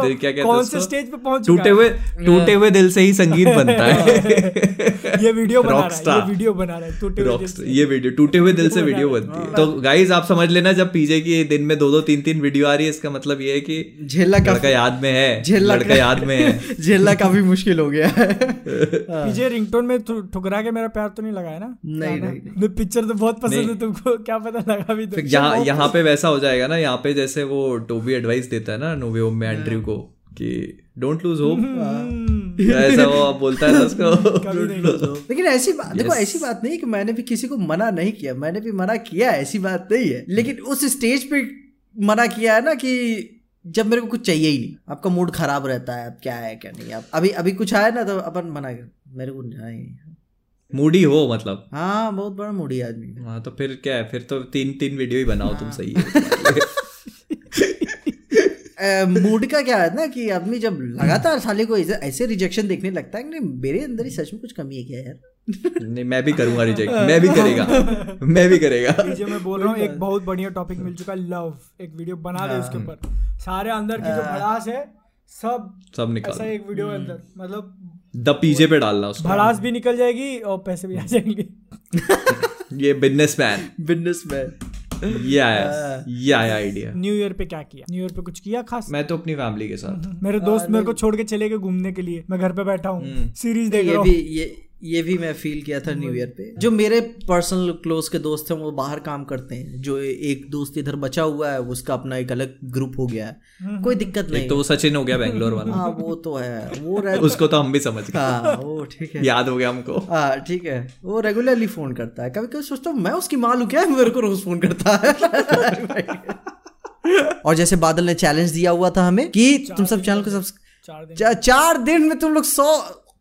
दिल क्या कहते हैं कौन से स्टेज पे पहुँच टूटे हुए टूटे हुए दिल से ही संगीत [LAUGHS] बनता है। है? ये वीडियो बना रहा है ये वीडियो बना रहा है टूटे हुए दिल Rockstar, से। ये वीडियो टूटे हुए दिल से वीडियो बनती है। तो गाइज़ आप समझ लेना जब पीजे की दिन में दो दो तीन तीन वीडियो आ रही है इसका मतलब ये है कि झेलना लड़का याद में है झेलना लड़का याद में है। [LAUGHS] झेलना काफ़ी मुश्किल हो गया। है पीजे रिंगटोन में ठुकरा के मेरा प्यार तो नहीं लगा है ना? नहीं, नहीं, नहीं। पिक्चर तो बहुत पसंद है तुमको क्या पता लगा अभी तो यहाँ यहाँ पे वैसा हो जाएगा ना यहाँ पे जैसे वो टोबी एडवाइस देता है ना नोवे होम में एंड्रयू को कि डोंट लूज होप ऐसा वो आप बोलता है उसको। [LAUGHS] लेकिन ऐसी बात देखो ऐसी बात नहीं कि मैंने भी किसी को मना नहीं किया। मैंने भी मना किया ऐसी बात नहीं है। लेकिन उस स्टेज पे मना किया है ना कि जब मेरे को कुछ चाहिए ही नहीं। आपका मूड खराब रहता है अब क्या है क्या नहीं अब अभी अभी कुछ आया ना तो अपन मना कर मेरे को नहीं। मूडी हो मतलब। हाँ बहुत बड़ा मूडी आदमी हाँ। तो फिर क्या है फिर तो तीन तीन वीडियो ही बनाओ हाँ। तुम सही [LAUGHS] मूड का क्या है ना कि आदमी जब लगातार साले को ऐसे ऐसे रिजेक्शन देखने लगता है कि नहीं मेरे अंदर ही सच में कुछ कमी है क्या यार? नहीं मैं भी करूँगा रिजेक्ट मैं भी करेगा मैं भी करेगा। [LAUGHS] पीजे मैं बोल रहा हूँ एक [LAUGHS] बहुत बढ़िया टॉपिक मिल चुका है लव एक वीडियो बना दे उसके ऊपर। सारे अंदर की जो भड़ास है सब सब ऐसा निकाल एक वीडियो अंदर मतलब द पीजे पे डालना उसको। भड़ास भी निकल जाएगी और पैसे भी आ जाएँगे। [LAUGHS] ये बिज़नेस मैन बिज़नेस मैन ये आया ये आया आइडिया न्यू ईयर पे क्या किया? न्यू ईयर पे कुछ किया खास? मैं तो अपनी फैमिली के साथ। मेरे दोस्त मेरे को छोड़ के चले गए घूमने के लिए। मैं घर पे बैठा हूँ। सीरीज़ देख रहा हूँ। ये ये भी मैं फील किया था न्यू ईयर पे। जो मेरे पर्सनल क्लोज के दोस्त हैं वो बाहर काम करते हैं। जो एक दोस्त इधर बचा हुआ है उसका अपना एक अलग ग्रुप हो गया है। कोई दिक्कत नहीं तो सचिन हो गया बैंगलोर वाला। हाँ वो तो है। वो [LAUGHS] उसको तो हम भी समझ गए। हाँ वो ठीक है। याद हो गया हमको। हाँ ठीक है। वो रेगुलरली फ़ोन करता है। कभी कभी सोचता हूँ मैं उसकी माँ लू क्या? मेरे को रोज फ़ोन करता है। [LAUGHS] और जैसे बादल ने चैलेंज दिया हुआ था हमें कि तुम सब चैनल को सब्सक्राइब चार चार दिन में तुम लोग सौ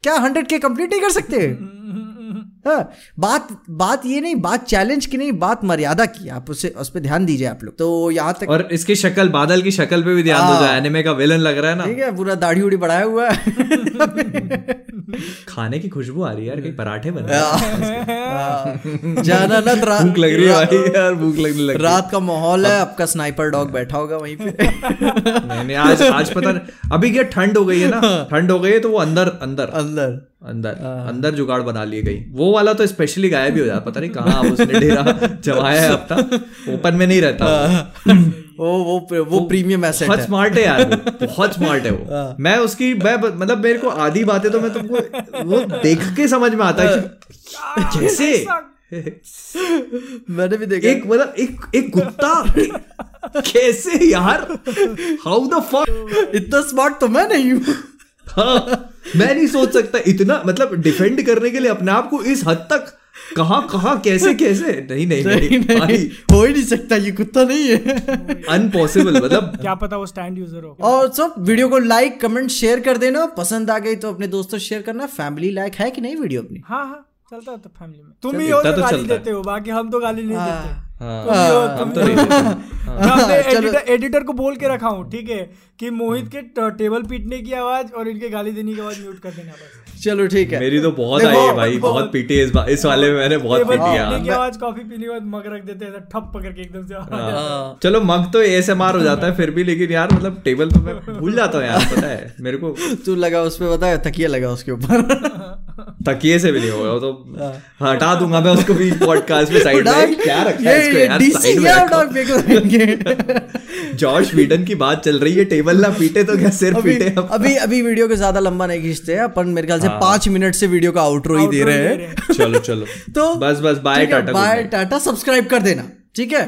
क्या हंड्रेड के कंप्लीट नहीं कर सकते? हाँ, बात बात ये नहीं बात चैलेंज की नहीं बात मर्यादा की आप उसे उस पर ध्यान दीजिए आप लोग। तो यहाँ तक और इसकी शक्ल बादल की शक्ल पे भी ध्यान दो एनिमे का विलन लग रहा है ना। ठीक है पूरा दाढ़ी उड़ी बढ़ाया हुआ है। खाने की खुशबू आ रही है यार कहीं पराठे बन रहे जाना ना भूख लग रही है भाई यार भूख लगने लग रही है। रात का माहौल है आपका स्नाइपर डॉग बैठा होगा वहीं पे। नहीं नहीं आज आज पता नहीं अभी क्या ठंड हो गई है ना ठंड हो गई है तो वो अंदर अंदर। अंदर। अंदर अंदर जुगाड़ बना लिए गई। वो वाला तो स्पेशली गायब ही हो जाता पता नहीं कहाँ उसने डेरा जमाया है अब तक। ओपन में नहीं रहता वो। वो वो प्रीमियम एसेट बहुत स्मार्ट है यार बहुत स्मार्ट है वो। मैं उसकी मैं मतलब मेरे को आधी बातें तो मैं तुमको वो देख के समझ में आता है कैसे मैंने भी देखा एक मतलब एक एक कुत्ता कैसे यार? हाउ द फक इतना स्मार्ट तो मैं नहीं हूँ। हाँ। मैं नहीं सोच सकता इतना मतलब डिफेंड करने के लिए अपने आप को इस हद तक कहा कहा कैसे कैसे? नहीं नहीं नहीं, नहीं, नहीं, भाई। हो ही नहीं सकता ये कुत्ता नहीं है। अनपॉसिबल मतलब [LAUGHS] क्या पता वो स्टैंड यूज़र हो। और सब वीडियो को लाइक कमेंट शेयर कर देना। पसंद आ गई तो अपने दोस्तों शेयर करना। फैमिली लाइक है कि नहीं वीडियो अपनी? हाँ हाँ चलता है तो फैमिली में। तुम चल, ही हो तो गाली देते हो बाकी हम तो गाली नहीं देते। हाँ, तुम ही हो, तुम तो ही। हो। एडिटर एडिटर को बोल के रखा हूँ ठीक है? कि मोहित के टेबल पीटने की आवाज़ और इनके गाली देने की आवाज़ म्यूट कर देना बस। चलो ठीक है। मेरी तो बहुत आई है भाई बहुत पीटी है इस इस वाले में मैंने बहुत पीटी पीटने की है। आवाज़ कॉफ़ी पीने के बाद मग रख देते हैं ठप पकड़ के एकदम से हाँ। चलो मग तो एएसएमआर हो जाता है फिर भी लेकिन यार मतलब टेबल पे मैं भूल जाता हूँ यार पता है मेरे को [LAUGHS] तू लगा उस पे बता तकिया लगा उसके ऊपर। [LAUGHS] तकिए से भी नहीं होगा तो हटा दूँगा मैं उसको भी पॉडकास्ट में साइड में। क्या रखा है इसको ये यार साइड में? [LAUGHS] जॉर्ज वीडन की बात चल रही है टेबल ना पीटे तो क्या सिर अभी पीटे अब? अभी अभी वीडियो को ज़्यादा लंबा नहीं खींचते हैं अपन मेरे ख्याल से हाँ। पाँच मिनट से वीडियो का आउटरो ही दे रहे हैं। दे रहे हैं। चलो चलो। [LAUGHS] तो बस बस bye tata bye tata subscribe कर देना ठीक है?